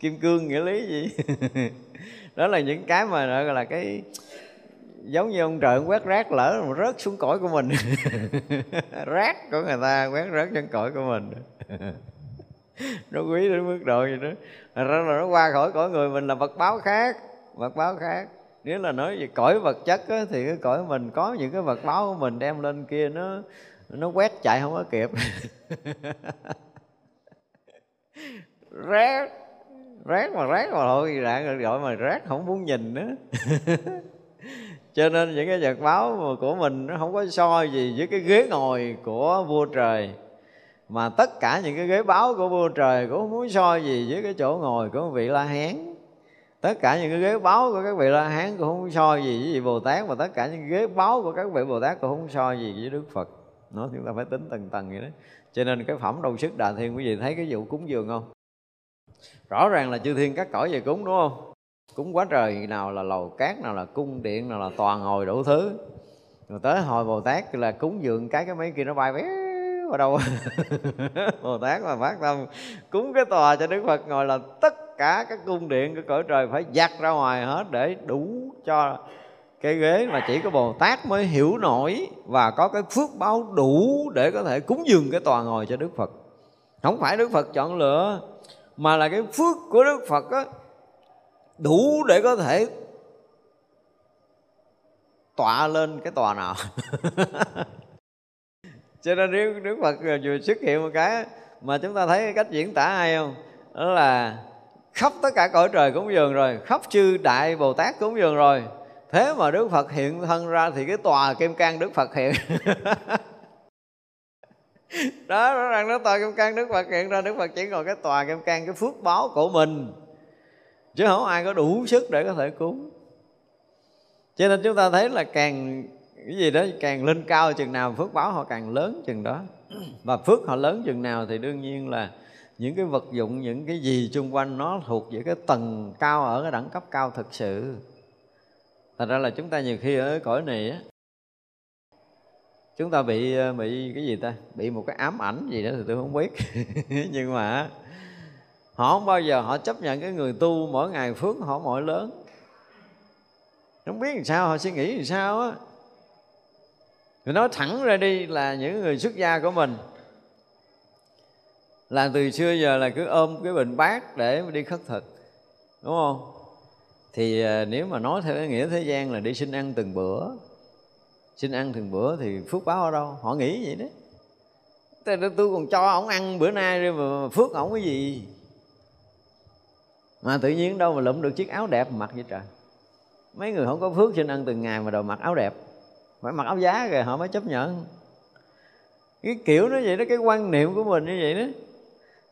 Kim cương nghĩa lý gì? đó là những cái mà gọi là cái giống như ông trời quét rác lỡ mà rớt xuống cõi của mình. Rác của người ta quét rớt trên cõi của mình. Nó quý đến mức độ gì đó. Thật ra là nó qua khỏi cõi người mình là vật báo khác vật báo khác. Nếu là nói về cõi vật chất á, thì cái cõi mình có những cái vật báo của mình đem lên kia nó nó quét chạy không có kịp. Rác rác mà rác mà thôi, rạng gọi mà rác, không muốn nhìn nữa. Cho nên những cái vật báo của mình nó không có so gì với cái ghế ngồi của vua trời. Mà tất cả những cái ghế báo của vua trời cũng không muốn so gì với cái chỗ ngồi của vị la hán. Tất cả những cái ghế báo của các vị la hán cũng không so gì với vị bồ tát và tất cả những ghế báo của các vị bồ tát cũng không so gì với đức phật. Nó chúng ta phải tính từng tầng vậy đó. Cho nên cái phẩm đầu sức đà thiên quý vị thấy cái vụ cúng dường không? Rõ ràng là chư thiên các cõi về cúng, đúng không? Cúng quá trời, nào là lầu cát, nào là cung điện, nào là toàn ngồi đủ thứ. Rồi tới hồi bồ tát là cúng dường cái cái mấy kia nó bay bé vào đâu. Bồ tát mà phát tâm, cúng cái tòa cho đức phật ngồi là tất cả các cung điện của cõi trời phải giặt ra ngoài hết để đủ cho cái ghế mà chỉ có bồ tát mới hiểu nổi và có cái phước báo đủ để có thể cúng dường cái tòa ngồi cho đức phật. Không phải đức phật chọn lựa mà là cái phước của đức phật á, đủ để có thể tọa lên cái tòa nào. Cho nên nếu đức phật vừa xuất hiện một cái mà chúng ta thấy cái cách diễn tả hay không? Đó là khắp tất cả cõi trời cúng dường rồi, khắp chư đại bồ tát cúng dường rồi. Thế mà đức phật hiện thân ra thì cái tòa kim cang đức phật hiện. đó rõ ràng nó tòa kim cang đức phật hiện ra đức phật chỉ ngồi cái tòa kim cang cái phước báo của mình. Chứ không ai có đủ sức để có thể cúng cho nên chúng ta thấy là càng, cái gì đó, càng lên cao chừng nào phước báo họ càng lớn chừng đó. Và phước họ lớn chừng nào thì đương nhiên là những cái vật dụng, những cái gì xung quanh nó thuộc về cái tầng cao ở cái đẳng cấp cao thực sự. Thành ra là chúng ta nhiều khi ở cõi này á chúng ta bị ờ, bị cái gì ta? Bị một cái ám ảnh gì đó thì tôi không biết. Nhưng mà họ không bao giờ họ chấp nhận cái người tu mỗi ngày phước họ mỗi lớn. Không biết làm sao, họ suy nghĩ làm sao á. Người nói thẳng ra đi là những người xuất gia của mình là từ xưa giờ là cứ ôm cái bình bát để đi khất thực, đúng không? Thì ờ, nếu mà nói theo cái nghĩa thế gian là đi xin ăn từng bữa xin ăn từng bữa thì phước báo ở đâu? Họ nghĩ vậy đấy. Tôi còn cho ổng ăn bữa nay rồi mà phước ổng cái gì? Mà tự nhiên đâu mà lụm được chiếc áo đẹp mặc vậy trời. Mấy người không có phước xin ăn từng ngày mà đồ mặc áo đẹp. Phải mặc áo giá rồi họ mới chấp nhận. Cái kiểu nó vậy đó cái quan niệm của mình như vậy đó.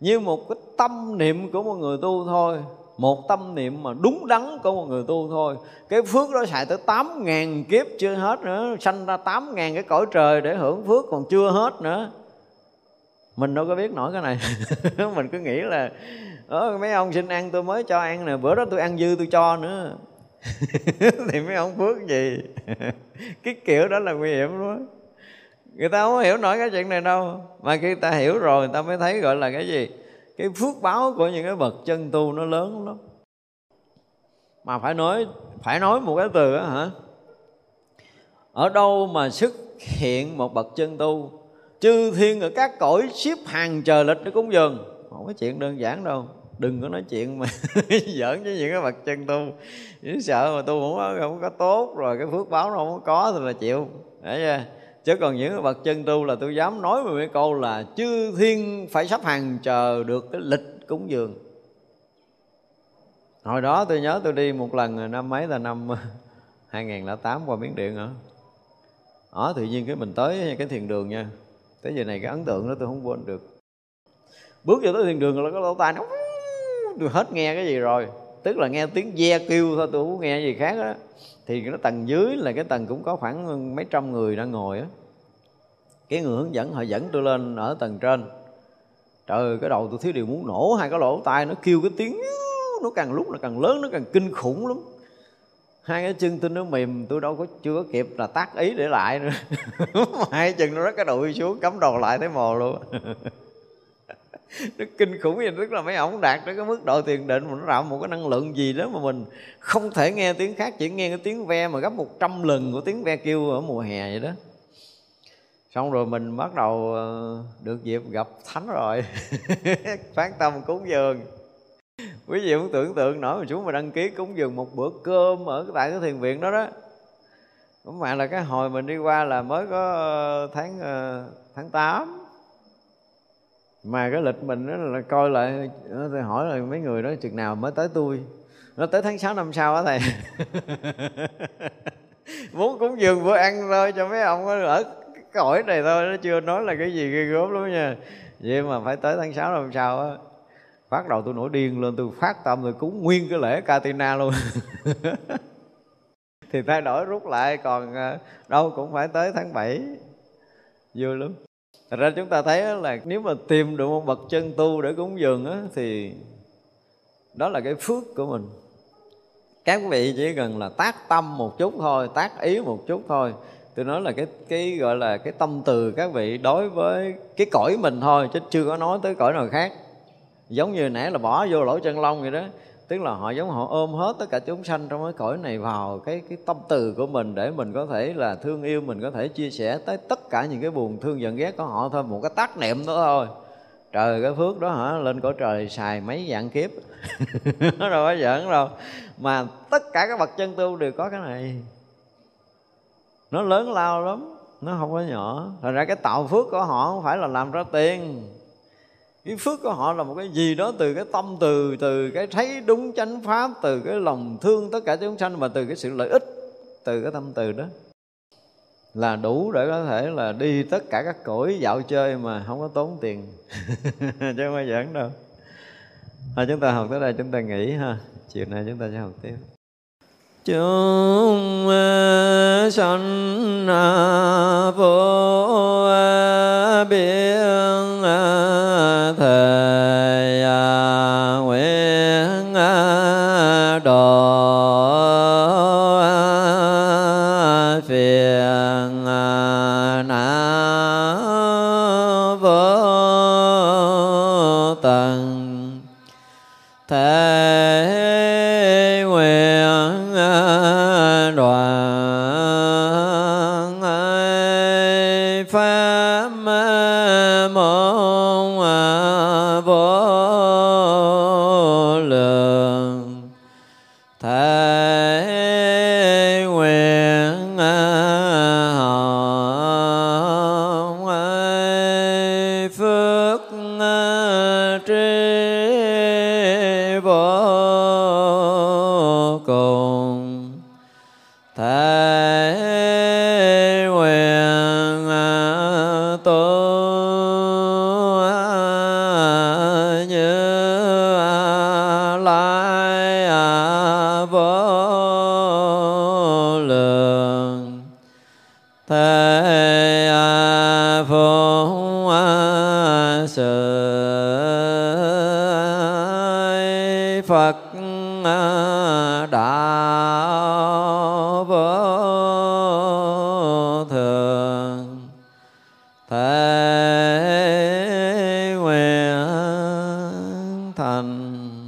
Như một cái tâm niệm của một người tu thôi một tâm niệm mà đúng đắn của một người tu thôi. Cái phước đó xài tới tám ngàn kiếp chưa hết nữa sanh ra tám ngàn cái cõi trời để hưởng phước còn chưa hết nữa. Mình đâu có biết nổi cái này. Mình cứ nghĩ là ờ, mấy ông xin ăn tôi mới cho ăn nè bữa đó tôi ăn dư tôi cho nữa. Thì mấy ông phước gì? Cái kiểu đó là nguy hiểm luôn người ta không hiểu nổi cái chuyện này đâu. Mà khi ta hiểu rồi người ta mới thấy gọi là cái gì? Cái phước báo của những cái bậc chân tu nó lớn lắm. Mà phải nói phải nói một cái từ đó, hả? Ở đâu mà xuất hiện một bậc chân tu chư thiên ở các cõi xếp hàng chờ lịch để cúng dường? Không có chuyện đơn giản đâu. Đừng có nói chuyện mà giỡn với những cái bậc chân tu. Chỉ sợ mà tu không có, không có tốt rồi cái phước báo nó không có thì là chịu. Để chưa? Chứ còn những bậc chân tu là tôi dám nói một cái câu là chư thiên phải sắp hàng chờ được cái lịch cúng dường. Hồi đó tôi nhớ tôi đi một lần năm mấy là năm 2008 qua miến điện hả? Đó tự nhiên cái mình tới cái thiền đường nha. Tới giờ này cái ấn tượng đó tôi không quên được. Bước vào tới thiền đường là có lỗ tai nó, tôi hết nghe cái gì rồi tức là nghe tiếng ve kêu thôi, tôi không nghe gì khác đó thì nó tầng dưới là cái tầng cũng có khoảng mấy trăm người đang ngồi á. Cái người hướng dẫn, họ dẫn tôi lên ở tầng trên. Trời cái đầu tôi thiếu điều muốn nổ, hai cái lỗ tai nó kêu cái tiếng, nó càng lúc nó càng lớn, nó càng kinh khủng lắm. Hai cái chân tôi nó mềm, tôi đâu có, chưa có kịp là tác ý để lại nữa. Hai chân nó rất cái đùi xuống, cắm đầu lại thấy mồ luôn. nó kinh khủng vậy, tức là mấy ổng đạt tới cái mức độ thiền định mà nó tạo một cái năng lượng gì đó mà mình không thể nghe tiếng khác, chỉ nghe cái tiếng ve mà gấp một trăm lần của tiếng ve kêu ở mùa hè vậy đó. Xong rồi mình bắt đầu ờ, được dịp gặp thánh rồi. Phát tâm cúng dường. Quý vị cũng tưởng tượng nổi mà chúng mà đăng ký cúng dường một bữa cơm ở tại cái thiền viện đó đó. Cũng mà là cái hồi mình đi qua là mới có ờ, tháng ờ, tháng 8 mà cái lịch mình đó là coi lại tôi hỏi là mấy người đó, chừng nào mới tới tôi? Nó tới tháng 6 năm sau á thầy. Muốn cúng dường bữa ăn thôi cho mấy ông ở cái cõi này thôi, nó chưa nói là cái gì ghê gớm lắm nha. Vậy mà phải tới tháng 6 năm sau á, phát đầu tôi nổi điên lên, tôi phát tâm rồi cúng nguyên cái lễ Katina luôn. Thì thay đổi rút lại, còn ờ, đâu cũng phải tới tháng 7 vui lắm. Thật ra chúng ta thấy là nếu mà tìm được một bậc chân tu để cúng dường á, thì đó là cái phước của mình. Các vị chỉ cần là tác tâm một chút thôi tác ý một chút thôi. Tôi nói là cái cái gọi là cái tâm từ các vị đối với cái cõi mình thôi chứ chưa có nói tới cõi nào khác. Giống như nãy là bỏ vô lỗ chân lông vậy đó tức là họ giống họ ôm hết tất cả chúng sanh trong cái cõi này vào cái cái tâm từ của mình để mình có thể là thương yêu, mình có thể chia sẻ tới tất cả những cái buồn thương giận ghét của họ thôi, một cái tác niệm đó thôi. Trời, cái phước đó hả? Lên cõi trời xài mấy dạng kiếp. Rồi đâu có giỡn đâu. Mà tất cả các bậc chân tu đều có cái này. Nó lớn lao lắm, nó không có nhỏ. Thành ra cái tạo phước của họ không phải là làm ra tiền cái phước của họ là một cái gì đó từ cái tâm từ từ cái thấy đúng chánh pháp từ cái lòng thương tất cả chúng sanh và từ cái sự lợi ích từ cái tâm từ đó. Là đủ để có thể là đi tất cả các cõi dạo chơi mà không có tốn tiền. Chứ không phải giỡn đâu. À, chúng ta học tới đây chúng ta nghỉ ha. Chiều nay chúng ta sẽ học tiếp. Chúng sanh vô biên